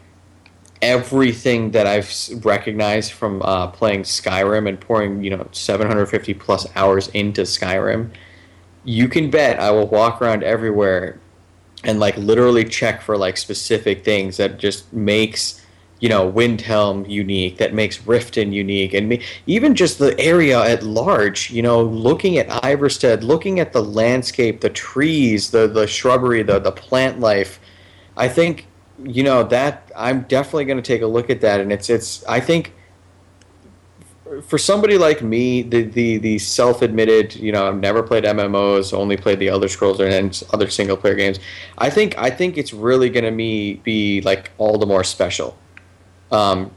everything that I've recognized from uh, playing Skyrim and pouring, you know, 750 plus hours into Skyrim, you can bet I will walk around everywhere and like literally check for like specific things that just makes you know Windhelm unique, that makes Riften unique, and me, even just the area at large. You know, looking at Ivarstead, looking at the landscape, the trees, the the shrubbery, the the plant life. I think you know that I'm definitely going to take a look at that, and it's it's. I think for somebody like me, the the, the self admitted, you know, I've never played MMOs, only played the Elder Scrolls and other single player games. I think I think it's really going to me be like all the more special. Um,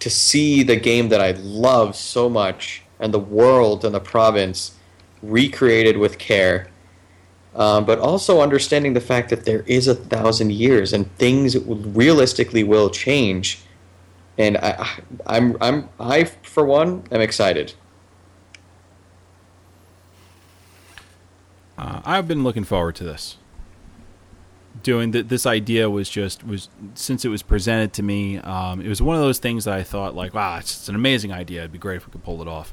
to see the game that I love so much and the world and the province recreated with care um, but also understanding the fact that there is a thousand years and things realistically will change. And I, I'm, I'm, I for one am excited. Uh, I've been looking forward to this. Doing th- this idea was just was since it was presented to me. Um, it was one of those things that I thought like, wow, it's, it's an amazing idea. It'd be great if we could pull it off.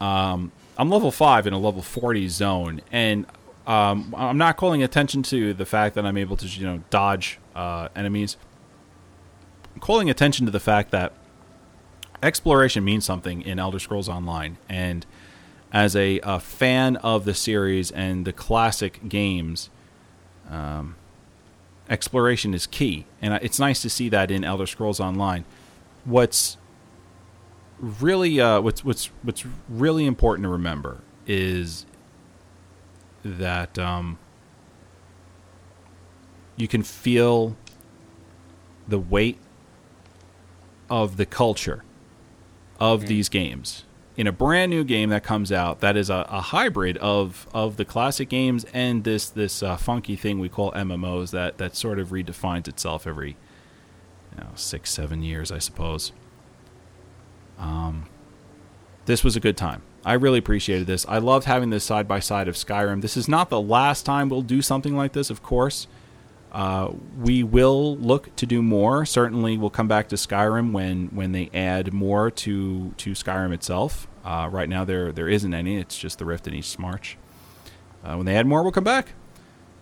Um, I'm level five in a level 40 zone, and um, I'm not calling attention to the fact that I'm able to you know dodge uh, enemies. I'm calling attention to the fact that exploration means something in Elder Scrolls Online, and as a, a fan of the series and the classic games, um, exploration is key, and it's nice to see that in Elder Scrolls Online. What's really uh, what's what's what's really important to remember is that um, you can feel the weight of the culture of these games in a brand new game that comes out that is a, a hybrid of of the classic games and this this uh, funky thing we call MMOs that that sort of redefines itself every you know, six seven years I suppose. Um, this was a good time. I really appreciated this. I loved having this side by side of Skyrim. This is not the last time we'll do something like this, of course. Uh, we will look to do more. Certainly, we'll come back to Skyrim when when they add more to to Skyrim itself. Uh, right now, there there isn't any. It's just the Rift and Eastmarch. Uh, when they add more, we'll come back.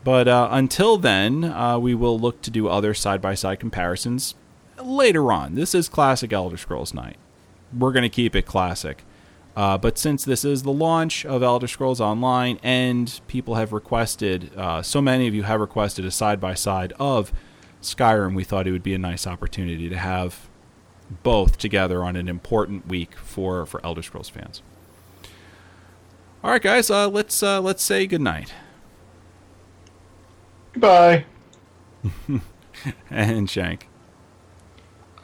But uh, until then, uh, we will look to do other side by side comparisons later on. This is classic Elder Scrolls Night. We're going to keep it classic. Uh, but since this is the launch of Elder Scrolls Online, and people have requested, uh, so many of you have requested a side by side of Skyrim, we thought it would be a nice opportunity to have both together on an important week for, for Elder Scrolls fans. All right, guys, uh, let's uh, let's say goodnight. Goodbye. And Shank.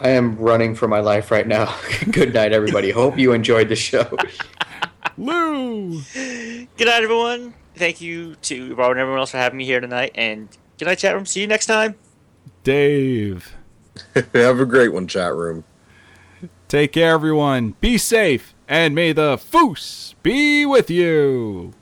I am running for my life right now. Good night, everybody. Hope you enjoyed the show. Lou! Good night, everyone. thank you to Robert and everyone else for having me here tonight. And good night, chat room. See you next time. Dave. Have a great one, chat room. Take care, everyone. Be safe, and may the foos be with you.